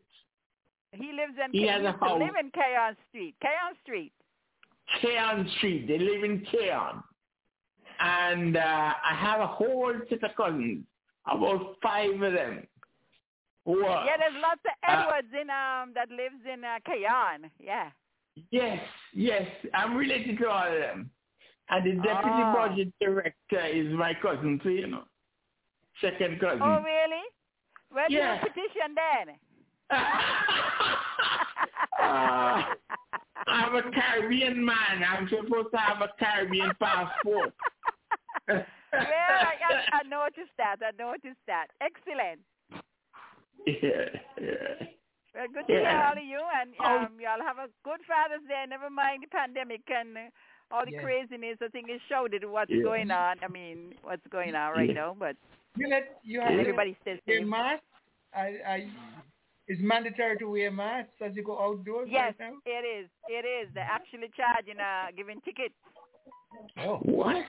He lives in. He has a house. live in Cayon Street. Cayon Street. Cayon Street. They live in Cayon. And uh, I have a whole set of cousins, about five of them. Who are, Yeah, there's lots of uh, Edwards in um that lives in uh, Cayon. Yeah. Yes, yes. I'm related to all of them. And the deputy Ah. budget director is my cousin, too. you know. Second cousin. Oh, really? Do Yeah. a petition then. Uh, I'm a Caribbean man. I'm supposed to have a Caribbean passport. well, I, I, I noticed that. I noticed that. Excellent. Yeah, yeah. Well, good to hear Yeah. all of you, and Oh. um, y'all have a good Father's Day. Never mind the pandemic and uh, all the Yes. craziness. I think it showed it what's Yeah. going on. I mean, what's going on right Yeah. now, but You let you have and to everybody stays wear safe. mask. I, I, it's mandatory to wear masks as you go outdoors Yes, right now. it is. It is. They're actually charging, uh, giving tickets. Oh. What?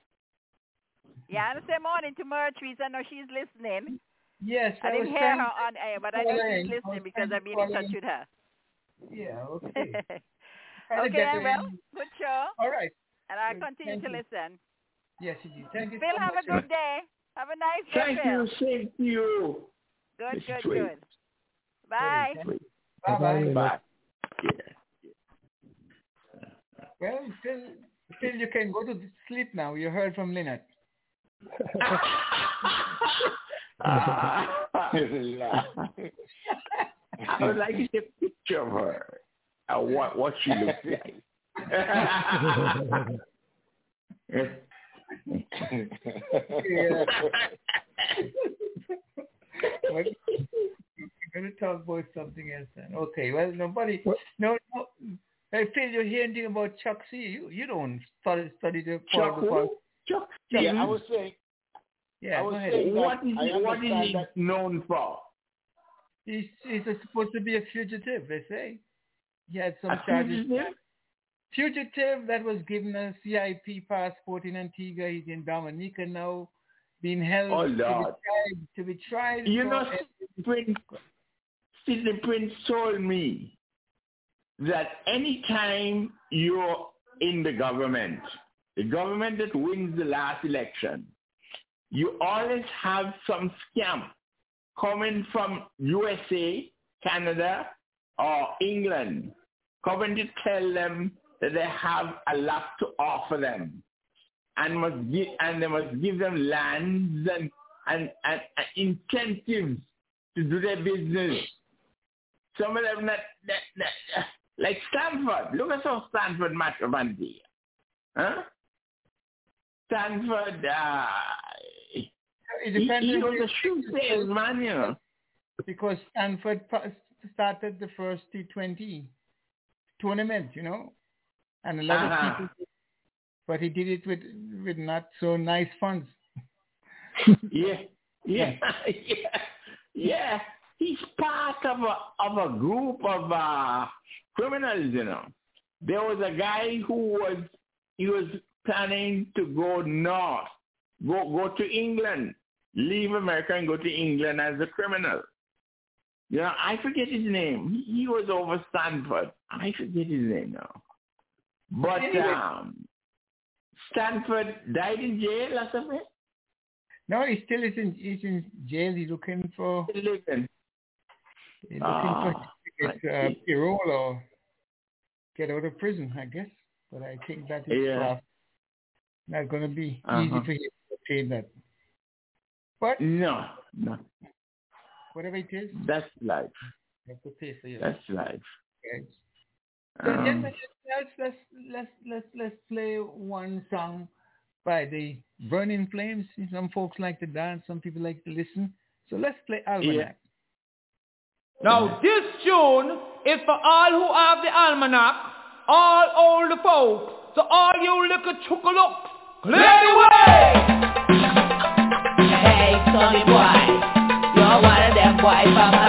Yeah, and say morning to Mertris. I know she's listening. Yes, I, I didn't hear her on air, but I know call she's in. I listening because I've been in touch with her. Yeah, okay. Okay, well, good show. All right. And I'll continue thank to you. listen. Yes, indeed. Thank you Phil, so have much. a good day. Have a nice day, Thank you. Same to you. Good, Miss good, Tweed. good. Bye. Bye bye. Bye. Well, Phil, Phil, you can go to sleep now. You heard from Lynette. Ah, I would like to see a picture of her. Uh, what what she looks like. Yeah. Well, We're going to talk about something else then. Okay, well, nobody, no, no. Hey, Phil, you hear anything about Chuck C? You, you don't study, study the Chuck part Chuck Yeah, I was saying. Yeah, I go ahead. saying that What is I he, what is he that known for? He's, he's supposed to be a fugitive, they say. He had some A charges. fugitive? Fugitive that was given a CIP passport in Antigua. He's in Dominica now, being held Oh, to, be Lord. tried, to be tried. You know, a- Prince, Prince told me that anytime you're in the government, the government that wins the last election, you always have some scam coming from USA, Canada, or England, coming to tell them that they have a lot to offer them and must give and they must give them lands and, and, and, and incentives to do their business. Some of them that, that, that like Stanford. Look at how Stanford match up. Huh? Stanford uh It depends on the- shoe salesman, you know. because Stanford started the first T20 tournament, you know, and a lot Uh-huh. of people, but he did it with with not so nice funds. Yeah, yeah, yeah, yeah. He's part of a of a group of uh, criminals, you know. There was a guy who was he was planning to go north, go go to England, leave America and go to England as a criminal. You know, I forget his name. He, was over Stanford. I forget his name now. But um, Stanford died in jail or something. No, he still is in he's in jail. He's looking for Living. he's looking Ah, for get uh, parole or get out of prison, I guess. But I think that is Yeah. not going to be easy Uh-huh. for him to obtain that. But No, no. whatever it is, That's life. you have to pay for it. That's life. Okay. So Um, gentlemen, let's let's let's let's let's play one song by the Burning Flames. Some folks like to dance, some people like to listen. So let's play Almanac. Now this tune is for all who have the almanac, all older folks. So all you little chookalooks, clear the way! Hey, Sonny boy, you're one of them boys. From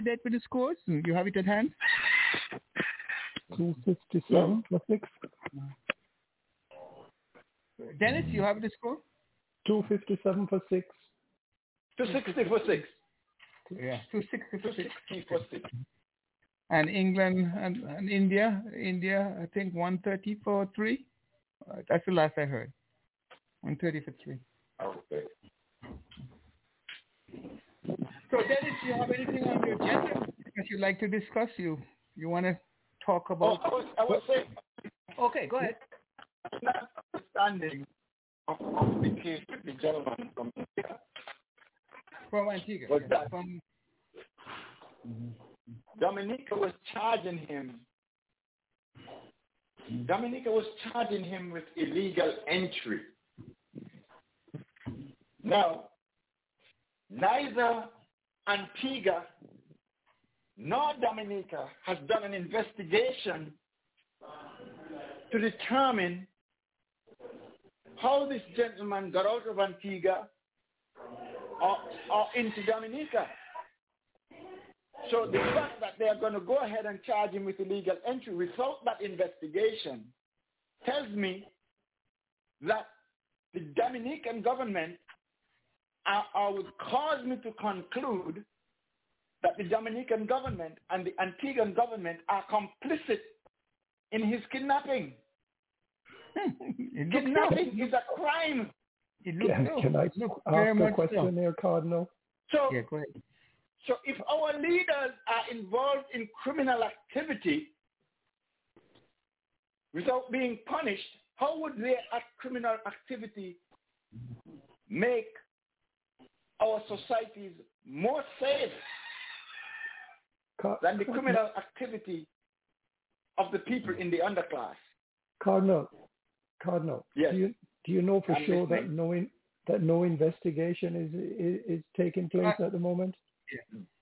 to date with the scores? You have it at hand? 257 for 6. Dennis, you have the score? 257 for 6. 260 for 6. Yeah, 260 for 6. 260 for 6. And England and, and India, India, I think 130 for 3. Uh, that's the last I heard. 130 for 3. Okay. So Dennis, do you have anything on your agenda that you'd like to discuss? You you want to talk Oh, about? I was, I was saying, Okay, go ahead. understanding of, of the case with the gentleman from From Antigua. was yeah, that from, mm-hmm. Dominica was charging him. Dominica was charging him with illegal entry. Now, neither Antigua nor Dominica has done an investigation to determine how this gentleman got out of Antigua or, or into Dominica. So the fact that they are going to go ahead and charge him with illegal entry without that investigation tells me that the Dominican government uh, uh, would cause me to conclude that the Dominican government and the Antiguan government are complicit in his kidnapping. kidnapping is a crime. Can, can I ask a question there, Cardinal? So, Yeah, go ahead. so if our leaders are involved in criminal activity without being punished, how would their criminal activity make our society is more safe Ca- than the criminal activity of the people in the underclass? Cardinal, Cardinal, Yes. do you do you know for I'm sure that no in, that no investigation is is, is taking place Uh, at the moment?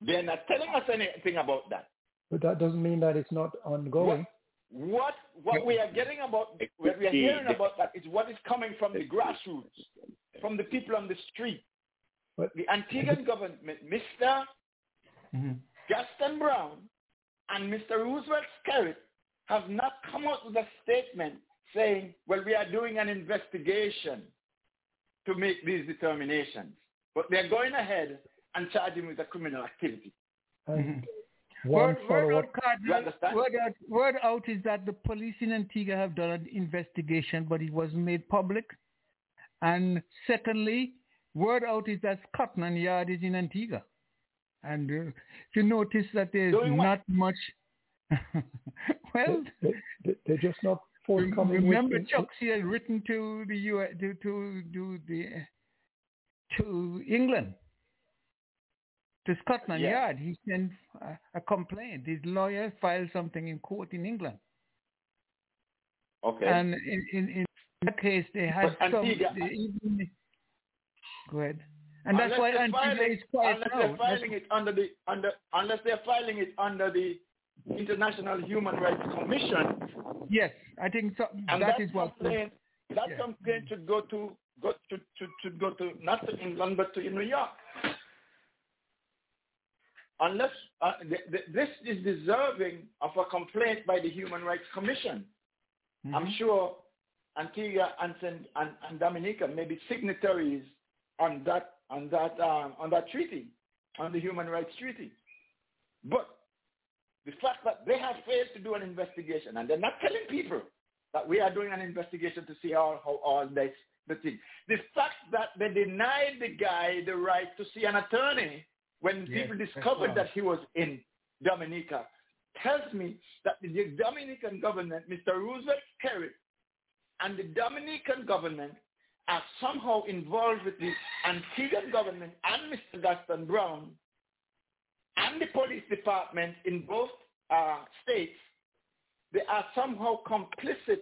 They're not telling us anything about that. But that doesn't mean that it's not ongoing. What what we are getting about, what we are hearing about that is what is coming from the grassroots, from the people on the street. But the Antiguan government, Mr. Gaston mm-hmm. Brown and Mr. Roosevelt Skerritt have not come out with a statement saying, well, we are doing an investigation to make these determinations. But they're going ahead and charging with a criminal activity. And one Word, word, out. Cardinal, word, out, word out is that the police in Antigua have done an investigation, but it wasn't made public. And secondly, word out is that Scotland Yard is in Antigua. And uh, if you notice that there's Doing what? not much, well, They, they, they're just not forthcoming. remember with, Choksi had written to the U to to to the to England to Scotland Yeah. Yard. He sent a, a complaint. His lawyer filed something in court in England, Okay. and in, in in that case they had But some. Antigua- they even, go ahead, and that's Unless why Antigua is quiet unless now. they're That's- filing it under the under unless they're filing it under the International Human Rights Commission, yes, I think so, and that that is what. complaint that Yeah. complaint should go to go to, to, to go to not to England but to New York. Unless uh, th- th- this is deserving of a complaint by the Human Rights Commission. I'm Mhm. sure Antigua and, Saint- and, and Dominica may be signatories on that on that um, on that treaty, on the Human Rights Treaty. But the fact that they have failed to do an investigation and they're not telling people that we are doing an investigation to see how, how all this the thing. The fact that they denied the guy the right to see an attorney when Yes, people discovered that he was in Dominica tells me that the Dominican government, Mr. Roosevelt Skerritt, and the Dominican government are somehow involved with the Antiguan government and Mr. Gaston Brown and the police department in both uh, states. They are somehow complicit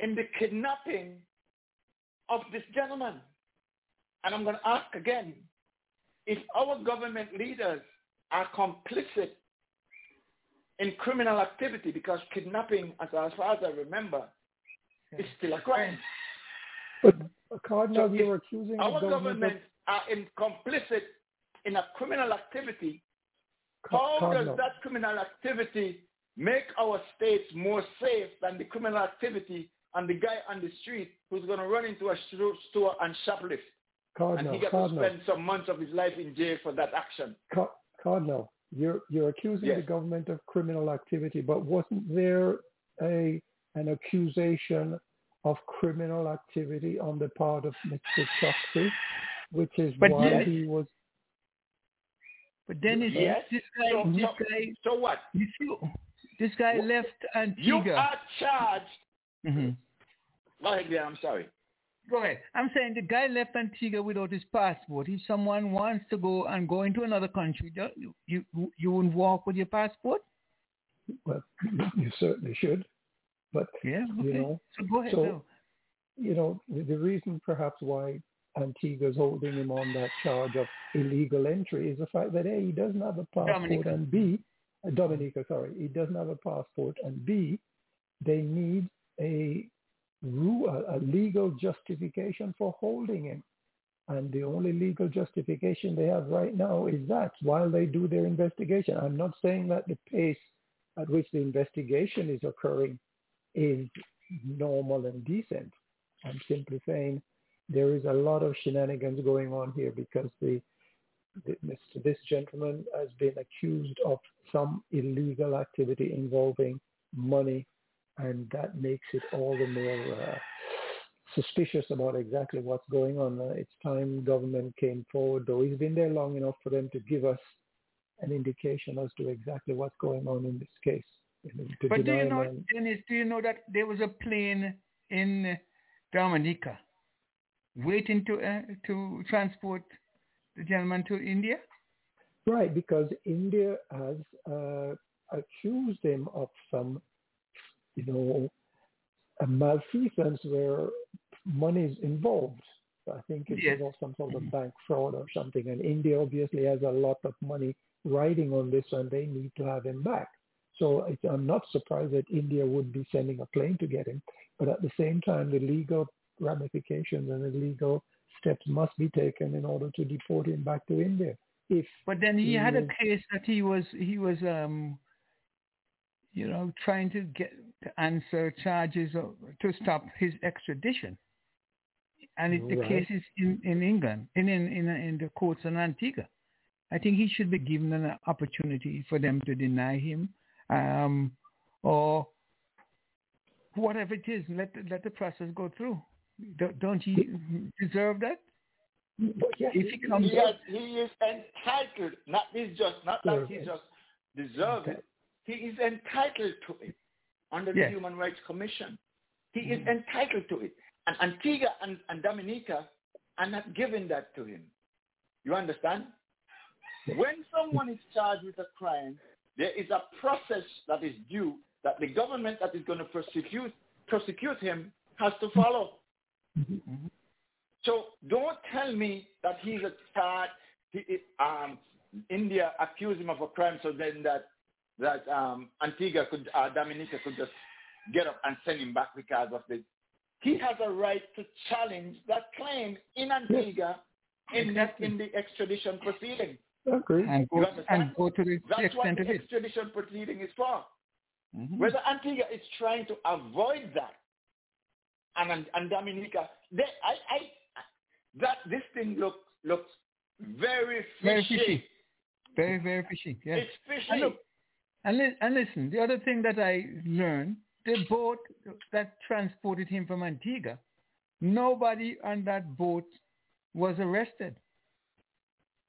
in the kidnapping of this gentleman. And I'm going to ask again, if our government leaders are complicit in criminal activity, because kidnapping, as, as far as I remember, is still a crime. But Cardinal, So you're accusing Our the government, are in complicit in a criminal activity, how Cardinal. does that criminal activity make our states more safe than the criminal activity and the guy on the street who's going to run into a store and shoplift? Cardinal, and he gets Cardinal. to spend some months of his life in jail for that action. Ca- Cardinal, you're you're accusing Yes. the government of criminal activity, but wasn't there a an accusation of criminal activity on the part of Mr. Choksi, which is But why yes. he was But Dennis, Yes. this guy, So- this so- guy, So what? you this guy left Antigua. You are charged. Mm-hmm. Go ahead, yeah, I'm sorry. Go ahead. I'm saying the guy left Antigua without his passport. If someone wants to go and go into another country, you you, you wouldn't walk with your passport. well, you certainly should, but Yeah. you know, so go ahead. so now. you know the, the reason perhaps why Antigua's holding him on that charge of illegal entry is the fact that a he doesn't have a passport Dominica. and b uh, Dominica, sorry, he doesn't have a passport and b they need a ru- a, a legal justification for holding him. And the only legal justification they have right now is that while they do their investigation. I'm not saying that the pace at which the investigation is occurring is normal and decent. I'm simply saying there is a lot of shenanigans going on here because the, the this gentleman has been accused of some illegal activity involving money, and that makes it all the more uh, suspicious about exactly what's going on. Uh, it's time government came forward, though he's been there long enough for them to give us an indication as to exactly what's going on in this case. To But do you know, man- Dennis? Do you know that there was a plane in Dominica waiting to uh, to transport the gentleman to India? Right, because India has uh, accused him of some, you know, a malfeasance where money is involved. I think it's Yes. some sort of bank fraud or something. And India obviously has a lot of money riding on this, and they need to have him back. So I'm not surprised that India would be sending a plane to get him. But at the same time, the legal ramifications and the legal steps must be taken in order to deport him back to India. If But then he had a case that he was he was um you know trying to get to answer charges to stop his extradition, and it, the Right. case is in, in England in in, in in the courts in Antigua. I think he should be given an opportunity for them to deny him, um, or whatever it is. Let the, let the process go through. Don't, don't he deserve that? if he comes he, has, he is entitled, not he's just, not that he just deserves it. He is entitled to it under the Yes. Human Rights Commission. He is Mm-hmm. entitled to it. And Antigua and, and Dominica are not giving that to him. You understand? When someone is charged with a crime, there is a process that is due that the government that is going to prosecute prosecute him has to follow. So don't tell me that he's a charge. He, um, India accused him of a crime, so then that that um, Antigua could, uh, Dominica could just get up and send him back because of this. He has a right to challenge that claim in Antigua in, Exactly. in the extradition proceeding. Agree. and go, and go to the That's what the of it. extradition proceeding is for. Mhm. Whether Antigua is trying to avoid that, and and, and Dominica, they, I, I, that this thing looks looks very fishy. Very fishy. Very, very fishy. Yes. It's fishy. And, look, and, li- and listen, the other thing that I learned, the boat that transported him from Antigua, nobody on that boat was arrested.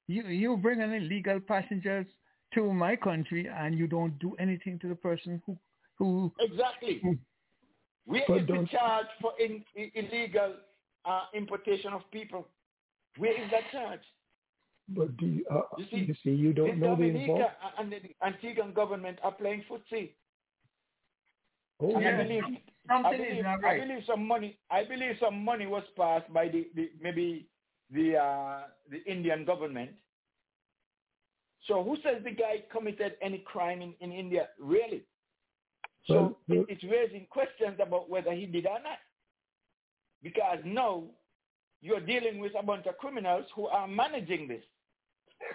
You you bring an illegal passengers to my country and you don't do anything to the person who who Exactly. Where But is the don't- charge for in, i- illegal uh, importation of people? Where is that charge? But do you, uh, You you, see, see, you don't the know the Dominica involved. and the Antiguan government are playing footsie. Oh, yeah. I believe, I something believe, is not right. I believe some money. I believe some money was passed by the, the maybe the uh, the Indian government. So who says the guy committed any crime in, in India? Really? So Well, well- it, it's raising questions about whether he did or not. Because now you're dealing with a bunch of criminals who are managing this.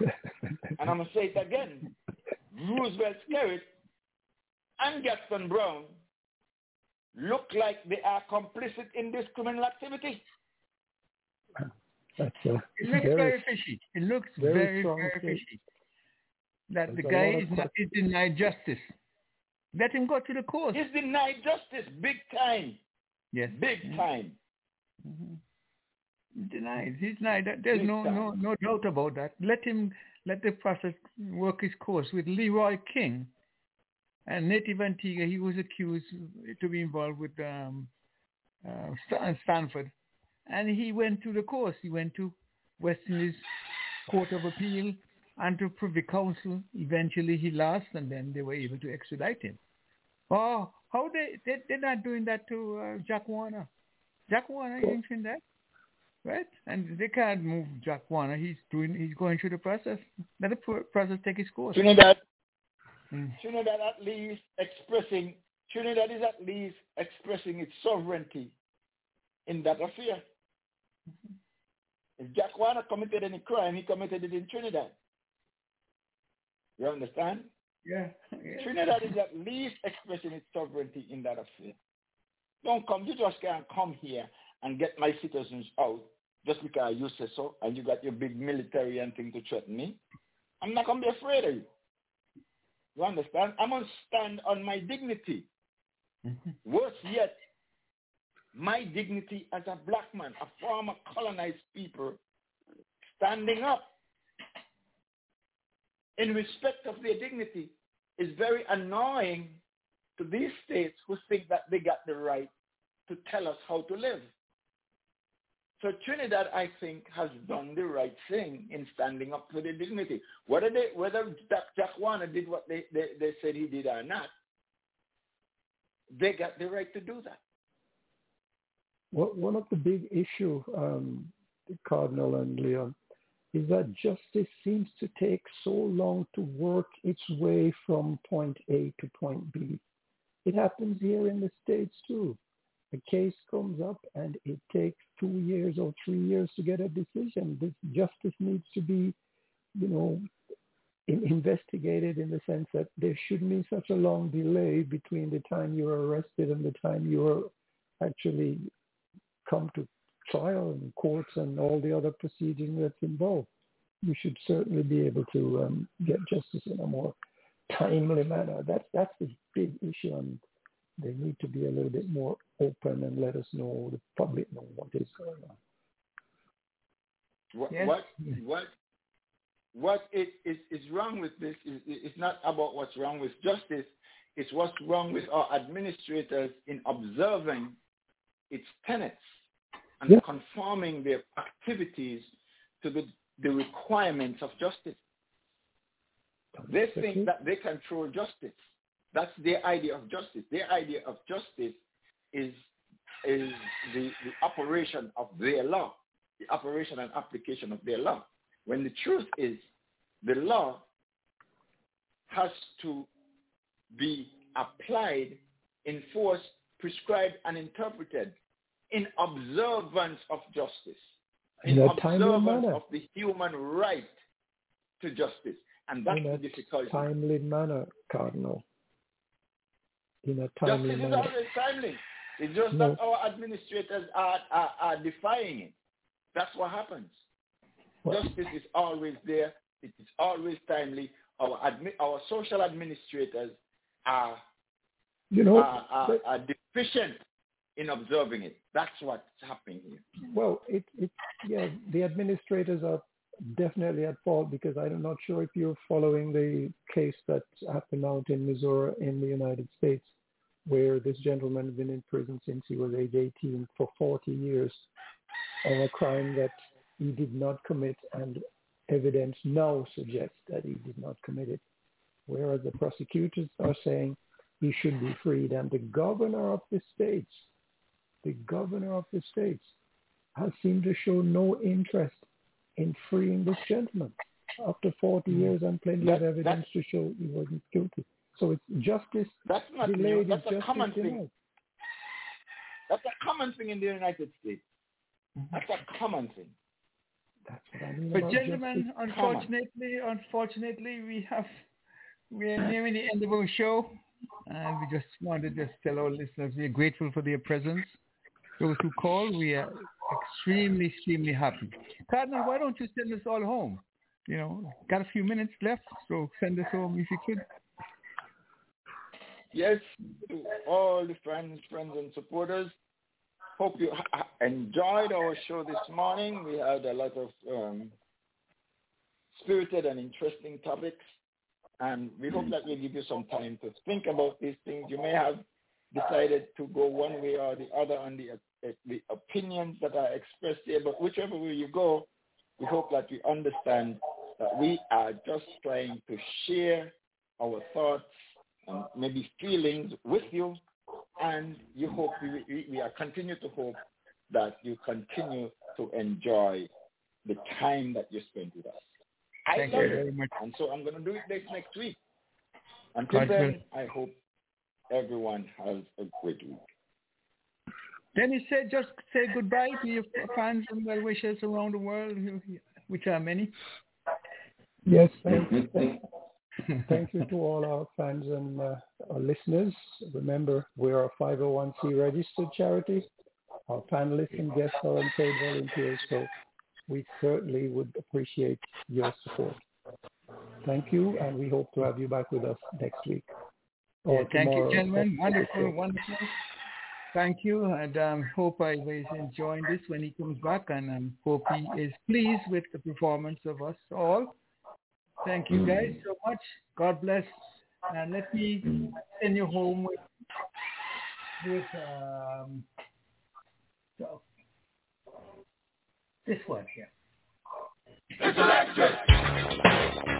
and I'm going to say it again, Roosevelt Skerritt and Gaston Brown look like they are complicit in this criminal activity. That's uh, It looks very, very, fishy. It looks very very, very fishy. That the There's a guy is, not, is denied justice. Let him go to the court. He's denied justice big time. Yes. Big time. He's denied. He's denied. There's Big no, time. no, no doubt about that. Let him, let the process work its course. With Leroy King and Native Antigua, he was accused to be involved with um, uh, Stanford. And he went to the course. He went to West Indies Court of Appeal and to Privy Council. Eventually he lost and then they were able to extradite him. Oh, how they, they, they're not doing that to uh, Jack Warner. Jack Warner, you seen that? Right? And they can't move Jack Warner. He's doing, he's going through the process. Let the process take its course. Trinidad, Mm. Trinidad at least expressing, Trinidad is at least expressing its sovereignty in that affair. If Jack Warner committed any crime, he committed it in Trinidad. You understand? Yeah. yeah. Trinidad is at least expressing its sovereignty in that affair. Don't come, you just can't come here and get my citizens out just because you say so and you got your big military and thing to threaten me. I'm not going to be afraid of you. You understand? I'm going to stand on my dignity. Mm-hmm. Worse yet, my dignity as a black man, a former colonized people, standing up in respect of their dignity is very annoying to these states who think that they got the right to tell us how to live. So Trinidad, I think, has done the right thing in standing up for their dignity. Whether they, whether Warner did what they, they, they said he did or not, they got the right to do that. One one of the big issue, um, Cardinal and Leon, is that justice seems to take so long to work its way from point A to point B. It happens here in the States too. A case comes up and it takes two years or three years to get a decision. This justice needs to be, you know, in, investigated in the sense that there shouldn't be such a long delay between the time you're arrested and the time you're actually come to trial and courts and all the other proceedings that's involved. We should certainly be able to um, get justice in a more timely manner. That's that's the big issue, and they need to be a little bit more open and let us know, the public know what is going on. What Yes. what what what is, is, is wrong with this is it's not about what's wrong with justice. It's what's wrong with our administrators in observing its tenets and conforming their activities to the, the requirements of justice. They think that they control justice. That's their idea of justice. Their idea of justice is is the, the operation of their law, the operation and application of their law. When the truth is the law has to be applied, enforced, prescribed, and interpreted in observance of justice, In in a timely observance manner. of the human right to justice. And that's in the a difficulty. timely manner, Cardinal. In a timely Justice is always timely. It's just No. that our administrators are, are, are defying it. That's what happens. Well- Justice is always there. It is always timely. Our admi- our social administrators are You know, are, are, are deficient in observing it. That's what's happening here. Well, it, it, yeah, the administrators are definitely at fault because I'm not sure if you're following the case that happened out in Missouri in the United States, where this gentleman has been in prison since he was age 18 for 40 years on a crime that he did not commit, and evidence now suggests that he did not commit it. Whereas the prosecutors are saying he should be freed, and the governor of the states, the governor of the states, has seemed to show no interest in freeing this gentleman after 40 hmm. years and plenty That- of evidence to show he wasn't guilty. So it's justice That's not delayed is That's a justice common thing. denied. That's a common thing in the United States. Hmm. That's a common thing. That's what I mean But gentlemen, justice. unfortunately, unfortunately, we have we're nearing the end of our show, and we just wanted to just tell our listeners we're grateful for their presence. Those who call, we are extremely, extremely happy. Cardinal, why don't you send us all home? You know, got a few minutes left, so send us home if you could. Yes, to all the friends, friends and supporters. Hope you enjoyed our show this morning. We had a lot of um, spirited and interesting topics, and we hope that will give you some time to think about these things. You may have decided to go one way or the other on the, the opinions that are expressed here, but whichever way you go, we hope that you understand that we are just trying to share our thoughts and maybe feelings with you, and you hope we, we, are continue to hope that you continue to enjoy the time that you spend with us. I Thank love you very much. and so I'm going to do it next next week. Until then. I hope everyone has a great week. Dennis said, just say goodbye to your fans and well wishers around the world, which are many. Yes, thank you. Thank you to all our fans and uh, our listeners. Remember, we are a 501c registered charity. Our panelists and guests are unpaid volunteers, so we certainly would appreciate your support. Thank you, and we hope to have you back with us next week. Yeah, or thank you, tomorrow. gentlemen. Wonderful, wonderful. Thank you, and um, hope I was enjoying this when he comes back, and um, hope he is pleased with the performance of us all. Thank you, guys, so much. God bless, and let me send you home with with um, so, this one here. You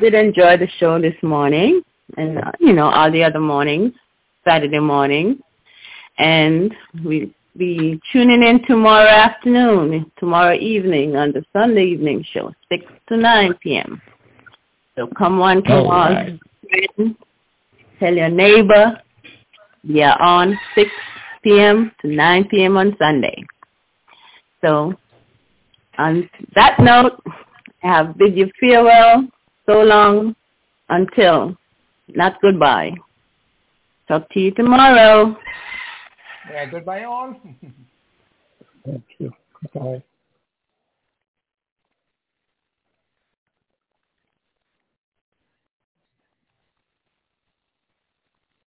did enjoy the show this morning and, uh, you know, all the other mornings, Saturday morning. And we'll be tuning in tomorrow afternoon, tomorrow evening on the Sunday evening show, 6 to 9 p.m. So come on, come All on. right. friend. Tell your neighbor. We are on 6 p.m. to 9 p.m. on Sunday. So on that note, I have bid you farewell so long until, not goodbye. Talk to you tomorrow. Yeah, goodbye all. Thank you. Bye.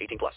18 plus.